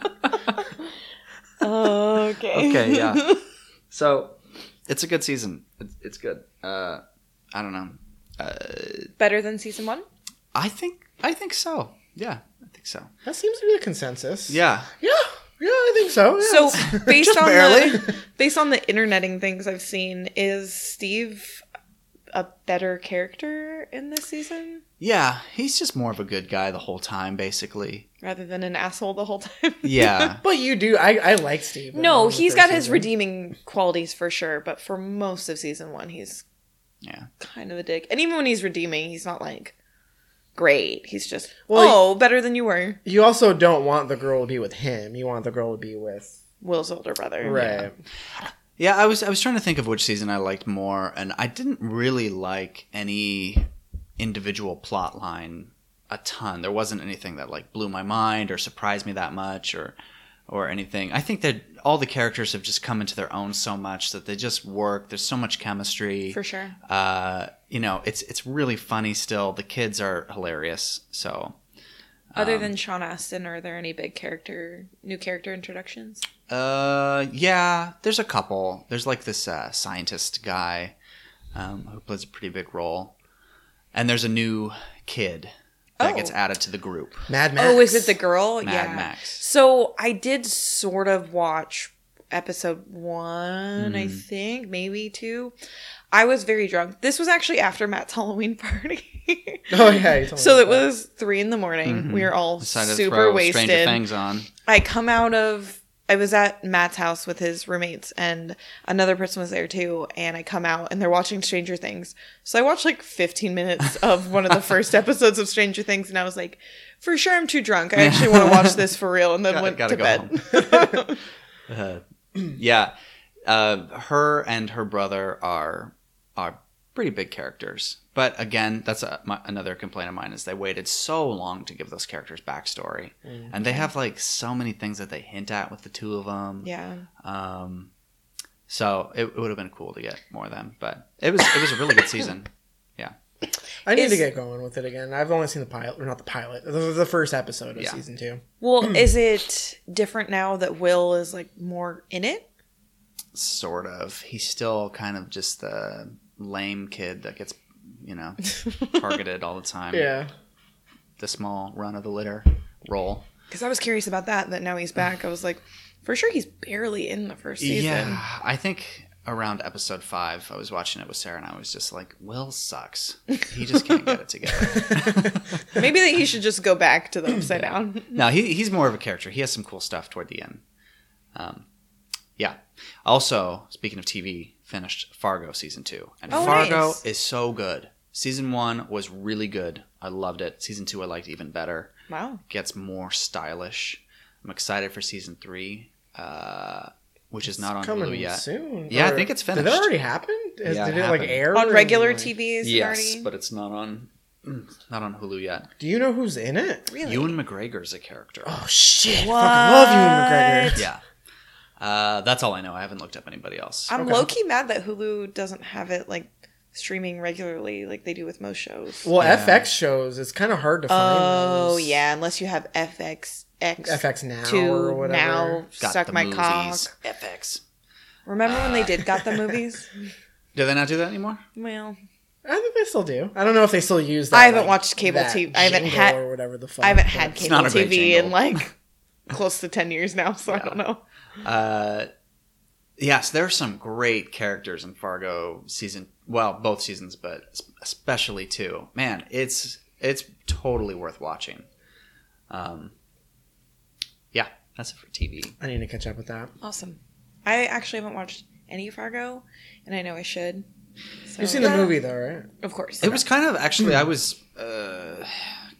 Okay. Okay, yeah. [laughs] so it's a good season. It's, it's good. Uh, I don't know. Uh, Better than season one. I think I think so. Yeah, I think so. That seems to be a consensus. Yeah. yeah, yeah. I think so. yeah. So based on barely. the based on the interneting things I've seen, is Steve a better character in this season Yeah, he's just more of a good guy the whole time, basically. rather than an asshole the whole time? [laughs] Yeah. [laughs] But you do. I I like Steve. No, he's he's first got his redeeming qualities for sure, but for most of season one, he's yeah. kind of a dick. And even when he's redeeming, he's not like great. He's just Well, oh, better than you were. You also don't want the girl to be with him. You want the girl to be with Will's older brother. right. Yeah, I was I was trying to think of which season I liked more, and I didn't really like any individual plot line a ton. There wasn't anything that like blew my mind or surprised me that much or or anything. I think that all the characters have just come into their own so much that they just work. There's so much chemistry. For sure. Uh, you know, it's it's really funny still. The kids are hilarious. So Other Um, than Sean Astin, are there any big character, new character introductions? Uh, yeah, there's a couple. There's like this uh, scientist guy um, who plays a pretty big role, and there's a new kid that Oh. gets added to the group. Mad Max. Oh, is it the girl? Mad yeah. Max. So I did sort of watch episode one, I Mm-hmm. think, maybe two. I was very drunk. This was actually after Matt's [laughs] Halloween party. Oh yeah. Told so me it that. was three in the morning. We were all Mm-hmm. Decided to super throw wasted. Stranger Things on. I come out of I was at Matt's house with his roommates and another person was there too and I come out and they're watching Stranger Things. So I watched like 15 minutes of one of the first [laughs] episodes of Stranger Things and I was like for sure I'm too drunk. I actually want to watch this for real and then Gotta- went gotta to go bed. [laughs] Yeah, uh, her and her brother are are pretty big characters. But again, that's a, my, another complaint of mine is they waited so long to give those characters backstory, and they have like so many things that they hint at with the two of them. yeah. Um, so it, it would have been cool to get more of them, but it was it was a really good season. [laughs] Yeah, I need Is- to get going with it again. I've only seen the pilot, or not the pilot, the, the first episode of Yeah. season two. Well, [clears throat] is it different now that Will is like more in it? sort of. He's still kind of just the lame kid that gets you know [laughs] targeted all the time. Yeah. the small run of the litter role. Because I was curious about that. That now he's back. I was like, for sure he's barely in the first season. Yeah, I think around episode five, I was watching it with Sarah, and I was just like, "Will sucks. He just can't get it together." [laughs] Maybe that he should just go back to the upside down. [clears throat] no, he, he's more of a character. He has some cool stuff toward the end. Um, yeah. Also, speaking of TV, finished Fargo season two, and Oh, Fargo nice. is so good. Season one was really good. I loved it. Season two, I liked even better. Wow. Gets more stylish. I'm excited for season three, uh, which is not on Coming Hulu yet. soon. Yeah, I think it's finished. Did finished. it already happen? Is- Yeah, did it it, like happened. air On regular like- TVs Yes, already? but it's not on. [clears throat] Not on Hulu yet. Do you know who's in it? Really? Ewan McGregor's a character. Oh shit! Fucking love Ewan McGregor. Yeah. Uh, that's all I know. I haven't looked up anybody else. I'm Okay. low key mad that Hulu doesn't have it like streaming regularly like they do with most shows. Well, Yeah. FX shows it's kind of hard to find. Oh those. yeah, unless you have FX X FX now to or whatever. now Got suck the my movies. cock. FX. Remember when they did got the [sighs] movies? Do they not do that anymore? Well, I think they still do. I don't know if they still use that. I haven't like, watched cable TV. I haven't had- or whatever the fuck. I haven't had cable not a great TV in like [laughs] close to ten years now, so I don't know. Uh, yes, there are some great characters in Fargo season. Well, both seasons, but especially two. Man, it's it's totally worth watching. Um, yeah, that's it for TV. I need to catch up with that. Awesome. I actually haven't watched any Fargo, and I know I should. So, You've seen the movie though, right? of course. It was kind of actually I was uh,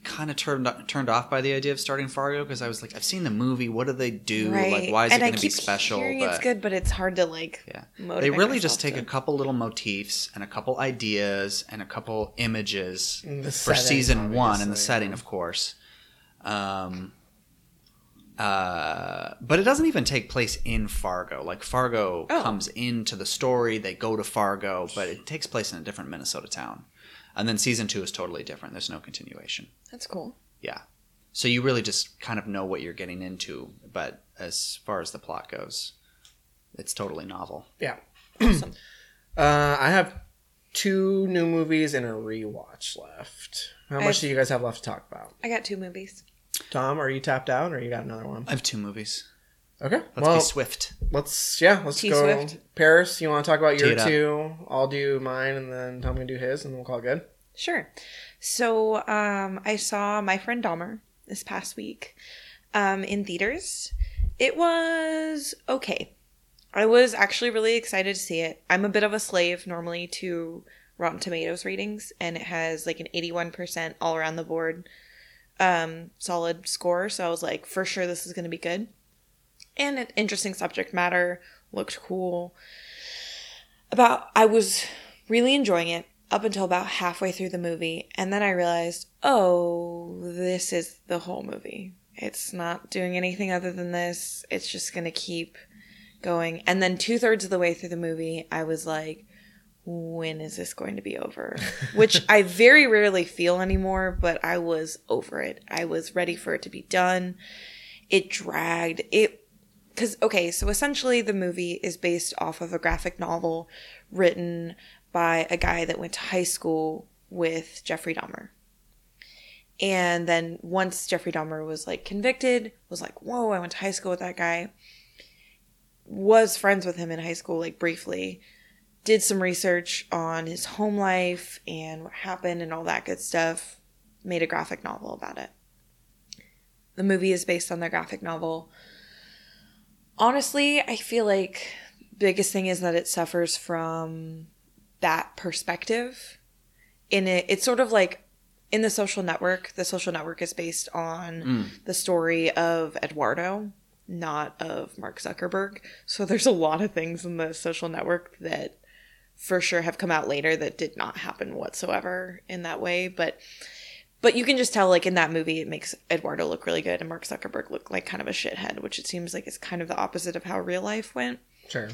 kind of turned turned off by the idea of starting Fargo because I was like, I've seen the movie. What do they do? Like, why is and it I going to be keep special? Hearing it's good, but it's hard to like. Yeah. motivate They really just take to- a couple little motifs and a couple ideas and a couple images for setting, season one and the setting, of course. Um, uh, but it doesn't even take place in Fargo. Like Fargo Oh. comes into the story, they go to Fargo, but it takes place in a different Minnesota town. And then season two is totally different. There's no continuation. That's cool. Yeah. So you really just kind of know what you're getting into, but as far as the plot goes, it's totally novel. Yeah. [clears throat] uh, I have two new movies and a rewatch left. How I much have- do you guys have left to talk about? I got two movies. Tom, are you tapped out or you got another one? I have two movies. Okay. Let's well, be swift. let's yeah, let's T go. Swift. Paris, you want to talk about your two? I'll do mine, and then Tom can do his, and we'll call it good. Sure. So um, I saw My Friend Dahmer this past week um, in theaters. It was okay. I was actually really excited to see it. I'm a bit of a slave normally to Rotten Tomatoes ratings, and it has like an 81% all around the board um, solid score. So I was like, for sure, this is going to be good. And an interesting subject matter looked cool. About, I was really enjoying it up until about halfway through the movie, and then I realized, oh, this is the whole movie. It's not doing anything other than this. It's just going to keep going. And then two thirds of the way through the movie, I was like, when is this going to be over? [laughs] Which I very rarely feel anymore, but I was over it. I was ready for it to be done. It dragged. It because okay, so essentially the movie is based off of a graphic novel written by a guy that went to high school with Jeffrey Dahmer. And then once Jeffrey Dahmer was like convicted, was like, "Whoa, I went to high school with that guy." Was friends with him in high school like briefly. Did some research on his home life and what happened and all that good stuff. Made a graphic novel about it. The movie is based on the graphic novel honestly, I feel like biggest thing is that it suffers from that perspective. In it, it's sort of like in the social network. The social network is based on mm. the story of Eduardo, not of Mark Zuckerberg. So there's a lot of things in the social network that for sure have come out later that did not happen whatsoever in that way. But but you can just tell, like in that movie, it makes Eduardo look really good and Mark Zuckerberg look like kind of a shithead, which it seems like is kind of the opposite of how real life went. Sure.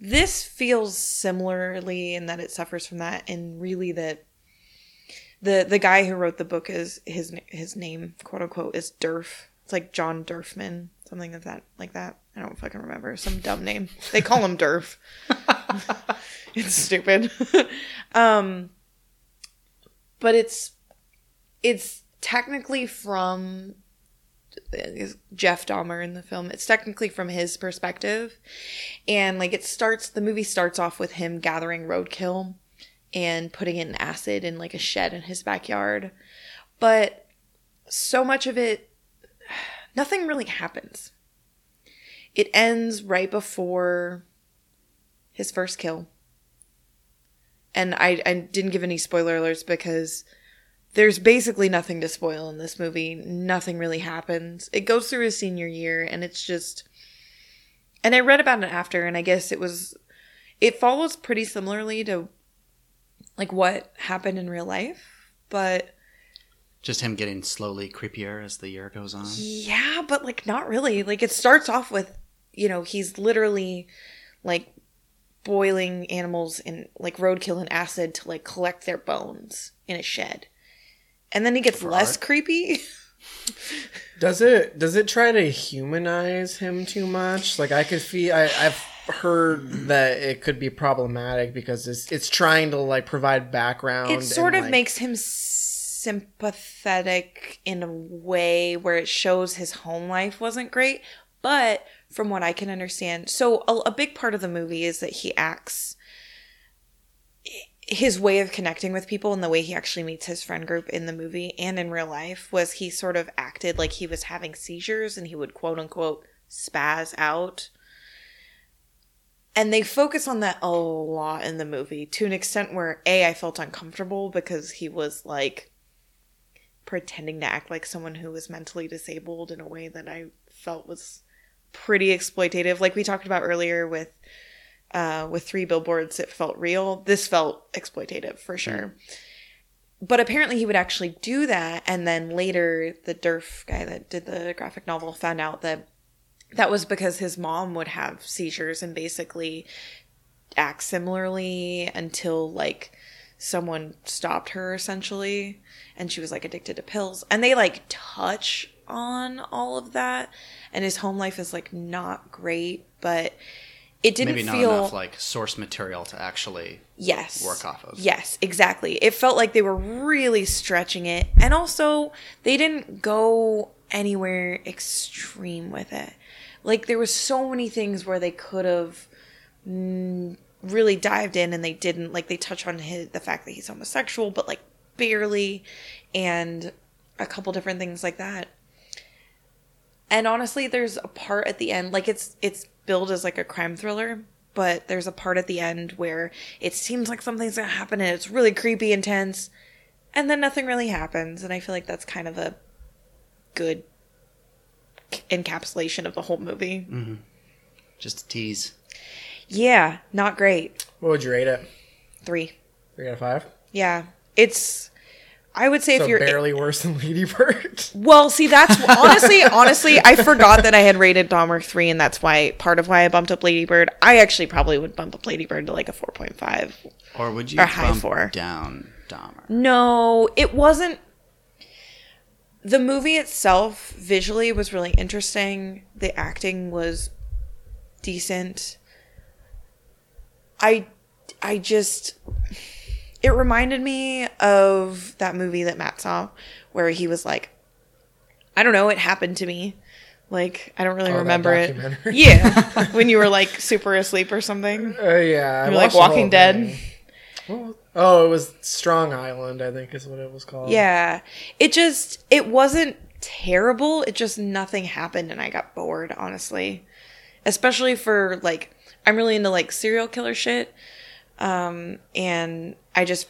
This feels similarly in that it suffers from that, and really that the the guy who wrote the book is his his name quote unquote is Derf. It's like John Durfman, something of that like that. I don't fucking remember some dumb name. They call him Derf. [laughs] [laughs] it's stupid. [laughs] um, but it's it's technically from Jeff Dahmer in the film. It's technically from his perspective. And like it starts the movie starts off with him gathering roadkill and putting it in acid in like a shed in his backyard. But so much of it [sighs] nothing really happens. It ends right before his first kill. And I, I didn't give any spoiler alerts because there's basically nothing to spoil in this movie. Nothing really happens. It goes through his senior year and it's just and I read about it after and I guess it was it follows pretty similarly to like what happened in real life, but Just him getting slowly creepier as the year goes on. yeah, but like not really. Like it starts off with, you know, he's literally like boiling animals in like roadkill and acid to like collect their bones in a shed. And then he gets less creepy. Does it does it try to humanize him too much? Like I could feel I, I've heard that it could be problematic because it's it's trying to like provide background. it sort of like- makes him sympathetic in a way where it shows his home life wasn't great but from what i can understand so a, a big part of the movie is that he acts his way of connecting with people and the way he actually meets his friend group in the movie and in real life was he sort of acted like he was having seizures and he would quote unquote spaz out. And they focus on that a lot in the movie to an extent where a i felt uncomfortable because he was like pretending to act like someone who was mentally disabled in a way that i felt was pretty exploitative. Like we talked about earlier with uh with three billboards it felt real. This felt exploitative for sure. But apparently he would actually do that and then later the derf guy that did the graphic novel found out that that was because his mom would have seizures and basically act similarly until like someone stopped her essentially and she was like addicted to pills. And they like touch on all of that and his home life is like not great but it didn't Maybe not feel enough like source material to actually yes. work off of. yes exactly. It felt like they were really stretching it and also they didn't go anywhere extreme with it. Like there was so many things where they could have mm, really dived in and they didn't. Like they touch on his, the fact that he's homosexual but like barely and a couple different things like that and honestly there's a part at the end like it's it's billed as like a crime thriller but there's a part at the end where it seems like something's gonna happen and it's really creepy intense and then nothing really happens and i feel like that's kind of a good encapsulation of the whole movie Mm-hmm. Just a tease. yeah not great What would you rate it? three Three out of five. yeah it's i would say so if you're barely worse than Lady Bird. [laughs] Well, see, that's honestly, honestly, I forgot that I had rated Dahmer three, and that's why part of why I bumped up Lady Bird. I actually probably would bump up Lady Bird to like a four point five. Or would you Or high bump four. down Dahmer? No, it wasn't. The movie itself visually was really interesting. The acting was decent. I, I just, it reminded me of that movie that Matt saw, where he was like, I don't know, it happened to me. Like I don't really Oh, remember it. Yeah, [laughs] when you were like super asleep or something. Uh, yeah, You were like watched the whole Walking Dead. Well, oh, it was Strong Island, I think is what it was called. Yeah. It just it wasn't terrible. It just nothing happened and I got bored, honestly. Especially for like I'm really into like serial killer shit. Um and I just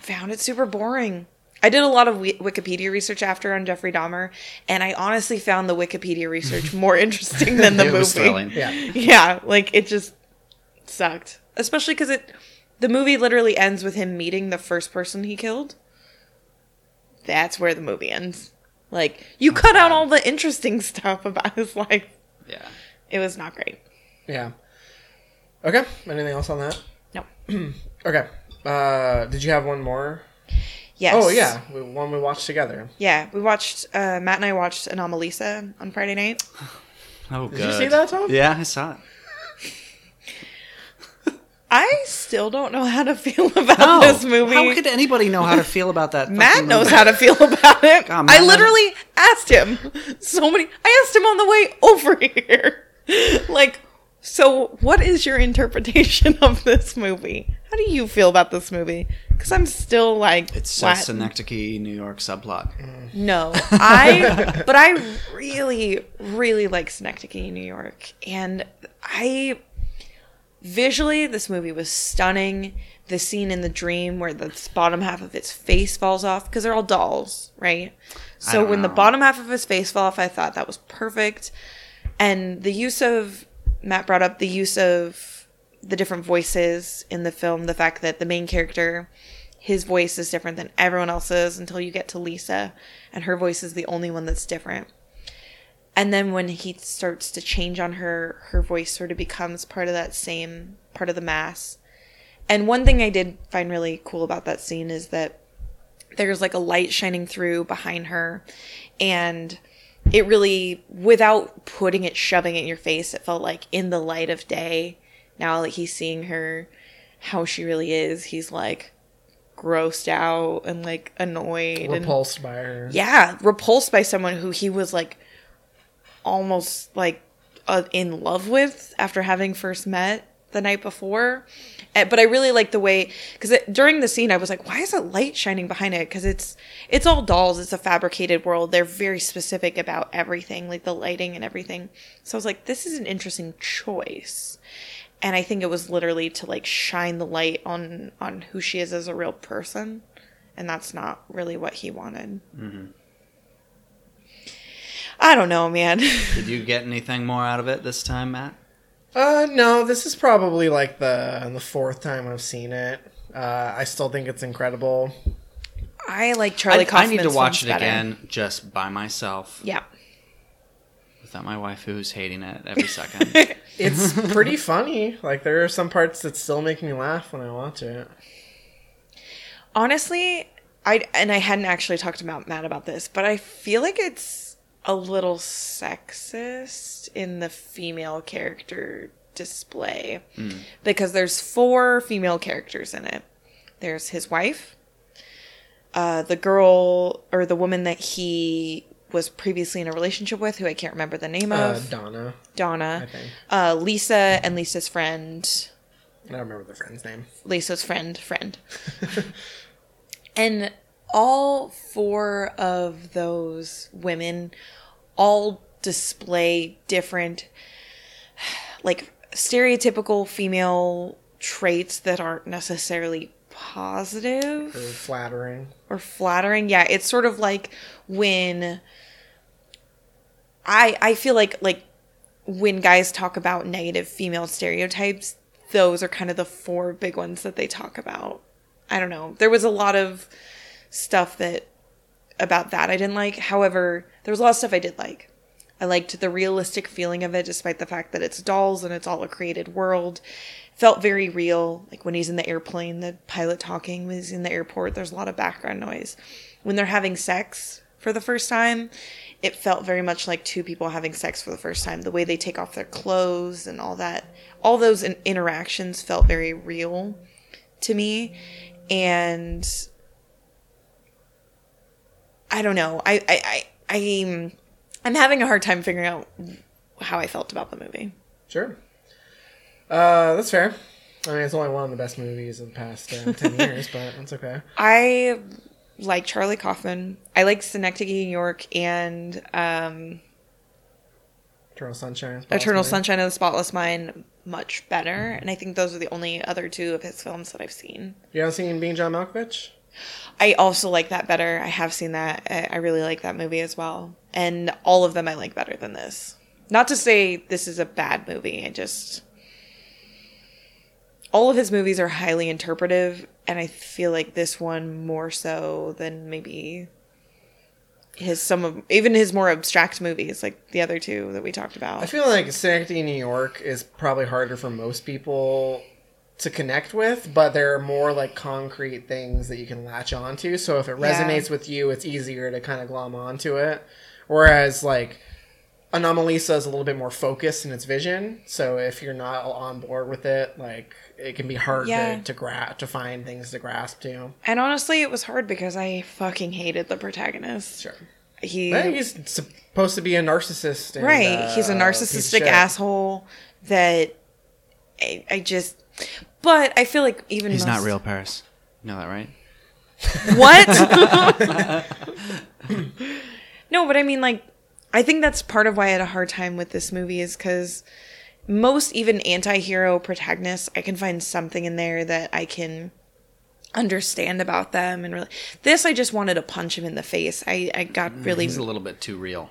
found it super boring. I did a lot of Wi- Wikipedia research after on Jeffrey Dahmer, and I honestly found the Wikipedia research [laughs] more interesting than the It movie. was thrilling. Yeah. [laughs] Yeah, like it just sucked. Especially because it, the movie literally ends with him meeting the first person he killed. That's where the movie ends. Like you cut out all the interesting [laughs] stuff about his life. Yeah. It was not great. Yeah. Okay. Anything else on that? No. [clears throat] Okay. Uh, did you have one more? Yes. Oh yeah, we, one we watched together. Yeah, we watched. Uh, Matt and I watched Anomalisa on Friday night. Oh, Did good. you see that, Tom? Yeah, I saw it. [laughs] I still don't know how to feel [laughs] about No. this movie. How could anybody know how to feel about that? Matt fucking knows movie? how to feel about it. God, Matt I knows- literally asked him so many. I asked him on the way over [laughs] here, like, so what is your interpretation [laughs] of this movie? How do you feel about this movie? Because I'm still like, It's a what? Synecdoche, New York subplot. Mm. No, [laughs] I. but I really, really like Synecdoche, New York, and I visually this movie was stunning. The scene in the dream where the bottom half of its face falls off because they're all dolls, right? So don't when the bottom half of his face fell off, I thought that was perfect. And the use of Matt brought up the use of the different voices in the film, the fact that the main character his voice is different than everyone else's until you get to Lisa, and her voice is the only one that's different. And then when he starts to change on her, her voice sort of becomes part of that same part of the mass. And one thing I did find really cool about that scene is that there's like a light shining through behind her, and it really, without putting it, shoving it in your face, it felt like in the light of day. Now that he's seeing her, how she really is, he's like grossed out and like annoyed and Repulsed by her. yeah, repulsed by someone who he was like almost like uh, in love with after having first met the night before. Eh, But I really like the way because during the scene I was like, why is a light shining behind it? Because it's it's all dolls. It's a fabricated world. They're very specific about everything, like the lighting and everything. So I was like, this is an interesting choice. And I think it was literally to like shine the light on on who she is as a real person, and that's not really what he wanted. I don't know, man. [laughs] Did you get anything more out of it this time, Matt? Uh, no, this is probably like the the fourth time I've seen it. Uh, I still think it's incredible. I like Charlie I, I Kaufman's need to watch it films better. again just by myself Yeah. without my wife who's hating it every second. [laughs] It's [laughs] pretty funny. Like there are some parts that still make me laugh when I watch it. Honestly, I and I hadn't actually talked about Matt about this, but I feel like it's a little sexist in the female character display because there's four female characters in it. There's his wife, uh, the girl or the woman that he was previously in a relationship with, who I can't remember the name Uh, of, Donna, Donna, I think. uh, Lisa, and Lisa's friend, I don't remember the friend's name. Lisa's friend, friend. [laughs] and all four of those women all display different, like, stereotypical female traits that aren't necessarily positive Or flattering. or flattering. Yeah, it's sort of like when I I feel like like when guys talk about negative female stereotypes, those are kind of the four big ones that they talk about. I don't know. There was a lot of stuff that about that I didn't like. However, there was a lot of stuff I did like. I liked the realistic feeling of it, despite the fact that it's dolls and it's all a created world. Felt very real. Like when he's in the airplane, the pilot talking, he's in the airport, there's a lot of background noise. When they're having sex for the first time, it felt very much like two people having sex for the first time. The way they take off their clothes and all that, all those interactions felt very real to me. And I don't know. I I I I'm I'm having a hard time figuring out how I felt about the movie. Sure. Uh, that's fair. I mean, it's only one of the best movies of the past uh, 10 [laughs] years, but that's okay. I like Charlie Kaufman. I like Synecdoche, New York, and um, Eternal Sunshine. Eternal Mind. Sunshine of the Spotless Mind much better. And I think those are the only other two of his films that I've seen. You haven't seen Being John Malkovich? I also like that better. I have seen that. I I really like that movie as well. And all of them I like better than this. Not to say this is a bad movie. I just. All of his movies are highly interpretive, and I feel like this one more so than maybe his some of even his more abstract movies, like the other two that we talked about. I feel like Synecdoche, New York is probably harder for most people to connect with, but there are more like concrete things that you can latch onto. So if it Yeah. resonates with you, it's easier to kind of glom onto it. Whereas like Anomalisa is a little bit more focused in its vision. So if you're not on board with it, like it can be hard Yeah. to to, gra- to find things to grasp to. And honestly, it was hard because I fucking hated the protagonist. Sure. He he's supposed to be a narcissist. and, right. He's a uh, piece of narcissistic asshole that I, I just. But I feel like even He's not real, Paris. You know that, right? What? [laughs] [laughs] no, but I mean, like, I think that's part of why I had a hard time with this movie is because most even anti-hero protagonists, I can find something in there that I can understand about them and really this i just wanted to punch him in the face i i got mm, really He's a little bit too real.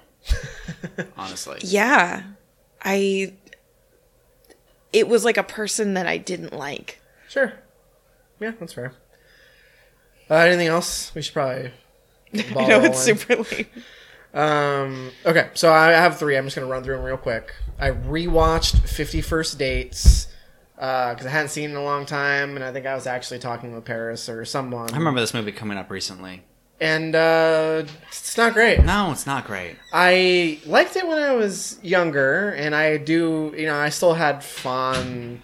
[laughs] Honestly. yeah i it was like a person that i didn't like Sure. Yeah, that's fair. Uh, anything else? We should probably. [laughs] i know it's rolling. super late Um, okay, so I have three. I'm just gonna run through them real quick. I rewatched Fifty First Dates because I hadn't seen it in a long time, and I think I was actually talking with Paris or someone. I remember this movie coming up recently. And uh, it's not great. No, it's not great. I liked it when I was younger, and I do. You know, I still had fond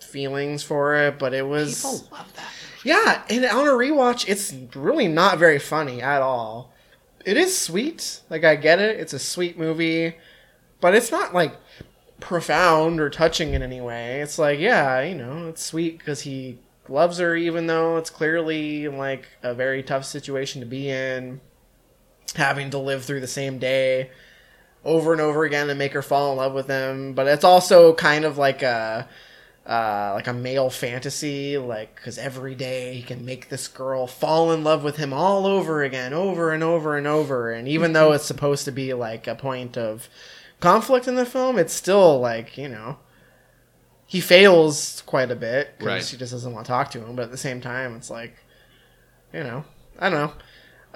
feelings for it, but it was. People love that. Yeah, and on a rewatch, it's really not very funny at all. It is sweet, like I get it. It's a sweet movie, but it's not like profound or touching in any way. It's like, yeah, you know, it's sweet because he loves her, even though it's clearly like a very tough situation to be in, having to live through the same day over and over again and make her fall in love with him. But it's also kind of like a uh, like a male fantasy, like because every day he can make this girl fall in love with him all over again, over and over and over. And even though it's supposed to be like a point of conflict in the film, it's still like you know he fails quite a bit because Right. she just doesn't want to talk to him. But at the same time, it's like you know I don't know.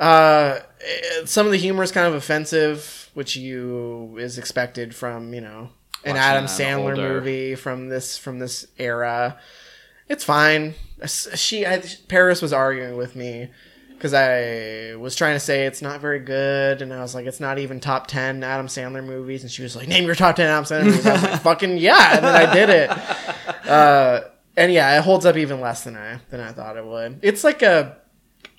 Uh, it- some of the humor is kind of offensive, which you is expected from you know an Watching Adam Sandler older- movie from this from this era. It's fine. She I, Paris was arguing with me because I was trying to say it's not very good, and I was like, it's not even top ten Adam Sandler movies, and she was like, name your top ten Adam Sandler movies. I was like, [laughs] fucking yeah, and then I did it. Uh, and yeah, it holds up even less than I than I thought it would. It's like a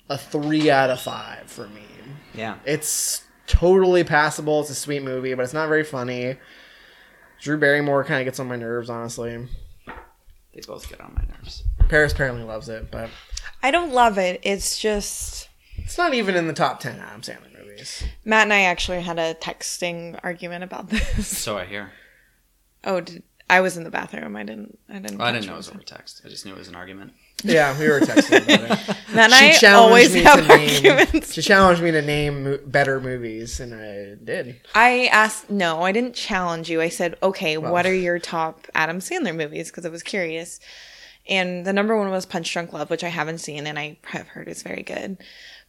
a three out of five for me. Yeah. It's totally passable. It's a sweet movie, but it's not very funny. Drew Barrymore kind of gets on my nerves, honestly. They both get on my nerves. Paris apparently loves it, but i don't love it it's just it's not even in the top 10 Adam Sandler movies. matt and i actually had a texting argument about [laughs] this So I hear. oh did, i was in the bathroom i didn't i didn't I didn't know it was over text. I just knew it was an argument. Yeah, we were texting about [laughs] it. Matt and She I challenged always me have to name. arguments. She challenged me to name mo- better movies, and I did. I asked, no, I didn't challenge you. I said, okay, Well. what are your top Adam Sandler movies? Because I was curious. And the number one was Punch Drunk Love, which I haven't seen and I have heard is very good.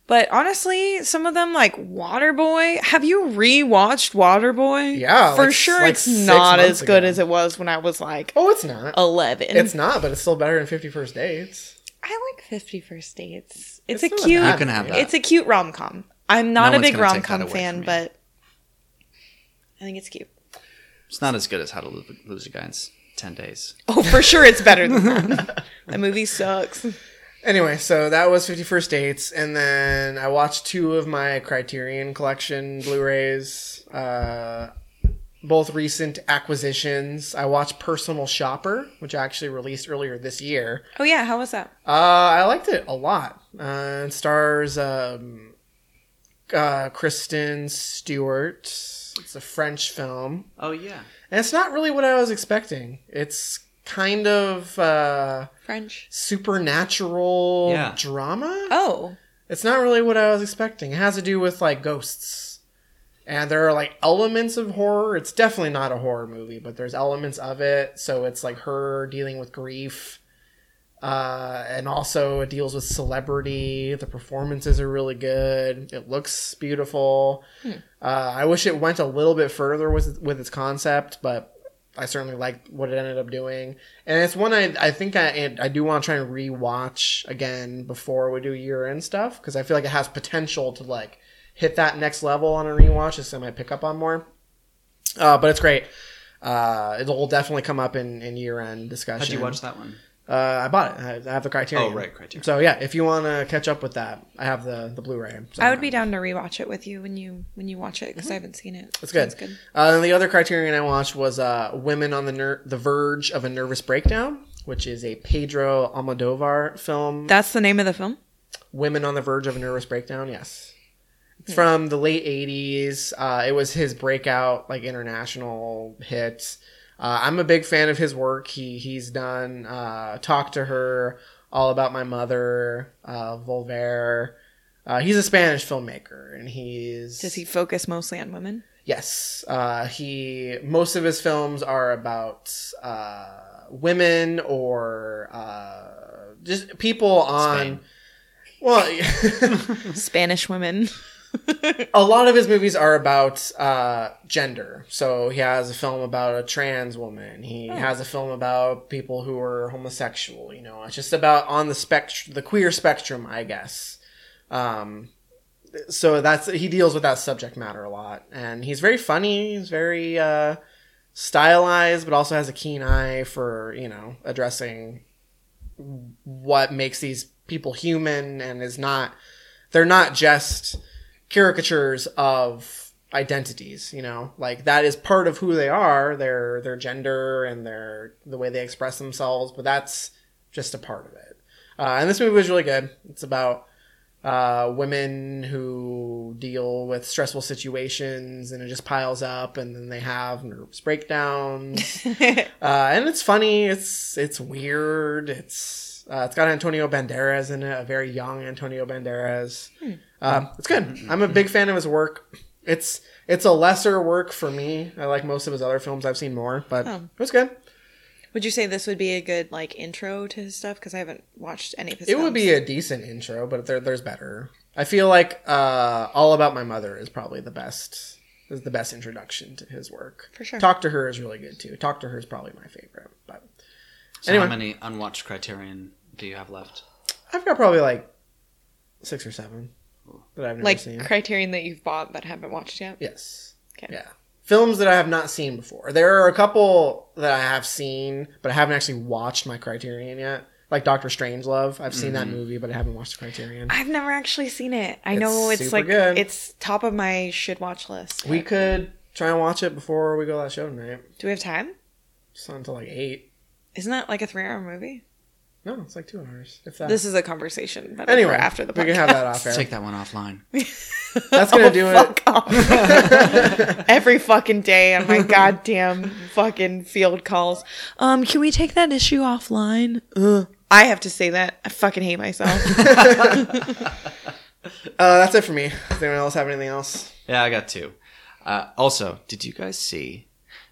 But honestly, some of them like Waterboy. Have you rewatched Waterboy? Yeah, for like- sure like it's not months as good ago. as it was when I was like Oh, it's not. eleven. It's not, but it's still better than Fifty First Dates. I like Fifty First Dates. It's, It's a cute. bad. You can have that. It's a cute rom com. I'm not No a big rom com fan, but I think it's cute. It's not as good as How to Lose, Lose a Guy in s- 10 Days. Oh, for sure, it's better than that. [laughs] that movie sucks. Anyway, so that was Fifty First Dates, and then I watched two of my Criterion Collection Blu-rays, uh, both recent acquisitions. I watched Personal Shopper, which I actually released earlier this year. Oh yeah, how was that? Uh, I liked it a lot. Uh, it stars um, uh, Kristen Stewart. It's a French film. Oh, yeah. And it's not really what I was expecting. It's kind of uh, French. supernatural Yeah. drama. Oh, It's not really what I was expecting. It has to do with like ghosts. And there are like elements of horror. It's definitely not a horror movie, but there's elements of it. So it's like her dealing with grief. Uh, and also it deals with celebrity. The performances are really good. It looks beautiful. Uh, I wish it went a little bit further with with its concept, but I certainly liked what it ended up doing. And it's one I I think I I do want to try and rewatch again before we do year end stuff because I feel like it has potential to like hit that next level on a rewatch. Just I might pick up on more. Uh, but it's great. Uh, it'll definitely come up in, in year end discussion. How'd you watch that one? Uh, I bought it. I I have the Criterion. Oh, right, Criterion. So yeah, if you want to catch up with that, I have the the Blu-ray. So I would be down to rewatch it with you when you when you watch it because I haven't seen it. That's good. That's good. Uh, and the other Criterion I watched was uh, "Women on the Ner- the Verge of a Nervous Breakdown," which is a Pedro Almodovar film. That's the name of the film. Women on the Verge of a Nervous Breakdown. Yes, it's from the late '80s. Uh, it was his breakout, like international hit. Uh, I'm a big fan of his work. He he's done uh, "Talk to Her," "All About My Mother," uh, "Volver." Uh, he's a Spanish filmmaker, and he's Does he focus mostly on women? Yes, uh, he. Most of his films are about uh, women or uh, just people on. Spain. Well, [laughs] Spanish women. A lot of his movies are about uh, gender. So he has a film about a trans woman. He has a film about people who are homosexual. You know, it's just about on the spectrum, the queer spectrum, I guess. Um, so that's he deals with that subject matter a lot, and he's very funny. He's very uh, stylized, but also has a keen eye for you know addressing what makes these people human, and is not they're not just caricatures of identities you know? Like that is part of who they are their their gender and their the way they express themselves but that's just a part of it. Uh, and this movie was really good. It's about uh, women who deal with stressful situations and it just piles up and then they have nervous breakdowns. [laughs] Uh, and it's funny. It's it's weird. It's uh, it's got Antonio Banderas in it a very young Antonio Banderas uh, it's good I'm a big fan of his work it's it's a lesser work for me I like most of his other films I've seen more but Oh. it was good Would you say this would be a good like intro to his stuff? Because I haven't watched any of his. It would be a decent intro, but there, there's better. I feel like uh, All About My Mother is probably the best. Is the best introduction to his work. For sure. Talk to Her is really good too. Talk to Her is probably my favorite. But So Anyway. how many unwatched Criterion do you have left? I've got probably like six or seven that I've never like seen. Criterion that you've bought but haven't watched yet. yes. Okay. Yeah. Films that I have not seen before. There are a couple that I have seen, but I haven't actually watched my Criterion yet. Like Doctor Strangelove. I've seen that Mm-hmm. movie, but I haven't watched the Criterion. I've never actually seen it. I It's know it's super like good. it's top of my should watch list. We could try and watch it before we go to that show tonight. Do we have time? It's not until like eight. Isn't that like a three-hour movie? No, it's like two hours. If that. This is a conversation, but anyway after the podcast. we can have that off air. Take that one offline. [laughs] That's gonna do it. Off. [laughs] Every fucking day on my [laughs] goddamn fucking field calls. Um, can we take that issue offline? Ugh. I have to say that. I fucking hate myself. Uh, that's it for me. Does anyone else have anything else? Yeah, I got two. Uh, also, did you guys see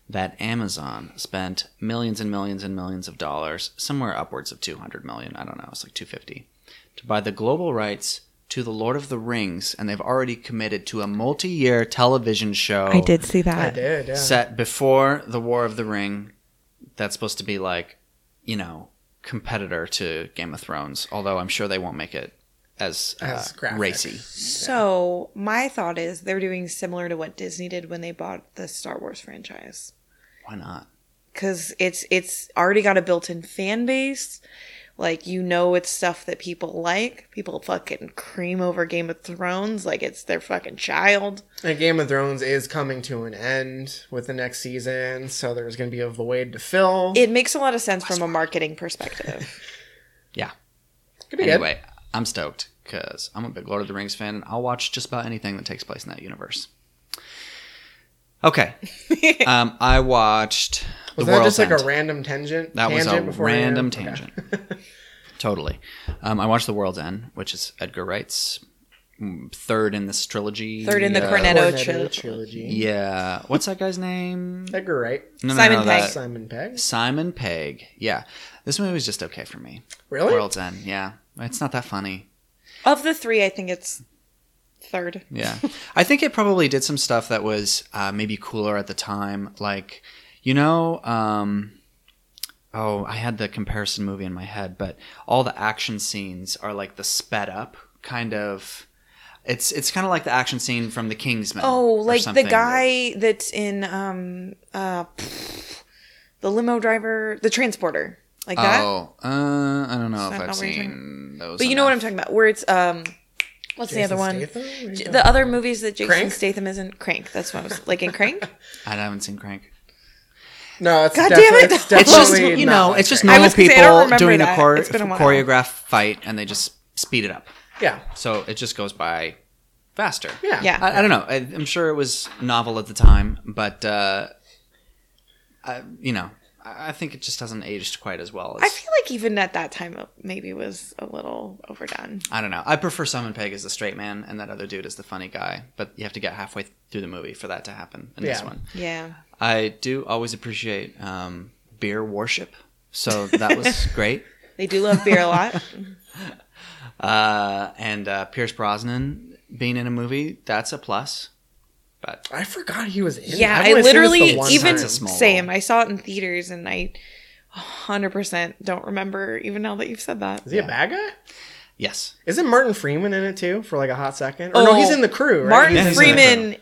that Amazon spent millions and millions and millions of dollars, somewhere upwards of 200 million, I don't know, it's like 250, to buy the global rights to The Lord of the Rings, and they've already committed to a multi year television show I did see that. I did. Yeah. set before The War of the Ring. That's supposed to be like, you know, competitor to Game of Thrones, although I'm sure they won't make it as, As uh, graphic. racy. So my thought is they're doing similar to what Disney did when they bought the Star Wars franchise. Why not? because it's it's already got a built-in fan base. Like you know, it's stuff that people like. People fucking cream over Game of Thrones like it's their fucking child. And Game of Thrones is coming to an end with the next season, so there's going to be a void to fill. It makes a lot of sense from a marketing perspective. [laughs] Yeah. Could be good. Anyway, I'm stoked because I'm a big Lord of the Rings fan and I'll watch just about anything that takes place in that universe. Okay. [laughs] um, I watched Was The that World's just like End. a random tangent? That was tangent a before you- random okay. tangent. [laughs] totally. Um, I watched The World's End, which is Edgar Wright's mm, third in this trilogy. Third in the Uh, Cornetto Cornetto trilogy. trilogy. Yeah. What's that guy's name? Edgar Wright. No, Simon Pegg. that- Simon Pegg. Simon Pegg. Yeah. This movie was just okay for me. Really? World's End. Yeah. It's not that funny. Of the three, I think it's third. Yeah. I think it probably did some stuff that was uh, maybe cooler at the time. Like, you know, um, oh, I had the comparison movie in my head, but all the action scenes are like the sped up kind of. It's it's kind of like the action scene from The Kingsman. Oh, like the guy that's in um uh the limo driver, the transporter, like that. Oh, uh, I don't know if I've not what you're seen those. But you know what I'm talking about, where it's um, what's the other one? Statham? What are you J- talking The other movies that Jason Crank? Statham is in. Crank. That's what I was like in Crank. [laughs] I haven't seen Crank. No, it's God definitely, damn it. it's It's [laughs] It's just you know, it's just normal was gonna say, I don't people remember doing a chore- a choreographed fight, and they just speed it up. yeah, So it just goes by faster. yeah, Yeah. I, I don't know. I, I'm sure it was novel at the time, but uh, I, you know, I, I think it just hasn't aged quite as well. As, I feel like even at that time, it maybe was a little overdone. I don't know. I prefer Simon Pegg as the straight man, and that other dude as the funny guy. But you have to get halfway through the movie for that to happen in this one. Yeah. I do always appreciate um, beer worship, so that was [laughs] great. They do love beer a lot. [laughs] Uh, and uh, Pierce Brosnan being in a movie, that's a plus. But I forgot he was in. yeah, I've I only seen this the literally even time. a small same. role. I saw it in theaters, and I 100% don't remember even now that you've said that. Is he a bad guy? yes, Isn't Martin Freeman in it too for like a hot second? Or no, Oh, he's in the crew. Right? Martin He's in the Freeman. [laughs] crew.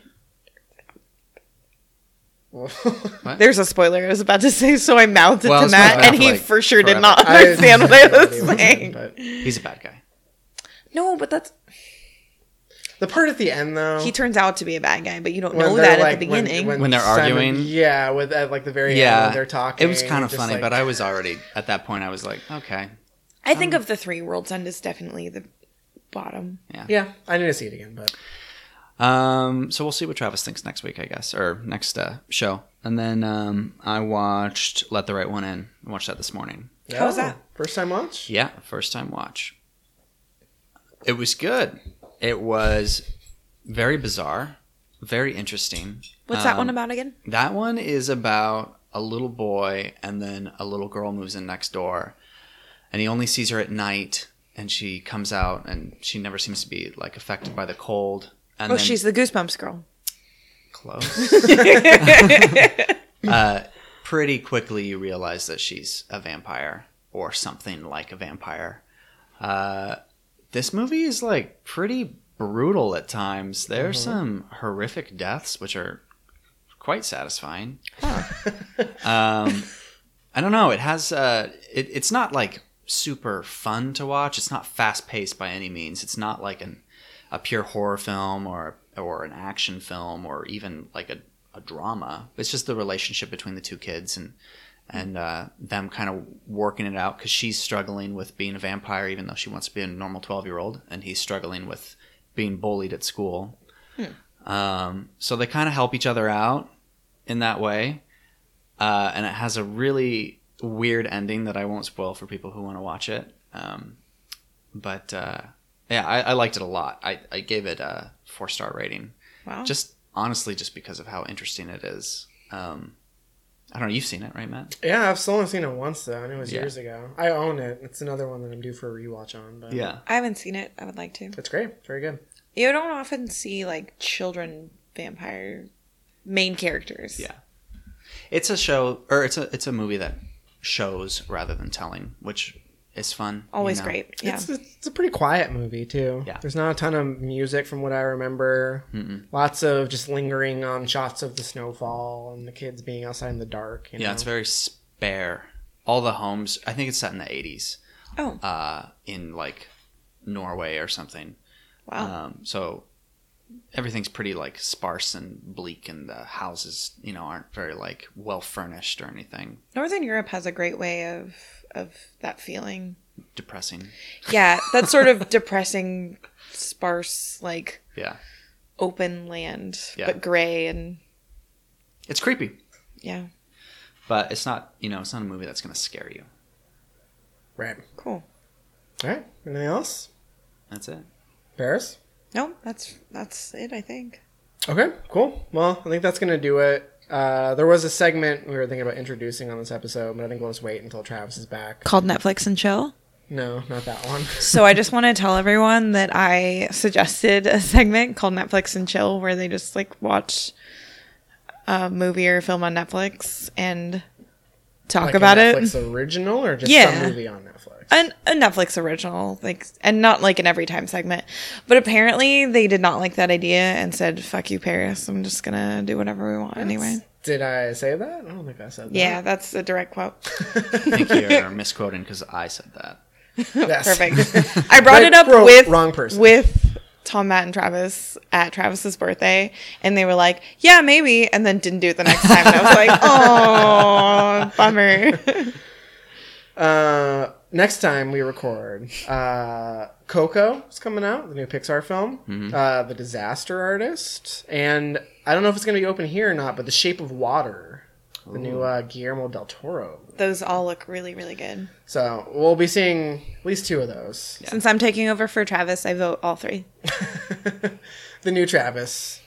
There's a spoiler I was about to say, so I mouthed it Well, to it's Matt, and he Affleck for sure did forever. not I- understand what I was saying. but- he's a bad guy. No, but that's The part at the end though, he turns out to be a bad guy, but you don't know that like, at the when- beginning. When they're arguing? yeah, with at like the very end Yeah, when they're talking. It was kind of funny, like- but I was already at that point. I was like, okay, I think of the three World's End is definitely the bottom. yeah, yeah. I need to see it again, but Um, so we'll see what Travis thinks next week, I guess, or next uh, show. And then um, I watched Let the Right One In. I watched that this morning. How was Oh, that? First time watch. Yeah, first time watch. It was good. It was very bizarre, very interesting. What's that one Um, about again? That one is about a little boy, and then a little girl moves in next door, and he only sees her at night, and she comes out, and she never seems to be like affected by the cold. And Oh, then she's the Goosebumps girl. close. [laughs] uh, pretty quickly, you realize that she's a vampire or something like a vampire. Uh, this movie is like pretty brutal at times. There's some horrific deaths, which are quite satisfying. [laughs] um, I don't know. It has. Uh, it, it's not like super fun to watch. It's not fast paced by any means. It's not like an a pure horror film or or an action film or even like a, a drama. It's just the relationship between the two kids and and uh, them kind of working it out because she's struggling with being a vampire even though she wants to be a normal twelve year old, and he's struggling with being bullied at school. Um, so they kind of help each other out in that way, uh, and it has a really weird ending that I won't spoil for people who want to watch it. Um, but uh, yeah, I, I liked it a lot. I, I gave it a four star rating. Wow. Just honestly, just because of how interesting it is. Um, I don't know. You've seen it, right, Matt? Yeah, I've only seen it once though, and it was Yeah. years ago. I own it. It's another one that I'm due for a rewatch on. But Yeah. I haven't seen it. I would like to. it's great. It's very good. You don't often see like children vampire main characters. Yeah. It's a show, or it's a it's a movie that shows rather than telling, which is fun. you Always know? great. Yeah. It's, it's a pretty quiet movie too. Yeah. There's not a ton of music from what I remember. Lots of just lingering on shots of the snowfall and the kids being outside in the dark. You Yeah, know? it's very spare. All the homes, I think it's set in the 80s, oh, uh, in like Norway or something. wow. Um, so everything's pretty like sparse and bleak, and the houses, you know, aren't very like well furnished or anything. Northern Europe has a great way of of that feeling. Depressing. Yeah, that sort of [laughs] depressing, sparse, like Yeah, open land, Yeah. but gray and it's creepy, yeah, but it's not. You know, it's not a movie that's going to scare you. right. cool. All right. Anything else? That's it. Paris. No, that's that's it. I think. Okay, cool. Well, I think that's gonna do it. Uh, there was a segment we were thinking about introducing on this episode, but I think we'll just wait until Travis is back. Called Netflix and chill. No, not that one. [laughs] So I just want to tell everyone that I suggested a segment called Netflix and Chill where they just like watch a movie or film on Netflix and talk Like about a it. Netflix original or just Yeah. some movie on Netflix? An, a Netflix original, like, and not like an every time segment. But apparently, they did not like that idea and said, "Fuck you, Paris. I'm just gonna do whatever we want anyway." Did I say that? I don't think I said that. Yeah, that's a direct quote. [laughs] I think you're misquoting because I said that. Yes. [laughs] Perfect. [laughs] I brought But it up wrote with wrong person. with Tom, Matt, and Travis at Travis's birthday, and they were like, "Yeah, maybe," and then didn't do it the next time. And I was like, "Oh, bummer." Uh, next time we record, uh, Coco is coming out, the new Pixar film, Mm-hmm. uh, The Disaster Artist, and I don't know if it's going to be open here or not, but The Shape of Water, the new uh, Guillermo del Toro. Those all look really, really good. So we'll be seeing at least two of those. Since I'm taking over for Travis, I vote all three. [laughs] The new Travis.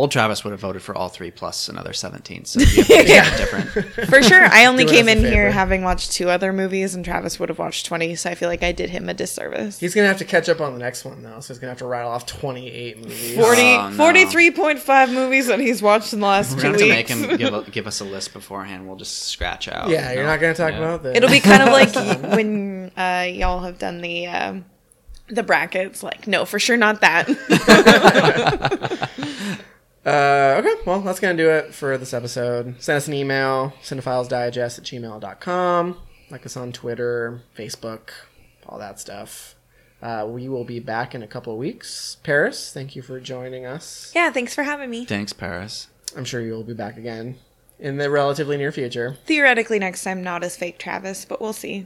Old Travis would have voted for all three plus another 17. So you have to make it different. For sure. I only came in here having watched two other movies, and Travis would have watched 20, so I feel like I did him a disservice. He's going to have to catch up on the next one, though, so he's going to have to rattle off 28 movies. 40, Oh, no. 43.5 movies that he's watched in the last We're two going to weeks. have to make him give, a, [laughs] give us a list beforehand. We'll just scratch out. Yeah, you're No. not going to talk Yeah. about this. It'll be kind of [laughs] like when uh, y'all have done the um, the brackets. Like, no, for sure not that. [laughs] Uh, okay, well, that's going to do it for this episode. Send us an email, cinephilesdigest at gmail.com. Like us on Twitter, Facebook, all that stuff. Uh, we will be back in a couple of weeks. Paris, thank you for joining us. yeah, thanks for having me. Thanks, Paris. I'm sure you'll be back again in the relatively near future. Theoretically, next time, not as fake Travis, but we'll see.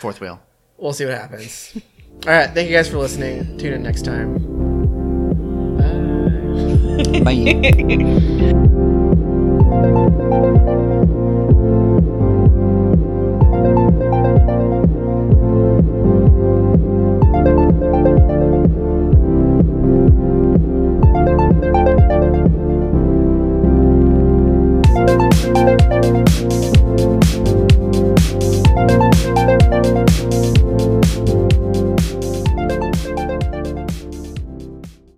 Fourth wheel. [laughs] We'll see what happens. all right, thank you guys for listening. Tune in next time. Bye. Bye. [laughs]